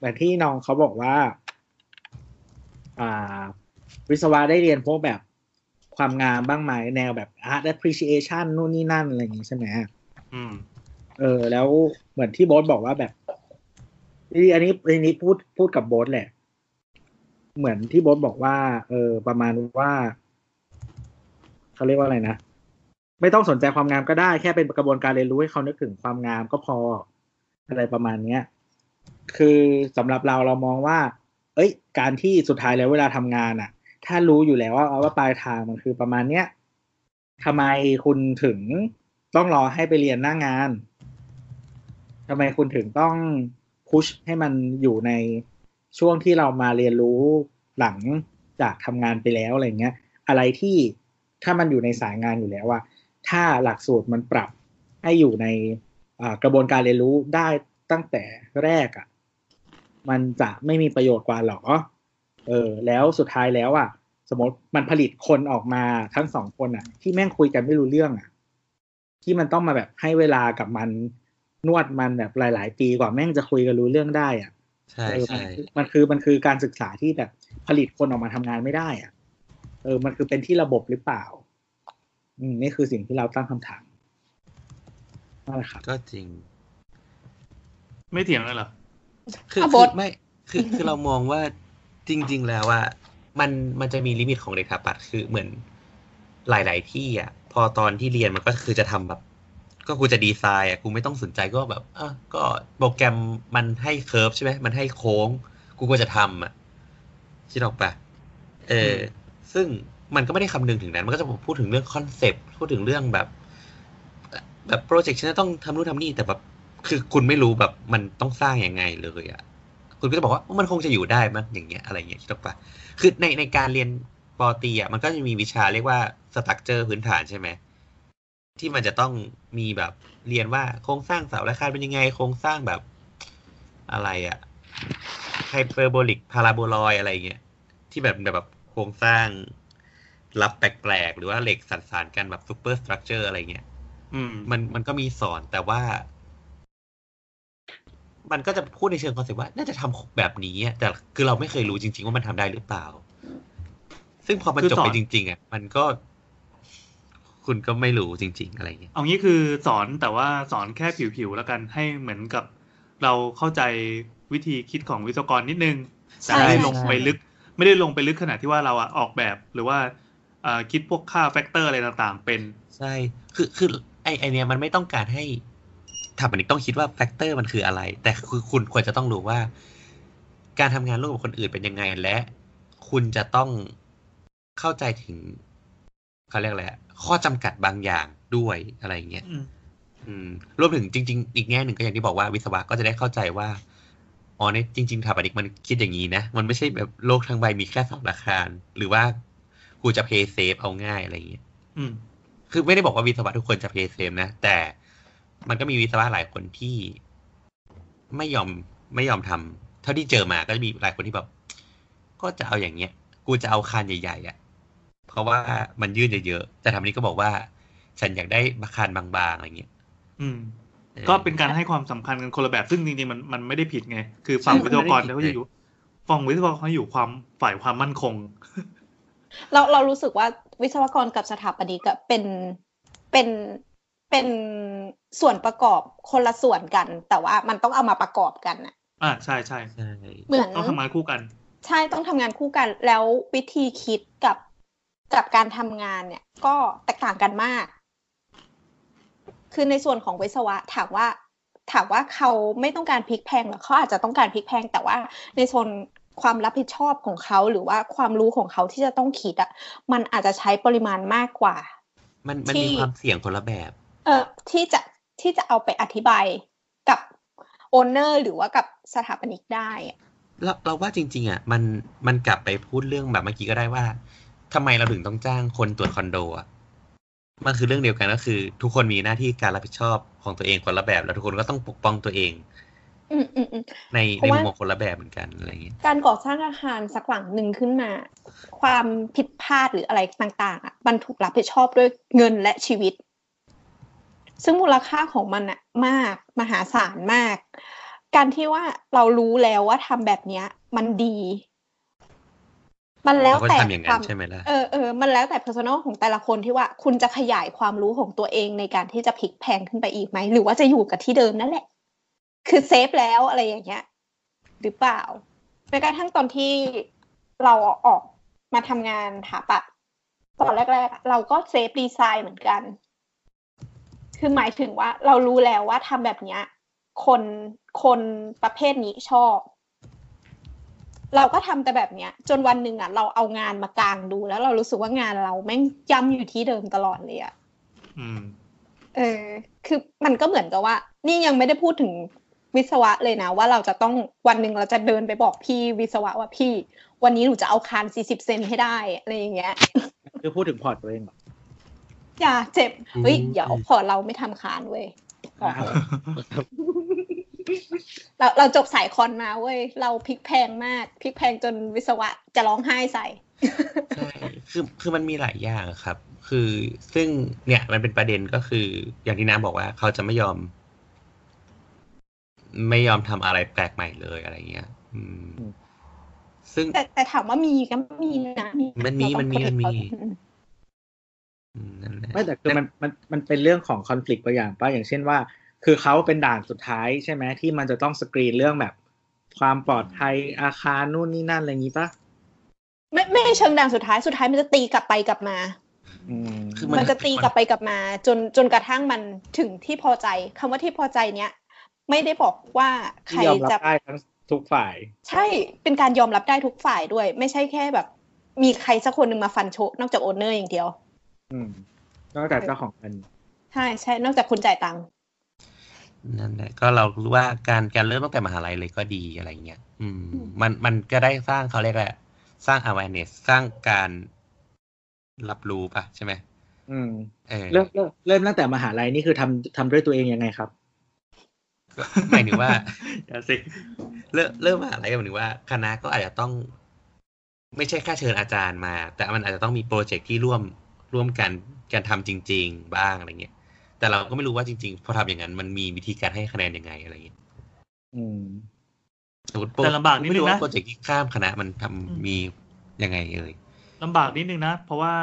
แบบที่น้องเขาบอกว่า อ่า วิศวะได้เรียนพวกแบบความงามบ้างไหมแนวแบบ art appreciation นู่นนี่นั่นอะไรอย่างงี้ใช่ไหมอืม เออ แล้วเหมือนที่โบ๊ทบอกว่าแบบนี่อันนี้อันนี้พูดพูดกับโบ๊ทแหละ เหมือนที่โบ๊ทบอกว่า เออ ประมาณว่าเขาเรียกว่าอะไรนะ ไม่ต้องสนใจความงามก็ได้แค่เป็นกระบวนการเรียนรู้ให้เขานึกถึงความงามก็พออะไรประมาณเนี้ย คือสำหรับเราเรามองว่า เอ้ย การที่สุดท้ายแล้วเวลาทำงานอะ ถ้ารู้อยู่แล้วว่าว่าปลายทางมันคือประมาณเนี้ยทำไมคุณถึงต้องรอให้ไปเรียนหน้างานทำไมคุณถึงต้องพุชให้มันอยู่ในช่วงที่เรามาเรียนรู้หลังจากทำงานไปแล้วอะไรเงี้ย อะไรที่ถ้ามันอยู่ในสายงานอยู่แล้วอะ ถ้าหลักสูตรมันปรับให้อยู่ในอ่ากระบวนการเรียนรู้ได้ตั้งแต่แรกอะมันจะไม่มีประโยชน์กว่าหรอ เออ แล้วสุดท้ายแล้วอะสมมติมันผลิตคนออกมาทั้งสองคนอะที่แม่งคุยกันไม่รู้เรื่องอะที่มันต้องมาแบบให้เวลากับมันนวดมันแบบหลาย ๆ ปีกว่าแม่งจะคุยกันรู้เรื่องได้อะใช่เออใช่มันคือมันคือการศึกษาที่แบบผลิตคนออกมาทำงานไม่ได้อะเออ มันคือเป็นที่ระบบหรือเปล่าอืม นี่คือสิ่งที่เราตั้งคำถามนั่นแหละครับก็จริง ไม่เถียงเลยเหรอคืออะคืบอทไม่คือคือเรามองว่าจริง ๆ แล้วว่ามันมันจะมี limit ของเด็กสถาปัตย์คือเหมือนหลาย ๆ ที่อะ พอตอนที่เรียนมันก็คือจะทำแบบ ก็กูจะดีไซน์อะกูไม่ต้องสนใจก็แบบอะก็โปรแกรมมันให้ curve ใช่ไหมมันให้โค้ง กูก็จะทำอะคิดออกปะเออ ซึ่ง มันก็ไม่ได้คำนึงถึงนั้น มันก็จะพูดถึงเรื่องคอนเซปต์พูดถึงเรื่องแบบ แบบโปรเจกต์ฉันจะต้องทำนู่นทำนี่แต่แบบคือคุณไม่รู้แบบมันต้องสร้างยังไงเลยอะคุณก็จะบอกว่ามันคงจะอยู่ได้มั้งอย่างเงี้ยอะไรเงี้ยคิดออกปะคือในในการเรียนป.ตรีอะมันก็จะมีวิชาเรียกว่า structure พื้นฐานใช่ไหมที่มันจะต้องมีแบบเรียนว่าโครงสร้างเสาและคานเป็นยังไง โครงสร้างแบบอะไรอะ hyperbolic paraboloid อะไรเงี้ยที่แบบแบบโครงสร้าง รับแปลกๆ หรือว่าเหล็กสันสานกันแบบ superstructure อะไรเงี้ยอืมมันมันก็มีสอนแต่ว่า มันก็จะพูดในเชิงคอนเซ็ปต์ว่า น่าจะทำแบบนี้อะแต่คือเราไม่เคยรู้จริง ๆ ว่ามันทำได้หรือเปล่า ซึ่งพอมันคือจบสอนไปจริง ๆอะมันก็ คุณก็ไม่รู้จริง ๆ อะไรเงี้ยเอางี้คือสอนแต่ว่าสอนแค่ผิวๆแล้วกันให้เหมือนกับ เราเข้าใจวิธีคิดของวิศวกรนิดนึงแต่ไม่ได้ใช่ลงไปลึก ไม่ได้ลงไปลึกขนาดที่ว่าเราอะออกแบบหรือว่าอ่า คิดพวกค่า factor อะไรต่างๆ เป็น ใช่ คือคือไอไอเนี้ยมันไม่ต้องการให้ทำอันนี้ต้องคิดว่า factor มันคืออะไร แต่คือคุณควรจะต้องรู้ว่า การทำงานร่วมกับคนอื่นเป็นยังไงและ คุณจะต้องเข้าใจถึงเขาเรียกอะไรอะข้อจำกัดบางอย่างด้วยอะไรอย่างเงี้ยอืมอืมรวมถึงจริง ๆ อีกแง่หนึ่งก็อย่างที่บอกว่าวิศวะก็จะได้เข้าใจว่าอ๋อเนี่ยจริงๆสถาปนิกมันคิดอย่างนี้นะ มันไม่ใช่แบบโลกทั้งใบมีแค่เสาอาคาร หรือว่า กูจะ play safe เอาง่ายอะไรอย่างเงี้ยอืมคือไม่ได้บอกว่าวิศวะทุกคนจะ play safe นะ แต่มันก็มีวิศวะหลายคนที่ไม่ยอมไม่ยอมทำเท่าที่เจอมาก็จะมีหลายคนที่แบบ ก็จะเอาอย่างเงี้ย กูจะเอาคานใหญ่ๆอะ่ะ เพราะว่ามันยื่นเยอะๆแต่ทำนี้ก็บอกว่า ฉันอยากได้คานบางๆอะไรเงี้ยอืมออก็เป็นการให้ความสำคัญกันคนละแบบซึ่งจริงๆมันมันไม่ได้ผิดไง คือฝั่งใช่วิศวกรมันไม่ได้ผิดเขาจะอยู่ฝั่งวิศวกรเขาอยู่ความฝ่ายความมั่นคง เราเรารู้สึกว่าวิศวกรกับสถาปนิกอะเป็นเป็นเป็นส่วนประกอบคนละส่วนกัน แต่ว่ามันต้องเอามาประกอบกันอะอ่าใช่ใช่ใช่เหมือนต้องทำงานคู่กัน ใช่ต้องทำงานคู่กัน แล้ววิธีคิดกับกับการทำงานเนี่ย ก็แตกต่างกันมาก คือในส่วนของวิศวะถามว่าถามว่าเขาไม่ต้องการพลิกแพลงหรอเขาอาจจะต้องการพลิกแพลงแต่ว่าในโซน ความรับผิดชอบของเขาหรือว่าความรู้ของเขาที่จะต้องคิดอะมันอาจจะใช้ปริมาณมากกว่า มันมันที่มีความเสี่ยงคนละแบบ เอ่อที่จะที่จะเอาไปอธิบายกับโอนเนอร์หรือว่ากับสถาปนิกได้อะเราเราว่าจริง ๆอะมันมันกลับไปพูดเรื่องแบบเมื่อกี้ก็ได้ว่าทำไมเราถึงต้องจ้างคนตรวจคอนโดอะมันคือเรื่องเดียวกันก็คือ ทุกคนมีหน้าที่การรับผิดชอบของตัวเองคนละแบบ แล้วทุกคนก็ต้องปกป้องตัวเองอืมอืมอืม ในเพในราะว่ามุมมองคนละแบบเหมือนกันอะไรอย่างเงี้ยการก่อสร้างอาคารสักหลังหนึ่งขึ้นมา ความผิดพลาดหรืออะไรต่างๆอะมันถูกรับผิดชอบด้วยเงินและชีวิต ซึ่งมูลค่าของมันอะมากมหาศาลมาก การที่ว่าเรารู้แล้วว่าทำแบบเนี้ย มันดี มันแล้วเราก็แต่ทำอย่างนั้นใช่ไหมล่ะเออเออมันแล้วแต่ personal ของแต่ละคนที่ว่าคุณจะขยายความรู้ของตัวเองในการที่จะพลิกแพลงขึ้นไปอีกไหมหรือว่าจะอยู่กับที่เดิมนั่นแหละ คือเซฟแล้วอะไรอย่างเงี้ย หรือเปล่าแม้กระทั่งตอนที่เราออกมาทำงานถาปัดตอนแรกๆ เราก็เซฟดีไซน์เหมือนกัน คือหมายถึงว่า เรารู้แล้วว่าทำแบบเนี้ย คนคนประเภทนี้ชอบ เราก็ทำแต่แบบเนี้ย จนวันหนึ่งอะ เราเอางานมากางดูแล้ว เรารู้สึกว่างานเราแม่งย้ำอยู่ที่เดิมตลอดเลยอะอืมเออ คือมันก็เหมือนกับว่า นี่ยังไม่ได้พูดถึง วิศวะเลยนะว่าเราจะต้องวันหนึ่งเราจะเดินไปบอกพี่วิศวะว่าพี่ วันนี้หนูจะเอาคานสี่สิบเซนให้ได้อะไรอย่างเงี้ยคือพูดถึงพอร์ตตัวเองเหรออย่าเจ็บเฮ้ยอืมเดี๋ยวพอเราไม่ทำคานเว้ยบอกเลยเราเราจบสายคอนมาเว้ยเราพลิกแพงมากพลิกแพงจนวิศวะจะร้องไห้ใส่ใช่คือคือมันมีหลายอย่างอะครับ คือซึ่งเนี่ยมันเป็นประเด็นก็คืออย่างที่น้ำบอกว่าเขาจะไม่ยอม ไม่ยอมทำอะไรแปลกใหม่เลยอะไรเงี้ยอืมอืม ซึ่งแต่แต่ถามว่ามีก็มีนะมันมีเราต้องมันมีเครดิตมันมีเขาอืมอืมนั่นแหละไม่แต่คือมันมันมันเป็นเรื่องของคอน FLICT บางอย่างป่ะอย่างเช่นว่า คือเขาเป็นด่านสุดท้ายใช่ไหมที่มันจะต้องสกรีนเรื่องแบบ ความปลอดภัยอาคารนู่นนี่นั่นอะไรอย่างนี้ป่ะไม่ไม่เชิงด่านสุดท้ายสุดท้ายมันจะตีกลับไปกลับมาอืมคือมันจะตีกลับไปกลับมา จนจนกระทั่งมันถึงที่พอใจคำว่าที่พอใจเนี้ย ไม่ได้บอกว่าใครที่ยอมรับจะได้ทั้งทุกฝ่าย ใช่เป็นการยอมรับได้ทุกฝ่ายด้วย ไม่ใช่แค่แบบ มีใครสักคนหนึ่งมาฟันโชกนอกจากโอนเนอร์อย่างเดียว อืมนอกจากเจ้าของเงินใช่ใช่นอกจากคนจ่ายตังค์นั่นแหละก็เรารู้ว่าการการเริ่มตั้งแต่มหาลัยเลยก็ดีอะไรเงี้ยอืม มันมันก็ได้สร้างเขาเรียกแหละไรสร้าง awareness สร้างการรับรู้ปะใช่ไหมอืมเออเริ่มเริ่มเริ่มตั้งแต่มหาลัยนี่คือทำทำด้วยตัวเองยังไงครับก็ หมายถึงว่าอย่าสิเริ่มเริ่มมหาลัยก็หมายถึงว่าคณะก็อาจจะต้อง ไม่ใช่แค่เชิญอาจารย์มา แต่มันอาจจะต้องมีโปรเจกต์ที่ร่วมร่วมกันการทำจริง ๆ บ้างอะไรเงี้ยแต่เราก็ไม่รู้ว่าจริง ๆ พอทำอย่างนั้น มันมีวิธีการให้คะแนนยังไงอะไรเงี้ยอืมสมมติแต่ลำบากนิดไม่นึรู้งว่านะโปรเจกต์ที่ข้ามคณะมันทำอืมมียังไงเอ่ยลำบากนิดนึงนะ เพราะว่า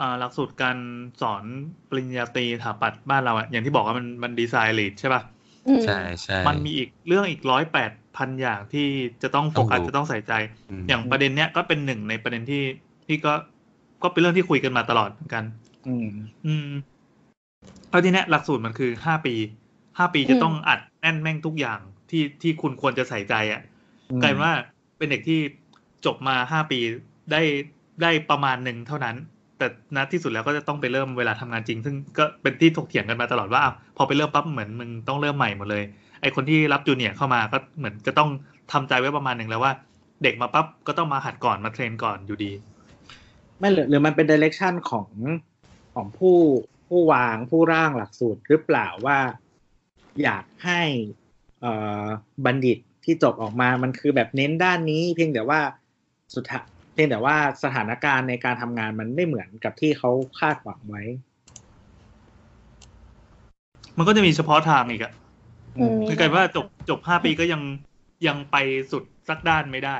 อ่าหลักสูตรการสอนปริญญาตรีถาปัดบ้านเราอะอย่างที่บอกว่ามันมันดีไซน์ลีดใช่ป่ะอืม ใช่ใช่มันมีอีกเรื่องอีกร้อยแปดพันอย่างที่จะต้องโฟกัสต้องรู้จะต้องใส่ใจมอย่างประเด็นเนี้ยก็เป็นหนึ่งในประเด็นที่ที่ก็ก็เป็นเรื่องที่คุยกันมาตลอดเหมือนกัน อืม อืมเพราะที่เนี้ยหลักสูตรมันคือห้าปีห้าปีจะต้องอัดแน่นแม่งทุกอย่างที่ที่คุณควรจะใส่ใจอะ่ะอืมกลายเป็นว่าเป็นเด็กที่จบมาห้าปีได้ได้ประมาณหนึ่งเท่านั้น แต่ณที่สุดแล้วก็จะต้องไปเริ่มเวลาทำงานจริง ซึ่งก็เป็นที่ถกเถียงกันมาตลอดว่าอ้าวพอไปเริ่มปั๊บเหมือนมึงต้องเริ่มใหม่หมดเลย ไอคนที่รับจูเนียร์เข้ามาก็เหมือนจะต้องทำใจไว้ประมาณหนึ่งแล้วว่า เด็กมาปั๊บก็ต้องมาหัดก่อนมาเทรนก่อนอยู่ดี ไม่หรือหรือมันเป็นดิเรกชันของของผู้ผู้วางผู้ร่างหลักสูตรหรือเปล่าว่าอยากให้อ่อบัณฑิตที่จบออกมามันคือแบบเน้นด้านนี้ เพียงแต่ว่าสุดท้าย พียงแต่ว่าสถานการณ์ในการทำงานมันไม่เหมือนกับที่เขาคาดหวังไว้ มันก็จะมีเฉพาะทางอีกอะอืมคือกลายเป็นว่าจบจบห้าปีก็ยังยังไปสุดสักด้านไม่ได้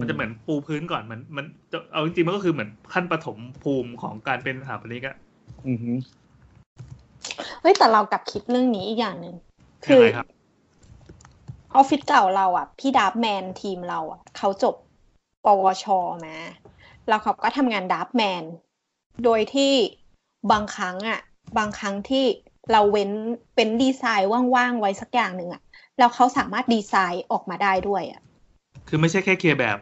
มันจะเหมือนปูพื้นก่อนมัน มันจะเอาจริงๆมันก็คือเหมือนขั้นปฐมภูมิของการเป็นสถาปนิกอะอือฮึเฮ้ยแต่เรากลับคิดเรื่องนี้อีกอย่างหนึ่งยัคืงอไงครับออฟฟิศเก่าเราอะ พี่ดับแมนทีมเราอะเขาจบ ปวชมา แล้วเขาก็ทำงานดับแมน โดยที่บางครั้งอะบางครั้งที่เราเว้นเป็นดีไซน์ว่างๆไว้สักอย่างหนึ่งอะแล้วเขาสามารถดีไซน์ออกมาได้ด้วยอะคือไม่ใช่แค่เคลียร์แบบ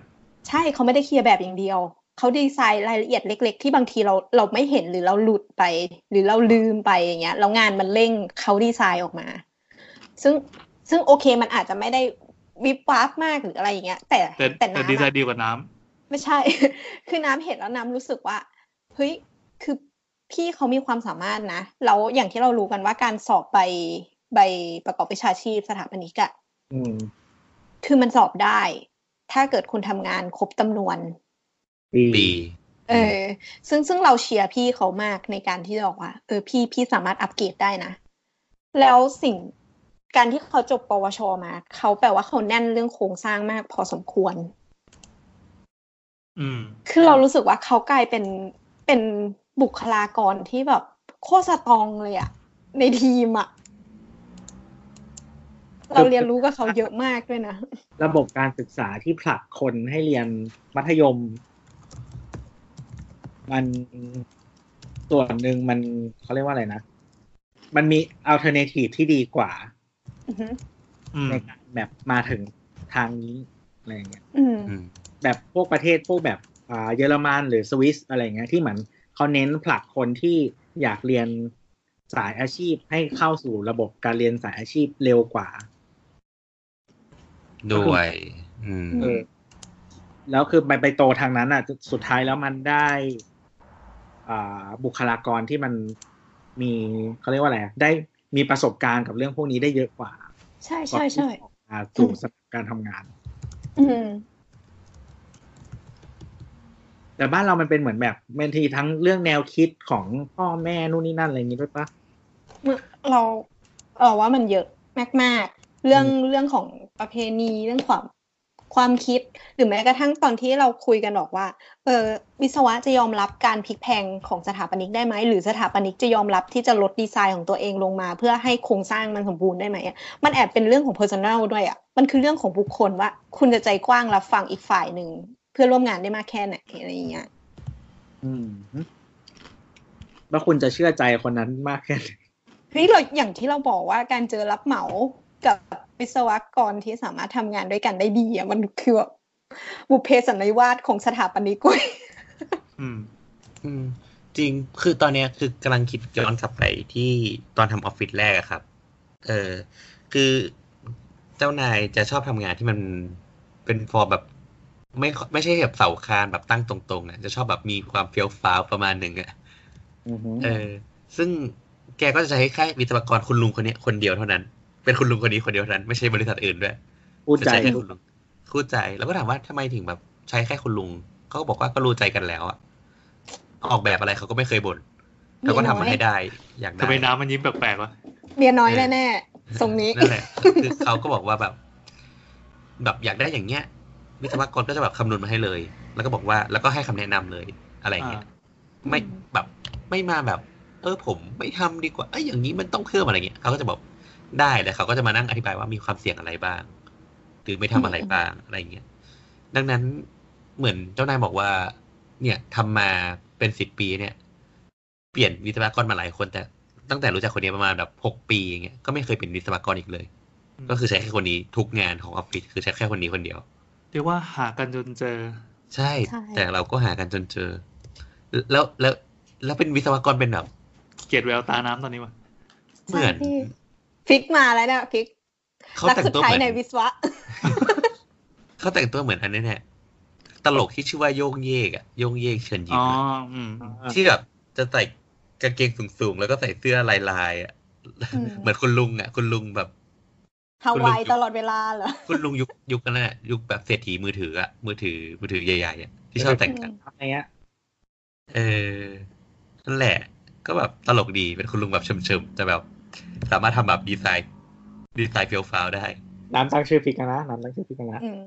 ใช่เขาไม่ได้เคลียร์แบบอย่างเดียวเขาดีไซน์รายละเอียดเล็ก ๆ ที่บางทีเราเราไม่เห็นหรือเราหลุดไป หรือเราลืมไปอย่างเงี้ยแล้วงานมันเร่งเขาดีไซน์ออกมา ซึ่งซึ่งโอเคมันอาจจะไม่ได้ วิบวับมากหรืออะไรอย่างเงี้ย แต่แต่แต่แต่น้ำดีไซอะน์ดีกว่าน้ำไม่ใช่ คือน้ำเห็นแล้วน้ำรู้สึกว่าเฮ้ยคือพี่เขามีความสามารถนะแล้วอย่างที่เรารู้กันว่าการสอบใบใบประกอบวิชาชีพสถาปนิกอะอืมคือมันสอบได้ ถ้าเกิดคุณทำงานครบจำนวนปีปีเออ ซึ่งซึ่งเราเชียร์พี่เขามากในการที่จะบอกว่า เออพี่พี่สามารถอัปเกรดได้นะ แล้วสิ่ง การที่เขาจบปวชมา เขาแปลว่าเขาแน่นเรื่องโครงสร้างมากพอสมควร อืม คือเรารู้สึกว่าเขากลายเป็นเป็นบุคลากรที่แบบโคตร strong เลยอะในทีมอะเราเรียนรู้กับเขาเยอะมากด้วยนะ ระบบการศึกษาที่ผลักคนให้เรียนมัธยม มันส่วนหนึ่งมันเขาเรียกว่าอะไรนะ มันมี alternative ที่ดีกว่าอือฮึอืม ในการแบบมาถึงทางนี้อะไรอย่างเงี้ยอืมอืมแบบพวกประเทศพวกแบบอ่าเยอรมันหรือสวิสอะไรเงี้ยที่เหมือนเขาเน้นผลักคนที่อยากเรียนสายอาชีพให้เข้าสู่ระบบการเรียนสายอาชีพเร็วกว่า ด้วยอืมเออแล้วคือไปไปโตทางนั้นอะ สุดท้ายแล้วมันได้อ่าบุคลากรที่มันมีเขาเรียกว่าอะไรอะได้ มีประสบการณ์กับเรื่องพวกนี้ได้เยอะกว่า ใช่ใช่ใช่ก่อนที่จะออกมาสู่สถานการทำงาน อืมแต่บ้านเรามันเป็นเหมือนแบบบางทีทั้งเรื่องแนวคิดของพ่อแม่นู่นนี่นั่นอะไรอย่างนี้ด้วยปะเราเราว่ามันเยอะมาก ๆ เรื่องเรื่องของประเพณีเรื่องความ ความคิดหรือแม้กระทั่งตอนที่เราคุยกันบอกว่าเออวิศวะจะยอมรับการพลิกแพลงของสถาปนิกได้ไหมหรือสถาปนิกจะยอมรับที่จะลดดีไซน์ของตัวเองลงมา เพื่อให้โครงสร้างมันสมบูรณ์ได้ไหมอะมันแอบเป็นเรื่องของ personal ด้วยอะมันคือเรื่องของบุคคลว่า คุณจะใจกว้างรับฟังอีกฝ่ายหนึ่งเพื่อร่วมงานได้มากแค่ไหนอะไรอย่างเงี้ยอืมว่าคุณจะเชื่อใจคนนั้นมากแค่ไหนเฮ้ยเราอย่างที่เราบอกว่าการเจอรับเหมากับ วิศวกรที่สามารถทำงานด้วยกันได้ดีอะมันคือแบบบุพเพสันนิวาสของสถาปนิกเว้ยอืม อืม จริงคือตอนเนี้ยคือกำลังคิดย้อนกลับไปที่ตอนทำออฟฟิศแรกอะครับ เออ คือเจ้านายจะชอบทำงานที่มันเป็นฟอร์มแบบ ไม่ไม่ใช่แบบเสาคานแบบตั้งตรงๆอะจะชอบแบบมีความเฟี้ยวฟ้าวประมาณหนึ่งอะอือฮึเออ ซึ่งแกก็จะใช้แค่วิศวกรคุณลุงคนเนี้ยคนเดียวเท่านั้น เป็นคุณลุงคนนี้คนเดียวเท่านั้นไม่ใช่บริษัทอื่นด้วยพูดใจจะใช้แค่คุณลุงคู่ใจแล้วก็ถามว่าทำไมถึงแบบใช้แค่คุณลุงเขาก็บอกว่าก็รู้ใจกันแล้วอะออกแบบอะไรเขาก็ไม่เคยบ่นเขาก็ทำมาให้ได้ อยากได้ทำไมน้ำมันยิ้มแปลกๆวะเมียน้อยแน่ๆทรงนี้นั่นแหละคือเขาก็บอกว่าแบบ แบบอยากได้อย่างเงี้ยวิศวกรก็จะแบบคำนวณมาให้เลย แล้วก็บอกว่าแล้วก็ให้คำแนะนำเลยอะไรอย่างเงี้ยไม่แบบไม่มาแบบ เออผมไม่ทำดีกว่าเอ้ยอย่างนี้มันต้องเพิ่มอะไรเงี้ยเขาก็จะบอก ได้แต่เขาก็จะมานั่งอธิบายว่ามีความเสี่ยงอะไรบ้าง หรือไม่ทำอะไรบ้างอะไรเงี้ยดังนั้นเหมือนเจ้านายบอกว่า เนี่ยทำมาเป็นสิบปีเนี่ย เปลี่ยนวิศวกรมาหลายคน แต่ตั้งแต่รู้จักคนนี้ประมาณแบบหกปีอย่างเงี้ยก็ไม่เคยเป็นวิศวกรอีกเลย ก็คือใช้แค่คนนี้ทุกงานของออฟฟิศคือใช้แค่คนนี้คนเดียวเรียกว่าหากันจนเจอ ใช่ใช่แต่เราก็หากันจนเจอ แล้วแล้วแล้วเป็นวิศวกรเป็นแบบเกลียดแววตาน้ำตอนนี้วะเหมือนใช่พี่ ฟิกมาแล้วเนี่ยฟิกเขารักแต่งสุดตัวท้าเหยมือนในวิศวะ เขาแต่งตัวเหมือนอันนี้เนี่ยตลกที่ชื่อว่าโยงเยกอะโยงเยกเชิญยิ้อ๋มออะอืมที่แบบจะใส่กางเกงสูงๆ แล้วก็ใส่เสื้อลายลายๆอะอืมเหมือนคุณลุงอะคุณลุงแบบฮาวายตลอดเวลาเหรอคุณลุงยุคยุคนั้นน่ะยุคแบบเศรษฐีมือถืออะมือถือมือถือใหญ่ๆอะที่ชอบแต่งกันอะไรเงี้ยเออนั่นแหละ ก็แบบตลกดีเป็นคุณลุงแบบเฉิมๆแต่แบบ สามารถทำแบบดีไซน์ ดีไซน์เฟี้ยวฟ้าวได้ น้ำตั้งชื่อพิกกันนะน้ำตั้งชื่อพิกกันนะอืม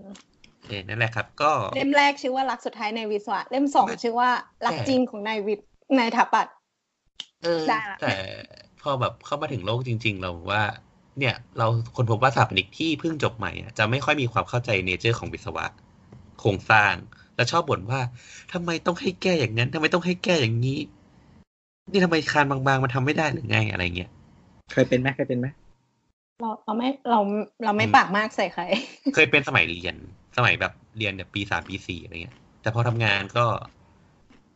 เออนั่นแหละครับ ก็เล่มแรกชื่อว่ารักสุดท้ายในวิศวะ เล่มสองชื่อว่ารักจริงของนายวิทย์นายถาปัดเออได้ละแต่พอแบบเข้ามาถึงโลกจริง ๆ เราว่า เนี่ย เราค้นพบว่าสถาปนิกที่เพิ่งจบใหม่อะจะไม่ค่อยมีความเข้าใจ nature ของวิศวะโครงสร้าง แล้วชอบบ่นว่าทำไมต้องให้แก้อย่างนั้นทำไมต้องให้แก้อย่างนี้ นี่ทำไมคานบางๆ มันทำไม่ได้หรือไงอะไรเงี้ย เคยเป็นไหมเคยเป็นไหมเราเราไม่เราเราไม่อืมปากมากใส่ใคร เคยเป็นสมัยเรียน สมัยแบบเรียนแบบปีสามปีสี่อะไรเงี้ย แต่แต่พอทำงานก็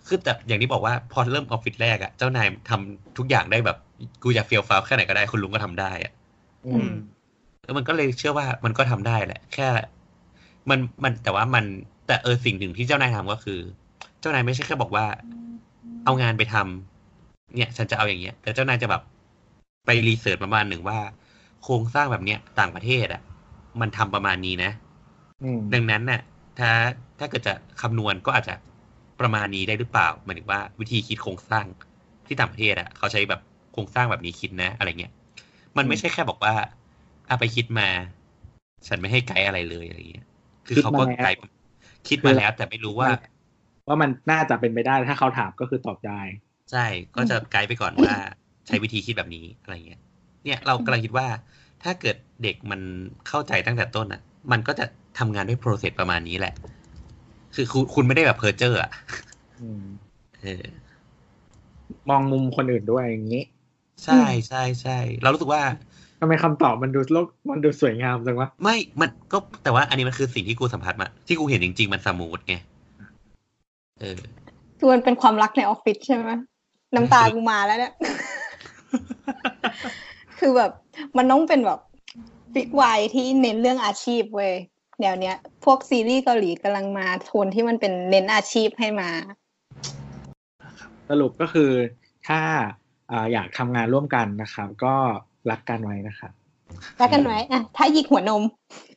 คือแต่อย่างที่บอกว่าพอเริ่มออฟฟิศแรกอะเจ้านายทำทุกอย่างได้แบบกูอยากเฟีลฟ้าวแค่ไหนก็ได้คุณลุงก็ทำได้อะอือืมมแล้วมันก็เลยเชื่อว่ามันก็ทำได้แหละ แค่ มันมันแต่ว่ามันแต่เออสิ่งหนึ่งที่เจ้านายทำก็คือ เจ้านายไม่ใช่แค่บอกว่า เอางานไปทำเนี่ย ฉันจะเอาอย่างเงี้ยแต่เจ้านายจะแบบ ไปรีเสิร์ชประมาณหนึ่งว่า โครงสร้างแบบเนี้ยต่างประเทศอะมันทำประมาณนี้นะอืมดังนั้นน่ะ ถ้าถ้าเกิดจะคำนวณก็อาจจะประมาณนี้ได้หรือเปล่าหมายถึงว่าวิธีคิดโครงสร้างที่ต่างประเทศอะ เขาใช้แบบโครงสร้างแบบนี้คิดนะ อะไรเงี้ยมันไม่ใช่แค่บอกว่าเอาไปคิดมา ฉันไม่ให้ไกด์อะไรเลยอะไรเงี้ย คือเขาก็ไกด์คิดมาแล้วแต่ไม่รู้ว่า ว่ามันน่าจะเป็นไปได้ถ้าเขาถามก็คือตอบได้ ใช่ก็จะไกด์ไปก่อนว่า ใช้วิธีคิดแบบนี้อะไรเงี้ย เนี่ยเรากำลังคิดว่าถ้าเกิดเด็กมันเข้าใจตั้งแต่ต้นอะ มันก็จะทำงานด้วย process ประมาณนี้แหละ คือคุณคุณไม่ได้แบบเพอร์เจอร์อะอืมเออ มองมุมคนอื่นด้วยอย่างนี้ ใช่ใช่ใช่เรารู้สึกว่าทำไมคำตอบมันดูโลกมันดูสวยงามจังวะไม่ มันก็แต่ว่าอันนี้มันคือสิ่งที่กูสัมผัสมา ที่กูเห็นจริงๆ มัน smooth ไงเออคือมันเป็นความรักในออฟฟิศใช่ไหมน้ำตากูมาแล้วเนี่ย คือแบบมันต้องเป็นแบบฟิควายที่เน้นเรื่องอาชีพเว้ยแนวเนี้ยพวกซีรีส์เกาหลีกำลังมาโทนที่มันเป็นเน้นอาชีพให้มา สรุปก็คือถ้าอ่าอยากทำงานร่วมกันนะครับ ก็รักกันไว้นะครับรักกันไว้อะถ้าหยิกหัวนม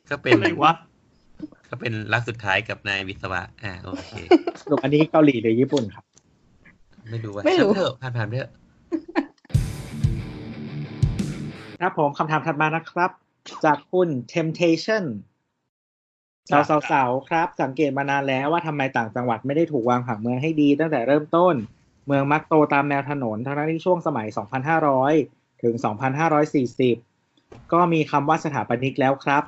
ก็เป็นอะไรวะก็เป็นรักสุดท้ายกับนายวิศวะ อ่าโอเคสรุปอันนี้เกาหลีหรือญี่ปุ่นครับ ไม่รู้ว่าไม่รู้ช่างเถอะผ่านผ่านๆไปเถอะ ครับผมคำถามถัดมานะครับ จากคุณ temptation สาวสาวสาวครับ สังเกตมานานแล้วว่าทำไมต่างจังหวัดไม่ได้ถูกวางผังเมืองให้ดีตั้งแต่เริ่มต้น เมืองมักโตตามแนวถนนทั้งที่ช่วงสมัย 2,500 ถึง 2,540 ก็มีคำว่าสถาปนิกแล้วครับ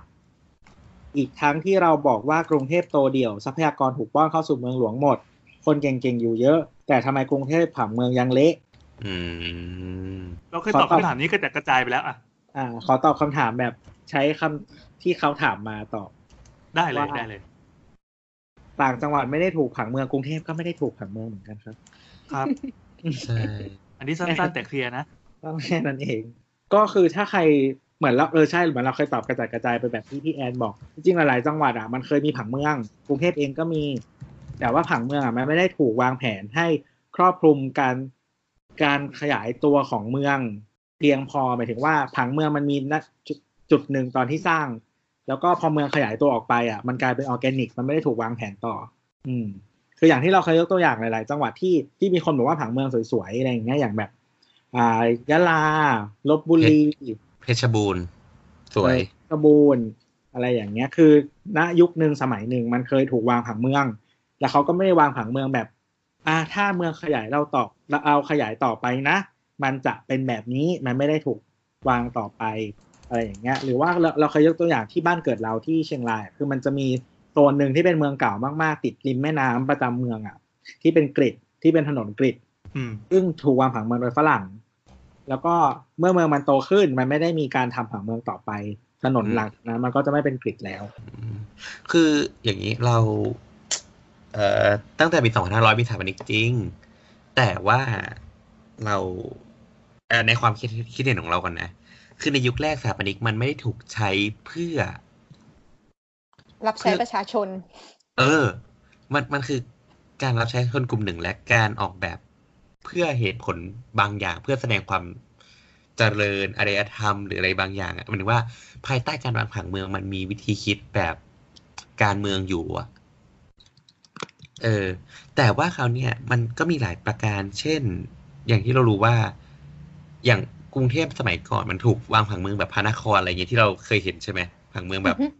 อีกทั้งที่เราบอกว่ากรุงเทพโตเดี่ยว ทรัพยากรถูกป้อนเข้าสู่เมืองหลวงหมด คนเก่งๆอยู่เยอะ แต่ทำไมกรุงเทพผังเมืองยังเละอืม เราเคยตอบคำถามนี้กระจัดกระจายไปแล้วอะอ่า ขอตอบคำถามแบบใช้คำที่เขาถามมาตอบ ได้เลยว่าได้เลย ต่างจังหวัดไม่ได้ถูกผังเมืองกรุงเทพก็ไม่ได้ถูกผังเมืองเหมือนกันครับ ครับใช่อันนี้สั้นๆแต่เคลียร์นะก็แค่นั้นเอง ก็คือถ้าใครเหมือนเราเออใช่เหมือนเราเคยตอบกระจายกระจายไปแบบที่พี่แอนบอก จริงๆหลายๆจังหวัดอะมันเคยมีผังเมือง กรุงเทพเองก็มี แต่ว่าผังเมืองอะมันไม่ได้ถูกวางแผนให้ครอบคลุมการ การขยายตัวของเมืองเพียงพอหมายถึงว่าผังเมืองมันมีณจุดจุดหนึ่งตอนที่สร้าง แล้วก็พอเมืองขยายตัวออกไปอะมันกลายเป็นออร์แกนิก มันไม่ได้ถูกวางแผนต่อ อืม คืออย่างที่เราเคยยกตัวอย่างหลาย ๆ จังหวัดที่ที่มีคนบอกว่าผังเมืองสวย ๆ อะไรอย่างเงี้ยอย่างแบบ อ่ายะลาลบบุรีเพชรบูรณ์สวยกระบูนอะไรอย่างเงี้ย คือ ณยุคหนึ่งสมัยหนึ่งมันเคยถูกวางผังเมือง แล้วเขาก็ไม่ได้วางผังเมืองแบบ อ่าถ้าเมืองขยายเราต่อเราเอาขยายต่อไปนะ มันจะเป็นแบบนี้มันไม่ได้ถูกวางต่อไปอะไรอย่างเงี้ย หรือว่าเราเราเคยยกตัวอย่างที่บ้านเกิดเราที่เชียงรายอะคือมันจะมีโซนหนึ่งที่เป็นเมืองเก่ามากๆ ติดริมแม่น้ำประจำเมืองอะ ที่เป็นกริดที่เป็นถนนกริดอืมซึ่งถูกวางผังเมืองโดยฝรั่ง แล้วก็เมื่อเมืองมันโตขึ้นมันไม่ได้มีการทำผังเมืองต่อไปถนนอืมหลังจากนั้นมันก็จะไม่เป็นกริดแล้ว คืออย่างนี้เรา เอ่อตั้งแต่ปี 2500 มีสถาปนิกจริง แต่ว่าเราเอ่อในความคิดคิดเห็นของเราก่อนนะ คือในยุคแรกสถาปนิกมันไม่ได้ถูกใช้เพื่อ รับใช้ประชาชน เออ มันมันคือการรับใช้คนกลุ่มหนึ่งและการออกแบบเพื่อเหตุผลบางอย่างเพื่อแสดงความเจริญอารยธรรมหรืออะไรบางอย่างอะหมันถึงว่าภายใต้การวางผังเมืองมันมีวิธีคิดแบบการเมืองอยู่อะ เออ แต่ว่าคราวเนี้ยมันก็มีหลายประการ เช่น อย่างที่เรารู้ว่า อย่างกรุงเทพสมัยก่อนมันถูกวางผังเมืองแบบพระนครอะไรเงี้ยที่เราเคยเห็นใช่ไหมผังเมืองแบบอือฮึ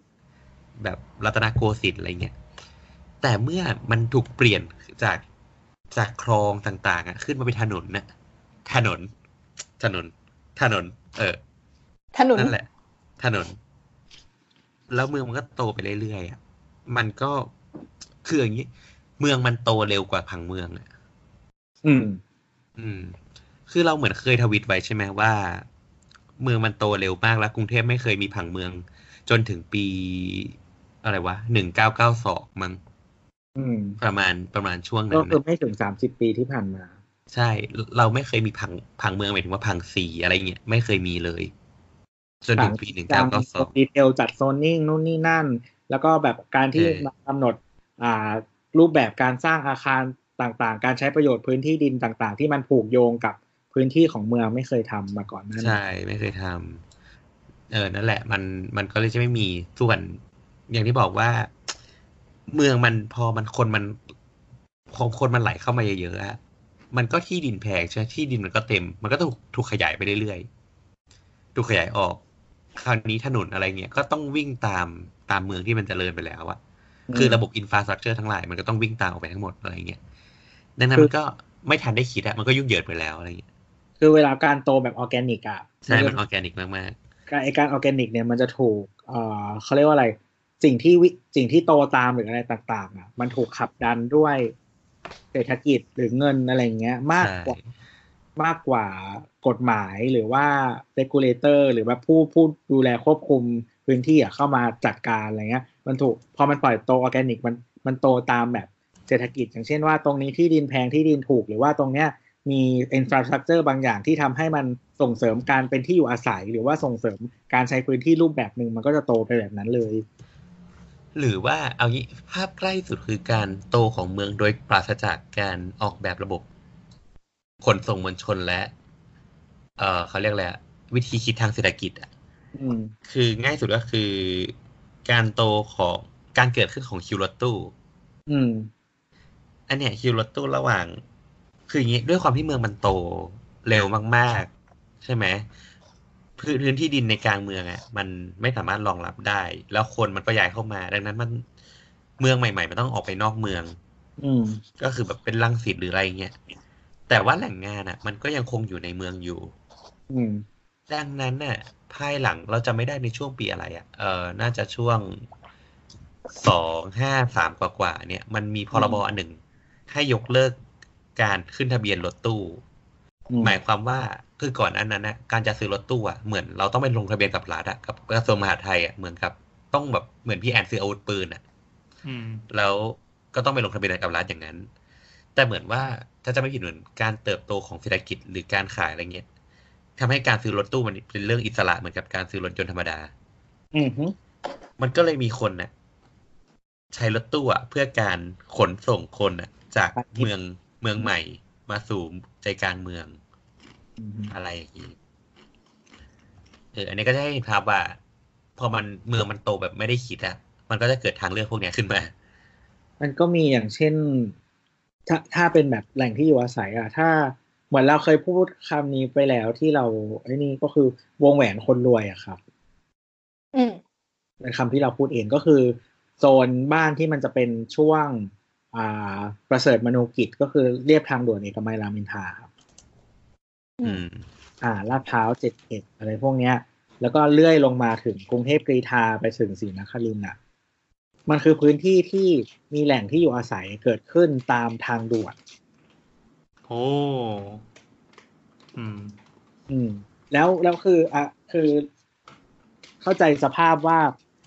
แบบรัตนโกสินทร์อะไรเงี้ย แต่เมื่อมันถูกเปลี่ยนจากจากคลองต่าง ๆ อะ ขึ้นมาเป็นถนนน่ะถนน ถนน ถนน เออ ถนนนั่นแหละ ถนน แล้วเมืองมันก็โตไปเรื่อยๆอะ มันก็คืออย่างนี้ เมืองมันโตเร็วกว่าผังเมืองอะ อืม อืม คือเราเหมือนเคยทวิตไว้ใช่ไหมว่า เมืองมันโตเร็วมากแล้วกรุงเทพไม่เคยมีผังเมือง จนถึงปี อะไรวะหนึ่งเก้าเก้าสองมั้งอืมประมาณประมาณช่วงก็นั้นคือนะไม่ถึงสามสิบปีที่ผ่านมา ใช่ เราไม่เคยมีผังผังเมืองหมายถึงว่าผังสีอะไรเงี้ยไม่เคยมีเลย จนถึงปีหนึ่งเก้าเก้าสองดีเทลจัดโซนนิ่งนู่นนี่นั่น แล้วก็แบบการที่เออมากำหนด อ่า รูปแบบการสร้างอาคารต่างๆ การใช้ประโยชน์พื้นที่ดินต่างๆ ที่มันผูกโยงกับพื้นที่ของเมืองไม่เคยทำมาก่อนนั้นใช่ไม่เคยทำเออนั่นแหละ มันมันก็เลยจะไม่มีส่วน อย่างที่บอกว่า เมืองมันพอมันคนมันพอคนมันไหลเข้ามาเยอะๆอะมันก็ที่ดินแพงใช่ไหมที่ดินมันก็เต็ม มันก็ถูกถูกขยายไปเรื่อยๆถูกขยายออก คราวนี้ถนนอะไรเงี้ยก็ต้องวิ่งตามตามเมืองที่มันเจริญไปแล้วอะ คือระบบ infrastructure ทั้งหลายมันก็ต้องวิ่งตามออกไปทั้งหมดอะไรเงี้ยดังนั้นมันก็ไม่ทันได้คิดอะมันก็ยุ่งเหยิงไปแล้วอะไรเงี้ยคือเวลาการโตแบบออร์แกนิกอะใช่จะมันออร์แกนิกมากการไอการออร์แกนิกเนี่ยมันจะถูกเอ่อเขาเรียกว่าอะไร สิ่งที่วิสิ่งที่โตตามหรืออะไรต่างๆอะมันถูกขับดันด้วยเศรษฐกิจหรือเงินอะไรเงี้ยๆมากใช่กว่ามากกว่ากฎหมายหรือว่า regulator หรือว่าผู้ผู้ดูแลควบคุมพื้นที่อะเข้ามาจัดการอะไรเงี้ย มันถูกพอมันปล่อยโตออร์แกนิกมันมันโตตามแบบเศรษฐกิจ อย่างเช่นว่าตรงนี้ที่ดินแพงที่ดินถูก หรือว่าตรงเนี้ยมี infrastructure บางอย่างที่ทำให้มันส่งเสริมการเป็นที่อยู่อาศัย หรือว่าส่งเสริมการใช้พื้นที่รูปแบบหนึ่งมันก็จะโตไปแบบนั้นเลย หรือว่าเอางี้ภาพใกล้สุดคือการโตของเมืองโดยปราศจากการออกแบบระบบขนส่งมวลชนและ เออเขาเรียกอะไรอะวิธีคิดทางเศรษฐกิจอะอืมคือง่ายสุดก็คือ การโตของการเกิดขึ้นของคิวรถตู้อืม อันเนี้ยคิวรถตู้ระหว่าง คืออย่างงี้ด้วยความที่เมืองมันโตเร็วมาก ๆ ใช่ไหมพื้นพื้นที่ดินในกลางเมืองอะ มันไม่สามารถรองรับได้ แล้วคนมันก็ย้ายเข้ามา ดังนั้นมันเมืองใหม่ๆมันต้องออกไปนอกเมือง อืม ก็คือแบบเป็นลังสิตหรืออะไรเงี้ยแต่ว่าแหล่งงานอะ มันก็ยังคงอยู่ในเมืองอยู่ อืม ดังนั้นน่ะภายหลังเราจะไม่ได้ในช่วงปีอะไรอะ เออน่าจะช่วงสองห้าสามกว่าๆเนี่ย มันมีพรบอันหนึ่ง ให้ยกเลิกการขึ้นทะเบียนรถตู้อืมหมายความว่าคือก่อนอันนั้นนะการจะซื้อรถตู้อะเหมือนเราต้องไปลงทะเบียนกับรัฐอะกับกระทรวงมหาดไทยอะเหมือนกับต้องแบบเหมือนพี่แอนซื้ออาวุธปืนอะอืมแล้วก็ต้องไปลงทะเบียนกับรัฐอย่างนั้น แต่เหมือนว่าถ้าจะไม่ผิดเหมือนการเติบโตของเศรษฐกิจหรือการขายอะไรเงี้ย ทำให้การซื้อรถตู้มันเป็นเรื่องอิสระเหมือนกับการซื้อรถยนต์ธรรมดา อืมฮึมันก็เลยมีคนน่ะ ใช้รถตู้อะ เพื่อการขนส่งคนอะ จากเมืองเมืองใหม่มาสู่ใจกลางเมืองอืมฮึอะไรอย่างนี้เอออันนี้ก็จะให้เห็นภาพว่า พอมันเมืองมันโตแบบไม่ได้คิดอะมันก็จะเกิดทางเลือกพวกเนี้ยขึ้นมา มันก็มีอย่างเช่น ถ้าถ้าเป็นแบบแหล่งที่อยู่อาศัยอะถ้า เหมือนเราเคยพูดคำนี้ไปแล้วที่เราไอ้นี่ก็คือวงแหวนคนรวยอะครับ อืมเป็นคำที่เราพูดเองก็คือโซนบ้านที่มันจะเป็นช่วง อ่า ประเสริฐมนูกิจก็คือเรียบทางด่วนเอกมัยรามอินทราครับ อืม อ่าลาดพร้าวเจ็ดเอ็ดอะไรพวกเนี้ย แล้วก็เลื่อยลงมาถึงกรุงเทพกรีฑาไปถึงศรีนครินทร์อะ มันคือพื้นที่ที่มีแหล่งที่อยู่อาศัยเกิดขึ้นตามทางด่วน โอ้อืม อืม แล้วแล้วคืออะคือ เข้าใจสภาพว่า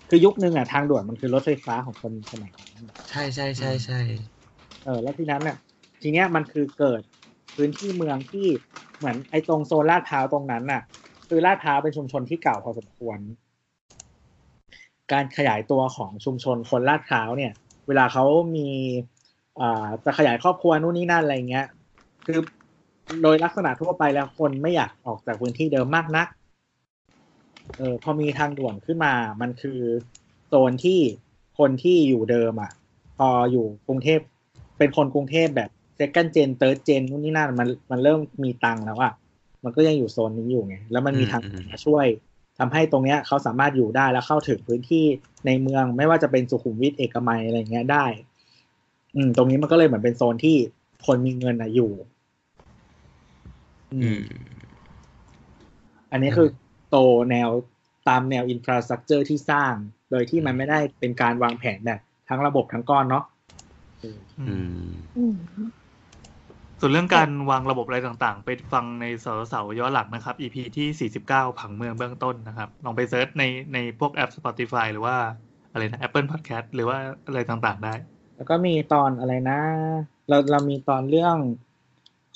คือยุคนึงอะทางด่วนมันคือรถไฟฟ้าของคนสมัยนั้นใช่ใช่ใช่ใช่เออ แล้วทีนั้นเนี่ยทีเนี้ยมันคือเกิดพื้นที่เมืองที่เหมือนไอ้ตรงโซนลาดพร้าวตรงนั้นน่ะ คือลาดพร้าวเป็นชุมชนที่เก่าพอสมควร การขยายตัวของชุมชนคนลาดพร้าวเนี่ย เวลาเขามีอ่าจะขยายครอบครัวนู่นนี่นั่นอะไรเงี้ย คือโดยลักษณะทั่วไปแล้วคนไม่อยากออกจากพื้นที่เดิมมากนัก เออพอมีทางด่วนขึ้นมา มันคือโซนที่คนที่อยู่เดิมอะ พออยู่กรุงเทพเป็นคนกรุงเทพแบบ second gen third gen นู่นนี่นั่นมันมันเริ่มมีตังค์แล้วอะมันก็ยังอยู่โซนนี้อยู่ไงแล้วมันมีทางมาช่วยทำให้ตรงเนี้ยเขาสามารถอยู่ได้แล้วเข้าถึงพื้นที่ในเมืองไม่ว่าจะเป็นสุขุมวิทเอกมัยอะไรเงี้ยได้ อืม ตรงนี้มันก็เลยเหมือนเป็นโซนที่คนมีเงินอะอยู่ อือืมมอันนี้คือโตแนวตามแนว infrastructure ที่สร้าง โดยที่มันไม่ได้เป็นการวางแผนแบบทั้งระบบทั้งก้อนเนาะอือืมมอืมส่วนเรื่องการวางระบบอะไรต่างๆ ไปฟังในเสาเสาย้อนหลังนะครับ EP ที่ 49 ผังเมืองเบื้องต้นนะครับ ลองไป search ในในพวกแอป Spotify หรือว่าอะไรนะ Apple Podcast หรือว่าอะไรต่างๆได้เแล้วก็มีตอนอะไรนะ เราเรามีตอนเรื่อง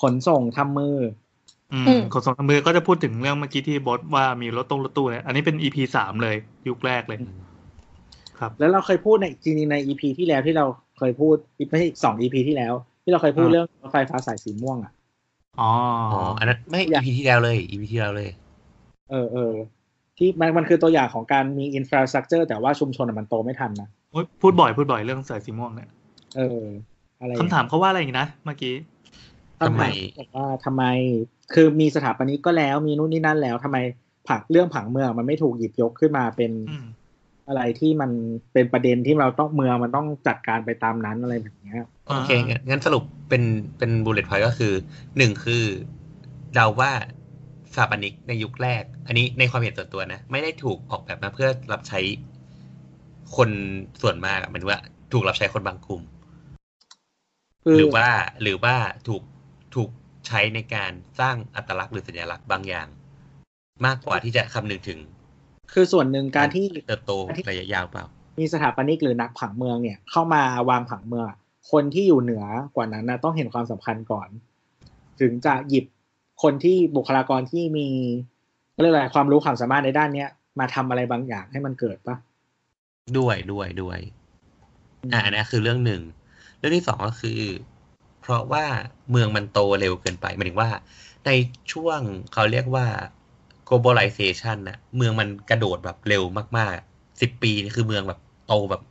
ขนส่งทำมืออืมอืม ขนส่งทำมือก็จะพูดถึงเรื่องเมื่อกี้ที่บอสว่ามีรถตู้รถตู้เนี่ยอันนี้เป็น EP สามเลยยุคแรกเลย ครับ แล้วเราเคยพูดในจริงๆใน EP ที่แล้วที่เราเคยพูดไม่ใช่สอง EP ที่แล้ว ที่เราเคยพูดอ่าเรื่องรถไฟฟ้าสายสีม่วงอะอ๋ออ๋ออันนั้นไม่อยาก EP ที่แล้วเลย EP ที่แล้วเลย เออเออที่มันมันคือตัวอย่างของการมี infrastructure แต่ว่าชุมชนอะมันโตไม่ทันนะโอ๊ยพูดบ่อยพูดบ่อยเรื่องสายสีม่วงเนี่ยเออ อะไรคำถามเขาว่าอะไรอีกนะเมื่อกี้ คำถามบอกว่าทำไม คือมีสถาปนิกก็แล้วมีนู่นนี่นั่นแล้วทำไมผังเรื่องผังเมืองมันไม่ถูกหยิบยกขึ้นมาเป็นอืมอะไรที่มันเป็นประเด็นที่เราต้องเมืองมันต้องจัดการไปตามนั้นอะไรแบบเนี้ยโอเคงั้นงั้นสรุปเป็นเป็นบูเลตพอยต์ก็คือหนึ่งคือเดาว่าสถาปนิกในยุคแรก อันนี้ในความเห็นส่วนตัวนะ ไม่ได้ถูกออกแบบมาเพื่อรับใช้คนส่วนมากอะหมายถึงว่า ถูกรับใช้คนบางกลุ่มคือหรือว่าหรือว่าถูก ถูกใช้ในการสร้างอัตลักษณ์หรือสัญลักษณ์บางอย่าง มากกว่าที่จะคำนึงถึง คือส่วนหนึ่งการที่เติบโตระยะยาวเปล่า มีสถาปนิกหรือนักผังเมืองเนี่ย เข้ามาวางผังเมืองอะคนที่อยู่เหนือกว่านั้นนะต้องเห็นความสำคัญก่อน ถึงจะหยิบคนที่บุคลากรที่มีเรียกอะไรความรู้ความสามารถในด้านเนี้ยมาทำอะไรบางอย่างให้มันเกิดปะด้วยด้วยด้วยอ่าอันนี้คือเรื่องหนึ่ง เรื่องที่สองก็คือ เพราะว่าเมืองมันโตเร็วเกินไปหมายถึงว่า ในช่วงเขาเรียกว่า globalization น่ะเมืองมันกระโดดแบบเร็วมากๆสิบปีนี่คือเมืองแบบโตแบบ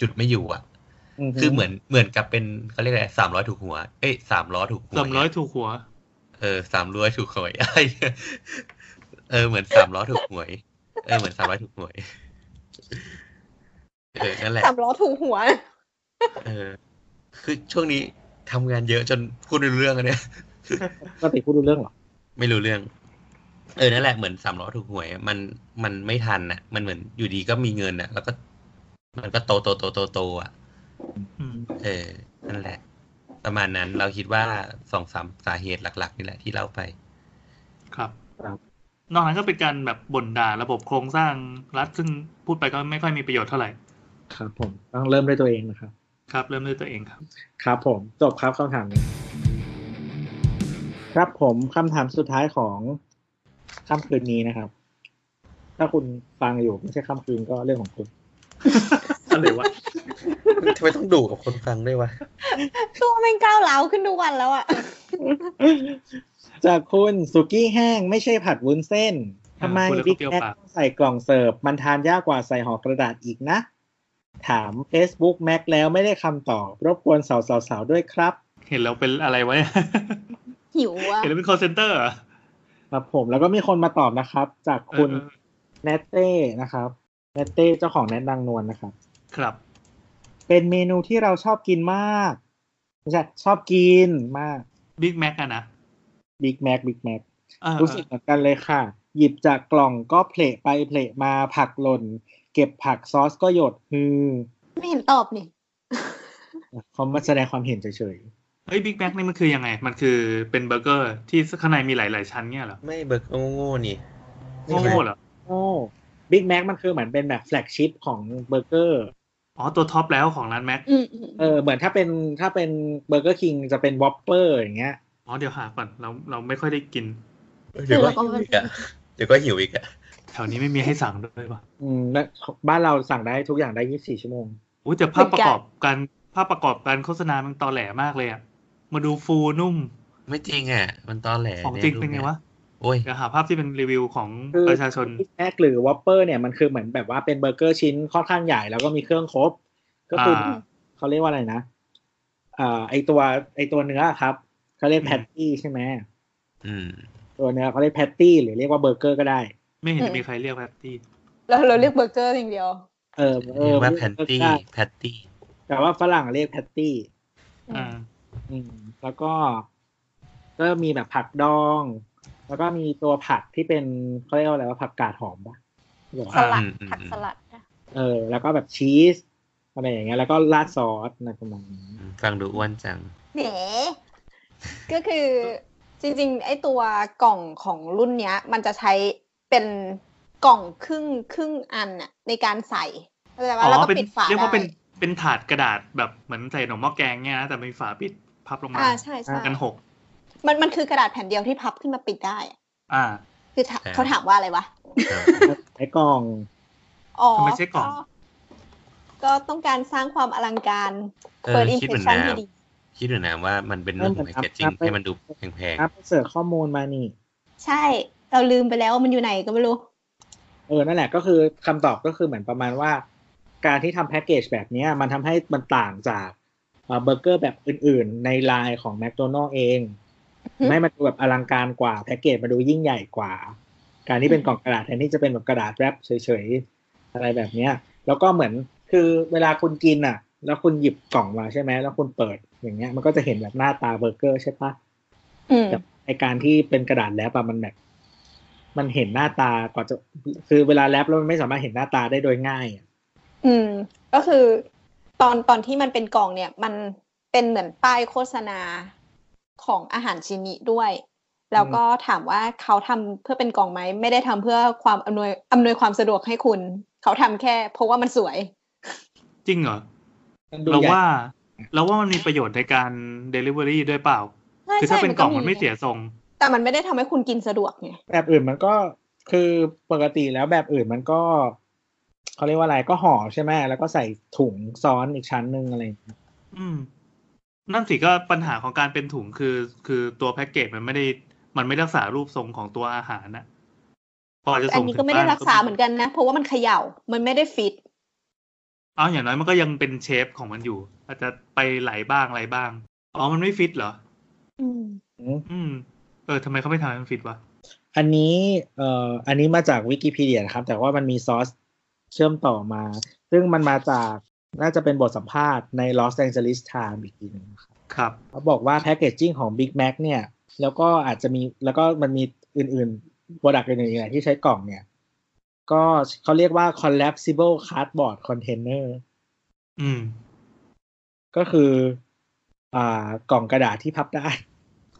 จุดไม่อยู่อะคือเหมือนเหมือนกับเป็นเขาเรียกอะไรสามร้อยถูกหัว เอ้ยสามล้อถูกหัวสามร้อยถูกหัว เออสามล้อถูกหวยอะไรเออเหมือนสามล้อถูกหวย เออเหมือนสามล้อถูกหวยเออนั่นแหละสามล้อถูกหัว เออ คือช่วงนี้ ทำงานเยอะจนพูดไม่รู้เรื่องอะเนี่ยปกติพูดรู้เรื่องเหรอ ไม่รู้เรื่อง เออนั่นแหละเหมือนสามล้อถูกหวย มันมันไม่ทันน่ะมันเหมือนอยู่ดีก็มีเงินน่ะแล้วก็ มันก็โตโตโตโตโตอะอืมเออนั่นแหละ ประมาณนั้นเราคิดว่าสองสามสาเหตุหลัก ๆ นี่แหละที่เล่าไป ครับครับนอกนั้นก็เป็นการแบบบ่นด่าระบบโครงสร้างรัฐซึ่งพูดไปก็ไม่ค่อยมีประโยชน์เท่าไหร่ ครับผมต้องเริ่มด้วยตัวเองนะครับ ครับ เริ่มด้วยตัวเองครับ ครับผม จบครับคำถามนี้ครับผมคำถามสุดท้ายของค่ำคืนนี้นะครับ ถ้าคุณฟังอยู่ไม่ใช่ค่ำคืนก็เรื่องของคุณอะไรวะทำไมต้องดูกับคนฟังด้วยวะตัวแม่งก้าวร้าวขึ้นทุกวันแล้วอะจากคุณสุกี้แห้งไม่ใช่ผัดวุ้นเส้นทำไมพูดแล้วก็บิ๊กเปรี้ยวแอปากต้องใส่กล่องเสิร์ฟมันทานยากกว่าใส่ห่อกระดาษอีกนะ ถาม Facebook แม็กแล้วไม่ได้คำตอบ รบกวนสาวๆๆด้วยครับ เห็นแล้วเป็นอะไรวะเนี่ยหิวอะเห็นแล้วเป็น call center เหรอครับผมแล้วก็มีคนมาตอบนะครับ จากคุณเออเนตเต้นะครับเนตเต้เจ้าของแนทนางนวลนะครับ ครับ เป็นเมนูที่เราชอบกินมากไม่ใช่ชอบกินมากบิ๊กแม็กอะนะบิ๊กแม็กบิ๊กแม็กเออรู้สึกเหมือนกันเลยค่ะ หยิบจากกล่องก็เผลไปเผลมาผักหล่น เก็บผักซอสก็หยดฮือ ไม่เห็นตอบนี่เขามาแสดงความเห็นเฉยเฮ้ยบิ๊กแม็กนี่มันคือยังไง มันคือเป็นเบอร์เกอร์ที่ข้างในมีหลายาย ๆ ชั้นเนี่ยเหรอ ไม่เบอร์เกอร์โง่ๆนี่โง่ๆเหรอๆโอ้บิ๊กแม็กมันคือเหมือนเป็นแบบ flagship ของเบอร์เกอร์อ๋อ ตัวท็อปแล้วของร้านแม็กอืมอืมเออเหมือนถ้าเป็นถ้าเป็นเบอร์เกอร์คิงจะเป็นวอปเปอร์อย่างเงี้ยอ๋อเดี๋ยวหาก่อนเราเราไม่ค่อยได้กิน เดี๋ยวก็หิวอีกอะเดี๋ยวก็หิวอีกอะ แถวนี้ไม่มีให้สั่งด้วยป่ะอืมและบ้านเราสั่งได้ทุกอย่างได้24ชั่วโมงอุ้ยแต่ภาพประกอบการภาพประกอบการโฆษณามันตอแหลมากเลยอะมาดูฟูนุ่ม ไม่จริงอะ มันตอแหลของจริงเป็นไงวะโอ้ยเดี๋ยวหาภาพที่เป็นรีวิวของคือประชาชนบิ๊กแม็กหรือวอปเปอร์เนี่ยมันคือเหมือนแบบว่าเป็นเบอร์เกอร์ชิ้นค่อนข้างใหญ่แล้วก็มีเครื่องครบ ก็คืออาเขาเรียกว่าอะไรนะอ่าไอตัวไอตัวเนื้อครับเขาเรียก patty ใช่ไหมอืมตัวเนื้อเขาเรียก patty หรือเรียกว่าเบอร์เกอร์ก็ได้ ไม่เห็นมีใครเรียก pattyเราเราเรียกเบอร์เกอร์อย่างเดียว เออเออเรียกว่า patty เรียกเบอร์เกอร์ตี้ได้ pattyแต่ว่าฝรั่งเรียกแพตตี้อ่าอืมแล้วก็ ก็มีแบบผักดอง แล้วก็มีตัวผักที่เป็นเขาเรียกว่าอะไรว่าผักกาดหอมปะหรือสว่าลัดอืมอืมผักสลัดอะเออ แล้วก็แบบชีสอะไรอย่างเงี้ยแล้วก็ราดซอสอะไรประมาณนี้ฟังดูอ้วนจังเด๋ก็คือจริง ๆ ไอ้ตัวกล่องของรุ่นเนี้ย มันจะใช้ เป็นกล่องครึ่งครึ่งอันน่ะ ในการใส่เข้าใจอ๋ปะแล้วอก็เป็นปิดฝาเรียกว่าได้เป็นเป็นถาดกระดาษแบบเหมือนใส่ขนมหม้อแกงเนี่ยนะแต่มีฝาปิดพับลงมาอ่าใช่ใช่กันหกมันมันคือกระดาษแผ่นเดียวที่พับขึ้นมาปิดได้อะอ่า คือถาเขาถามว่าอะไรวะไอ้กล่องอ๋อทำไมใช่กล่อง ก็ต้องการสร้างความอลังการเออเปิดอินคิดเหมือนที่ดีคิดดูนะว่ามันเป็นเรื่องของ packaging ให้มันดูแพงครับไป search ข้อมูลมานี่ ใช่ เราลืมไปแล้วว่ามันอยู่ไหนก็ไม่รู้ เออ นั่นแหละก็คือคำตอบก็คือเหมือนประมาณว่า การที่ทำแพ็กเกจแบบเนี้ยมันทำให้มันต่างจากเอ่อเบอร์เกอร์แบบอื่น ๆ ในไลน์ของแม d โดนัล s เองอืมไม่มันดูแบบอลังการกว่าแพ็กเกจมาดูยิ่งใหญ่กว่า การที่เป็นกล่องกระดาษแทนที่จะเป็นแบบกระดาษแรปเฉยๆอะไรแบบเนี้ย แล้วก็เหมือนคือเวลาคุณกินอะ แล้วคุณหยิบกล่องมาใช่ไหมแล้วคุณเปิดอย่างเงี้ย มันก็จะเห็นแบบหน้าตาเบอร์เกอร์ใช่ปะอืมแต่ไอการที่เป็นกระดาษแรปอะมันแบบ มันเห็นหน้าตากว่าจะ คือเวลาแรปแล้วมันไม่สามารถเห็นหน้าตาได้โดยง่ายอะอืม ก็คือ ตอนตอนที่มันเป็นกล่องเนี่ย มันเป็นเหมือนป้ายโฆษณาของอาหารชิ้นนี้ด้วย แล้วก็ถามว่าเขาทำเพื่อเป็นกล่องไหม ไม่ได้ทำเพื่อความอำนวยอำนวยความสะดวกให้คุณ เขาทำแค่ เพราะว่ามันสวย จริงเหรอมันดูเราใหญ่ว่าเราว่ามันมีประโยชน์ในการ Delivery ด้วยเปล่าใช่คือถ้าใช่เป็นกล่องมันก็ไม่เสียทรง แต่มันไม่ได้ทำให้คุณกินสะดวกไงแบบอื่นมันก็คือปกติแล้วแบบอื่นมันก็เขาเรียกว่าอะไรก็ห่อใช่ไหมแล้วก็ใส่ถุงซ้อนอีกชั้นหนึ่งอะไรอย่างเงี้ยอืม นั่นสิก็ปัญหาของการเป็นถุงคือ คือตัวแพ็กเกจมันไม่ได้ มันไม่รักษารูปทรงของตัวอาหารนะพอจะแต่อัส่นงนี้ถึก็งไม่ได้บ้านรักษาเหมือนกันนะ เพราะว่ามันเขย่า มันไม่ได้ฟิตเอาอย่างน้อยมันก็ยังเป็นเชฟของมันอยู่ อาจจะไปไหลบ้างอะไรบ้างอ๋อมันไม่ฟิตเหรอ อืม อืม เออทำไมเขาไม่ทำให้มันฟิตวะ อันนี้เอ่ออันนี้มาจากวิกิพีเดียนะครับ แต่ว่ามันมีซอสเชื่อมต่อมา ซึ่งมันมาจากน่าจะเป็นบทสัมภาษณ์ใน Los Angeles Times อีกทีหนึงครับครับเขาบอกว่าแพ c เกจจิ้งของ Big Mac เนี่ย แล้วก็อาจจะมีแล้วก็มันมีอื่นๆ product อื่นๆอีกหลายที่ใช้กล่องเนี่ย ก็เขาเรียกว่า collapsible cardboard container อืม ก็คือ อ่ากล่องกระดาษที่พับได้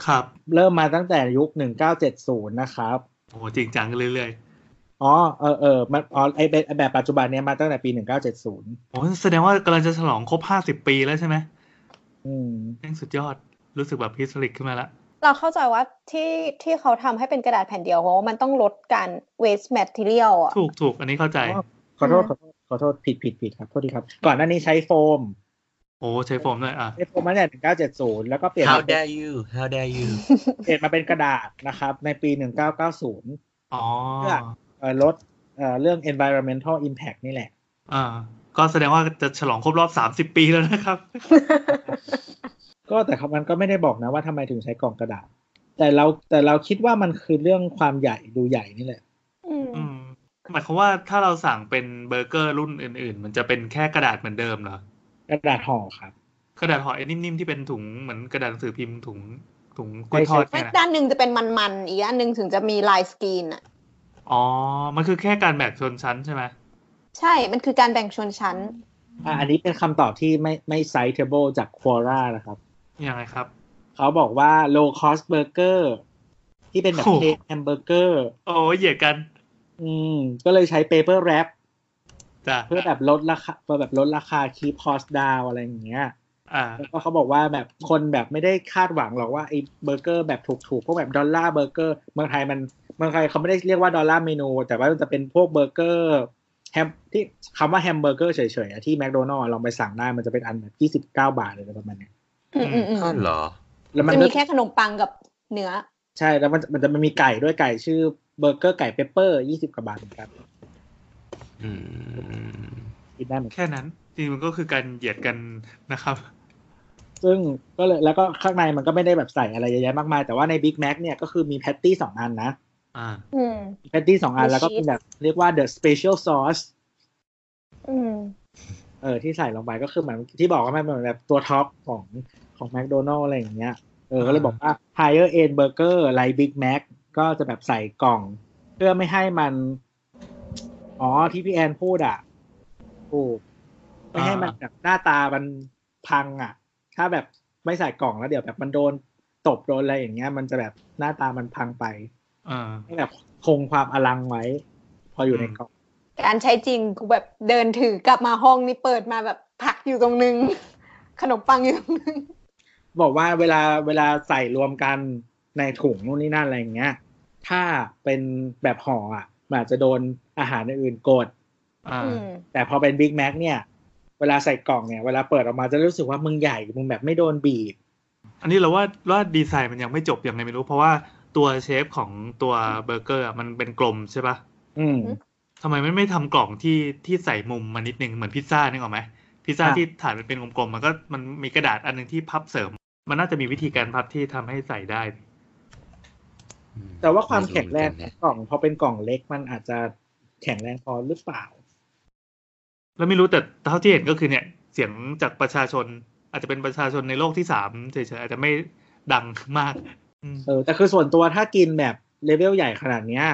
ครับ เริ่มมาตั้งแต่ยุค1970นะครับโอ้จริงจังขึ้นเรื่อยอ๋อเออเออมันอ๋อไอแบบไอ้แบบปัจจุบันเนี้ยมาตั้งแต่ปี1970ๆโอ้แสดงว่ากำลังจะฉลองครบห้าสิบปีแล้วใช่ไหมอืมแม่งสุดยอดรู้สึกแบบ historic ขึ้นมาละเราเข้าใจว่าที่ที่เขาทำให้เป็นกระดาษแผ่นเดียวเพราะว่ามันต้องลดการ waste material อะถูกถูกอันนี้เข้าใจอ๋อขอโทษขอโทษขอโทษผิดผิดผิดครับโทษทีครับ ก่อนหน้านี้ใช้โฟม โอ้ใช้โฟมด้วยอะใช้โฟมมาตั้งแต่1970แล้วก็เปลี่ยน How มาเป็น dare you How dare you เปลี่ยนมาเป็นกระดาษนะครับ ในปี1990อ๋อเพื่อเอ่อลดเอ่อเรื่อง environmental impact นี่แหละ อ่า ก็แสดงว่าจะฉลองครบรอบสามสิบปีแล้วนะครับ ก็แต่เขามันก็ไม่ได้บอกนะว่าทำไมถึงใช้กล่องกระดาษ แต่เราแต่เราคิดว่ามันคือเรื่องความใหญ่ดูใหญ่นี่แหละ อืมอืมหมายความว่าถ้าเราสั่งเป็นเบอร์เกอร์รุ่นอื่น ๆ มันจะเป็นแค่กระดาษเหมือนเดิมเหรอ กระดาษห่อครับ กระดาษห่อไอ้นิ่มๆที่เป็นถุงเหมือนกระดาษหนังสือพิมพ์ถุงถุงกล้วยทอดไม่เนี่ยนะด้านหนึ่งจะเป็นมันๆอีกด้านหนึ่งถึงจะมีลายสกรีนอะอ๋อ มันคือแค่การแบ่งชนชั้นใช่ไหมใช่ มันคือการแบ่งชนชั้น อะอันนี้เป็นคำตอบที่ไม่ไม่ citable จาก Quora นะครับ ยังไงครับ เขาบอกว่า low cost burger ที่เป็นแบบโอ้ plain แฮมเบอร์เกอร์ โอ้ยเหยียดกัน อืม ก็เลยใช้ paper wrap จ้ะ เพื่อแบบลดราคาเพื่อแบบลดราคา keep cost down อะไรอย่างเงี้ยอ่าแล้วก็เขาบอกว่าแบบคนแบบไม่ได้คาดหวังหรอกว่าไอ้เบอร์เกอร์แบบถูกๆพวกแบบดอลลาร์เบอร์เกอร์เมืองไทยมันเมืองไทยเขาไม่ได้เรียกว่าดอลลาร์เมนู แต่ว่ามันจะเป็นพวกเบอร์เกอร์แฮมที่คำว่าแฮมเบอร์เกอร์เฉยๆอะที่แมคโดนัลด์ลองไปสั่งได้มันจะเป็นอันแบบยี่สิบเก้าบาทเลยอะไรประมาณเนี้ยอืมอืมอืมก็เหรอ แล้วมันจะก็มีแค่ขนมปังกับเนื้อ ใช่แล้วมันมันจะมันมีไก่ด้วยไก่ชื่อเบอร์เกอร์ไก่เปปเปอร์ยี่สิบกว่าบาทเหมื อนกันอืมกินได้เหมือนกันแค่นั้นจริงๆมันก็คือการเหยียดกันนะครับ ซึ่งก็เลยแล้วก็ข้างในมันก็ไม่ได้แบบใส่อะไรเยอะแยะมากมาย แต่ว่าในบิ๊กแม็กเนี่ยก็คือมี patty สองอันนะอ่าอืม patty สองอันมีแล้วก็ชีสเป็นแบบเรียกว่า the special sauce อืมเออที่ใส่ลงไปก็คือเหมือนที่บอกว่ามันเหมือนแบบตัวท็อปของของแมคโดนัลด์อะไรอย่างเงี้ยเออก็เลยบอกว่า higher end burger like บิ๊กแม็กก็จะแบบใส่กล่อง เพื่อไม่ให้มัน อ๋อที่พี่แอนพูดอะถูกไม่ให้มันแบบหน้าตามันพังอะ ถ้าแบบไม่ใส่กล่องแล้วเดี๋ยวแบบมันโดนตบโดนอะไรอย่างเงี้ย มันจะแบบหน้าตามันพังไปอ่าให้แบบคงความอลังไว้ พออยู่ในกล่อง การใช้จริงกูแบบเดินถือกลับมาห้องนี่เปิดมาแบบผักอยู่ตรงนึง ขนมปังอยู่ตรงนึง บอกว่าเวลาเวลาใส่รวมกันในถุงนู่นนี่นั่นอะไรอย่างเงี้ย ถ้าเป็นแบบห่ออะ มันอาจจะโดนอาหารอื่นๆกดอ่าอืมแต่พอเป็นบิ๊กแม็กเนี่ย เวลาใส่กล่องเนี่ย เวลาเปิดออกมาจะรู้สึกว่ามึงใหญ่ มึงแบบไม่โดนบีบ อันนี้เราว่าว่าดีไซน์มันยังไม่จบยังไงไม่รู้ เพราะว่าตัวเชฟของตัวเบอร์เกอร์อะมันเป็นกลมใช่ปะอืมทำไมไม่ไม่ทำกล่องที่ที่ใส่มุมมานิดนึงเหมือนพิซซ่านึกออกไหมพิซซ่าอะที่ฐานมันเป็นกลมๆมันก็มันมีกระดาษอันหนึงที่พับเสริม มันน่าจะมีวิธีการพับที่ทำให้ใส่ได้ แต่ว่าความแข็งแรงไม่ของนะกล่องพอเป็นกล่องเล็กมันอาจจะแข็งแรงพอหรือเปล่า แล้วไม่รู้แต่เท่าที่เห็นก็คือเนี่ย เสียงจากประชาชน อาจจะเป็นประชาชนในโลกที่สามเฉยๆอาจจะไม่ดังมากอืมเออแต่คือส่วนตัวถ้ากินแบบเลเวลใหญ่ขนาดเนี้ย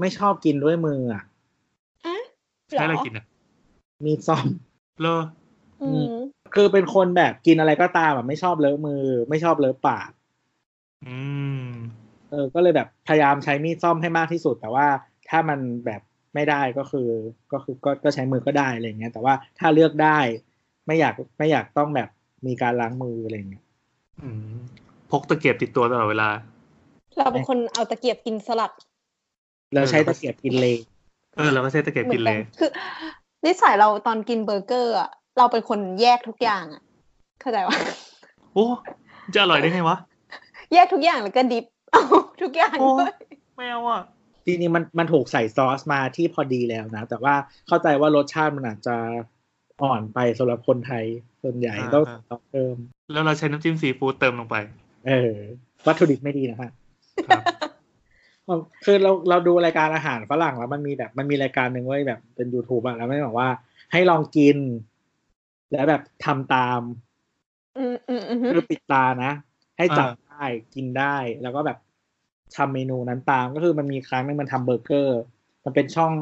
ไม่ชอบกินด้วยมืออะอะใช้อะไรกินอะ มีดซ่อมเลออืมคือเป็นคนแบบกินอะไรก็ตามแบบไม่ชอบเลอะมือ ไม่ชอบเลอะปาก อืม เออก็เลยแบบพยายามใช้มีดซ่อมให้มากที่สุด แต่ว่าถ้ามันแบบไม่ได้ก็คือก็คือก็ก็ใช้มือก็ได้อะไรเงี้ยแต่ว่าถ้าเลือกได้ไม่อยากไม่อยากต้องแบบมีการล้างมืออะไรเงี้ยอืมพกตะเกียบติดตัวตลอดเวลา เราเป็นคนเอาตะเกียบกินสลัดแล้วใช้ตะเกียบกินเลยเออเราก็ใช้ตะเกียบเหมืกิอนนเลกันยคือนิสัยเราตอนกินเบอร์เกอร์อะเราเป็นคนแยกทุกอย่างอะเข้าใจว่าโอ้จะอร่อยได้ไงวะ แยกทุกอย่างแล้วก็ดิฟเอา ทุกอย่างโอ้ด้วยไม่เอาอะจริงๆมันมันถูกใส่ซอสมาที่พอดีแล้วนะ แต่ว่าเข้าใจว่ารสชาติมันอาจจะอ่อนไปสำหรับคนไทยส่วนใหญ่อ่าต้องอ่าต้องเติม แล้วเราใช้น้ำจิ้มซีฟู้ดเติมลงไป เออ วัตถุดิบไม่ดีนะฮะครับคือเราเราดูรายการอาหารฝรั่งแล้วมันมีแบบ มันมีรายการหนึ่งไว้ยแบบเป็น YouTube อะแล้วไม่บอกว่า ให้ลองกิน แล้วแบบทำตามอืมอืมอืมคือปิดตานะ ให้จับอ่าได้กินได้แล้วก็แบบ ทำเมนูนั้นตามก็คือมันมีครั้งหนึงมันทำเบอร์เกอร์ มันเป็นช่อง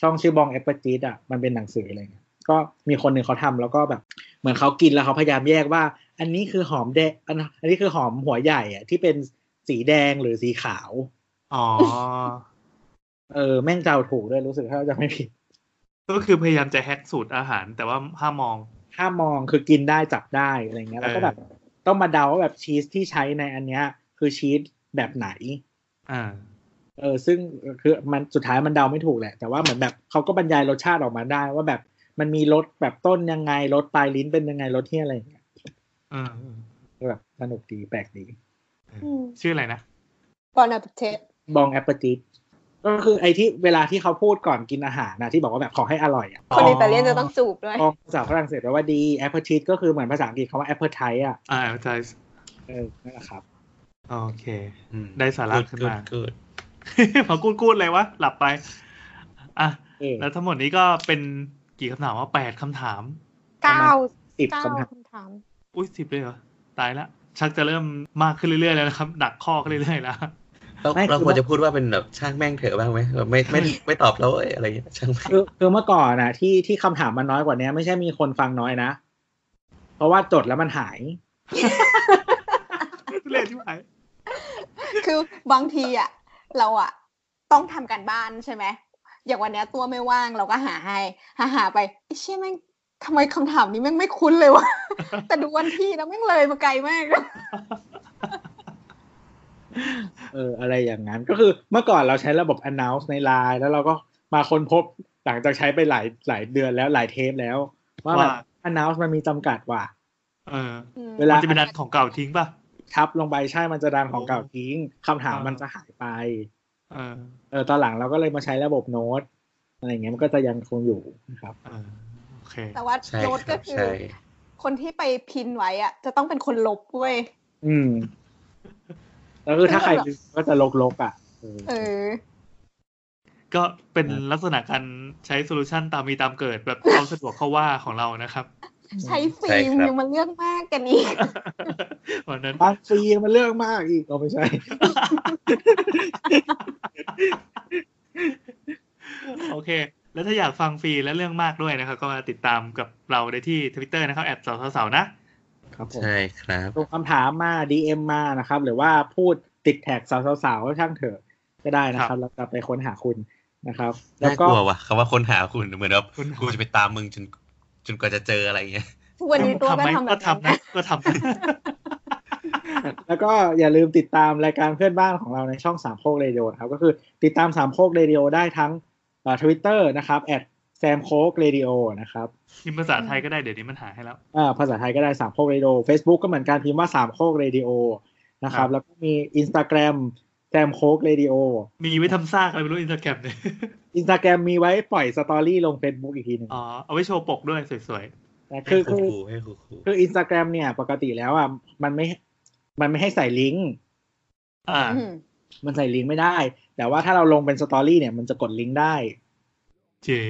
ช่องชื่อ Bon Appétit อะมันเป็นหนังสืออะไรเงี้ยก็มีคนหนึ่งเขาทำแล้วก็แบบ เหมือนเขากินแล้วเขาพยายามแยกว่า อันนี้คือหอมแดงอันอันนี้คือหอมหัวใหญ่อะที่เป็นสีแดงหรือสีขาว อ๋อ เออ แม่งเจ้าถูกด้วยรู้สึกถ้าจะไม่ผิด ก็คือพยายามจะแฮกสูตรอาหาร แต่ว่าห้ามมองถ้ามองคือกินได้จับได้อะไรเงี้ยแล้วก็แบบต้องมาเดาว่าแบบชีสที่ใช้ในอันเนี้ย คือชีส แบบไหน อ่า เออ ซึ่งคือมันสุดท้ายมันเดาไม่ถูกแหละ แต่ว่าเหมือนแบบเขาก็บรรยายรสชาติออกมาได้ ว่าแบบมันมีรสแบบต้นยังไงรสปลายลิ้นเป็นยังไงรสที่อะไรอย่างเงี้ยอืมก็แบบสนุกดีแปลกดี ชื่ออะไรนะ Bon Appétit bon appétit ก็คือไอ้ที่เวลาที่เขาพูดก่อนกินอาหารนะที่บอกว่าแบบขอให้อร่อยอะคนอิตาเลียนจะต้องจูบด้วยบองภาษาฝรั่งเศสแปลว่าดีแอปเปิลจิก็คือเหมือนภาษาอังกฤษคำว่า appetite อะอ่าใช่เออนั่นแหละครับ โอเคอืมได้สาระขึ้นมากูดพอกูดกูดเลยวะ หลับไป อะเออแล้วทั้งหมดนี้ก็เป็นกี่คำถามว่าแปดคำถามเก้าสิบเก้าคำถามคำถาม อุ้ยสิบเลยเหรอ ตายละชักจะเริ่มมากขึ้นเรื่อยๆแล้วนะครับ ดักข้อขึ้นเรื่อยๆแล้วเราไม่เราคือควรจะพูดว่าเป็นแบบช่างแม่งเถอะบ้างไหมแบบไม่ไม่ไม่ตอบแล้วเอ้ยอะไรเงี้ยช่างแม่งคือคือเมื่อก่อนนะที่ที่คำถามมันน้อยกว่านี้ไม่ใช่มีคนฟังน้อยนะ เพราะว่าจดแล้วมันหายเล่นที่ไหน คือบางทีอะเราอะต้องทำการบ้านใช่ไหมอย่างวันเนี้ยตัวไม่ว่างเราก็หาให้ หาหาไปไอ้เชี่ยแม่งทำไมคำถามนี้แม่งไม่คุ้นเลยวะแต่ดูวันที่แล้วแม่งเลยมาไกลมากเอออะไรอย่างนั้นก็คือเมื่อก่อนเราใช้ระบบ announce ในไลน์แล้วเราก็มาค้นพบหลังจากใช้ไปหลายหลายเดือนแล้วหลายเทปแล้ว ว่าแบบว่า announce มันมีจำกัดว่ะเออเวลามันจะเป็นดันของเก่าทิ้งป่ะ ทับลงไปใช่มันจะดันของเก่าทิ้งคำถามอ่ามัมันจะหายไปเออเออตอนหลังเราก็เลยมาใช้ระบบโน้ตอะไรอย่างเงี้ยมันก็จะยังคงอยู่นะครับเออโอเคแต่ว่าใช่โน้ตครัก็บคือใช่คนที่ไปพินไว้อะจะต้องเป็นคนลบเว้ยอืมแล้วคือถ้าใครลืมก็จะลกๆอะเออเออ ก็เป็นลักษณะการใช้ solution ตามมีตามเกิดแบบเอาสะดวกเข้าว่าของเรานะครับ ใช้ฟิล์มยังมาเลือกมากกันอีกวันนั้นของฟรียังมันเรื่องมากอีกก็ไม่ใช่โอเค แล้วถ้าอยากฟังฟรีและเรื่องมากด้วยนะครับ ก็มาติดตามกับเราได้ที่ทวิตเตอร์นะครับ at เสาเสาเสานะครับผมใช่ครับส่งคำถามมา DM มานะครับ หรือว่าพูดติดแท็กสาวๆๆช่างเถอะก็ได้นะคครัรับบเราจะไปค้นหาคุณนะครับ แล้น่าวกก็ลัวว่ะคำว่าค้นหาคุณเหมือนแบบค้นหากูจะไปตามมึงจน จนกว่าจะเจออะไรเงี้ยวันนี้ตัวก็ทำไหมทำแบก็บทำนั้นะนก็ทำนะแล้วก็อย่าลืมติดตามรายการเพื่อนบ้านของเราในช่องสามโคกเรดิโอครับ ก็คือติดตามสามโคกเรดิโอได้ทั้งทวิตเตอร์นะครับแอดแซมโคกเรดิโอนะครับพิมพ์ภาษาไทยก็ได้เดี๋ยวนี้มันหาให้แล้วอ่าภาษาไทยก็ได้สามโคกเรดิโอ Facebook ก็เหมือนกันพิมพ์ว่าสามโคกเรดิโอนะครับครับแล้วก็มี Instagram สามโคกเรดิโอ มีไว้ทำซากอะไรไม่รู้อินสตาแกรมเนี่ยอินสตาแกรมมีไว้ปล่อยสตอรี่ลง Facebook อีกทีหนึ่งอ๋อ เอาไว้โชว์ปกด้วยสวยนะให้คือครูคือครูให้ครูครูคืออินสตาแกรมเนี่ยปกติแล้วอะมันไม่ มันไม่ให้ใส่ลิงก์ๆอ่าอืมมันใส่ลิงก์ไม่ได้ แต่ว่าถ้าเราลงเป็นสตอรี่เนี่ยมันจะกดลิงก์ได้ เจ็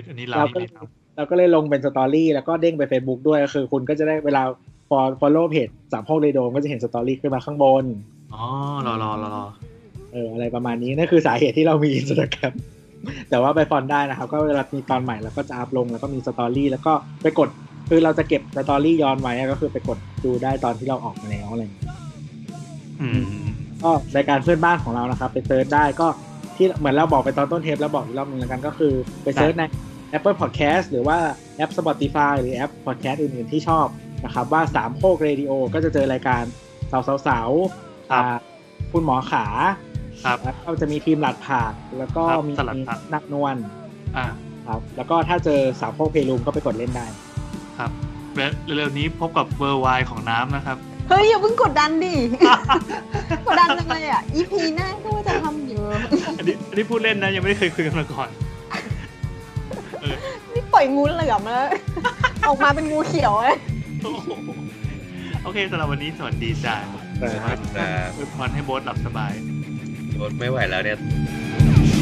ดอันนี้เราเรานี่ก็ไม่ทเราก็เลยลงเป็นสตอรี่แล้วก็เด้งไป Facebook ด้วยก็คือ คุณก็จะได้เวลาพอ follow เพจสามโคกเรดิโอก็จะเห็นสตอรี่ขึ้นมาข้างบน อ๋อรอรอรอรอเอออะไรประมาณนี้นั่นคือสาเหตุที่เรามีอินสตาแกรมแต่ว่าไป follow ได้นะครับ ก็เวลามีตอนใหม่เราก็จะอัพลงแล้วก็มีสตอรี่แล้วก็ไปกดคือเราจะเก็บสตอรี่ย้อนไว้อะก็คือไปกดดูได้ตอนที่เราออกมาแล้วอะไรอย่างเงี้ยอืมก็รายการเพื่อนบ้านของเรานะครับ ไป search ได้ก็ที่เหมือนเราบอกไปตอนต้นเทปแล้วบอกอีกรอบหนึงแล้วกันก็คือไป search ใน Apple Podcast หรือว่าแอป Spotify หรือแอป Podcast อื่นๆที่ชอบนะครับว่าสามโคกเรดิโอก็จะเจอรายการเสาเสาเสา ครับอ่าคุณหมอขาครับแล้วก็จะมีทีมหลัดผักแล้วก็ครับมีสลัดผักนักนวลอ่าครับ แล้วก็ถ้าเจอสามโคกเพลูมก็ไปกดเล่นได้ ครับและเร็วๆนี้พบกับเวอร์ไวของน้ำนะครับ เฮ้ย อย่าเพิ่งกดดันดิ กดดันจังเลยอะ EP หน้าก็ว่าจะทำอยู่ อันนี้อันนี้พูดเล่นนะ ยังไม่ได้เคยคุยกันมาก่อนเออนี่ปล่อยงูเหลือมแล้วออกมาเป็นงูเขียวเลยโอ้โหโอเคสำหรับวันนี้สวัสดีจ้า ครับครับอวยพรให้โบ๊ทหลับสบายรถไม่ไหวแล้วเนี่ย Shine, shine.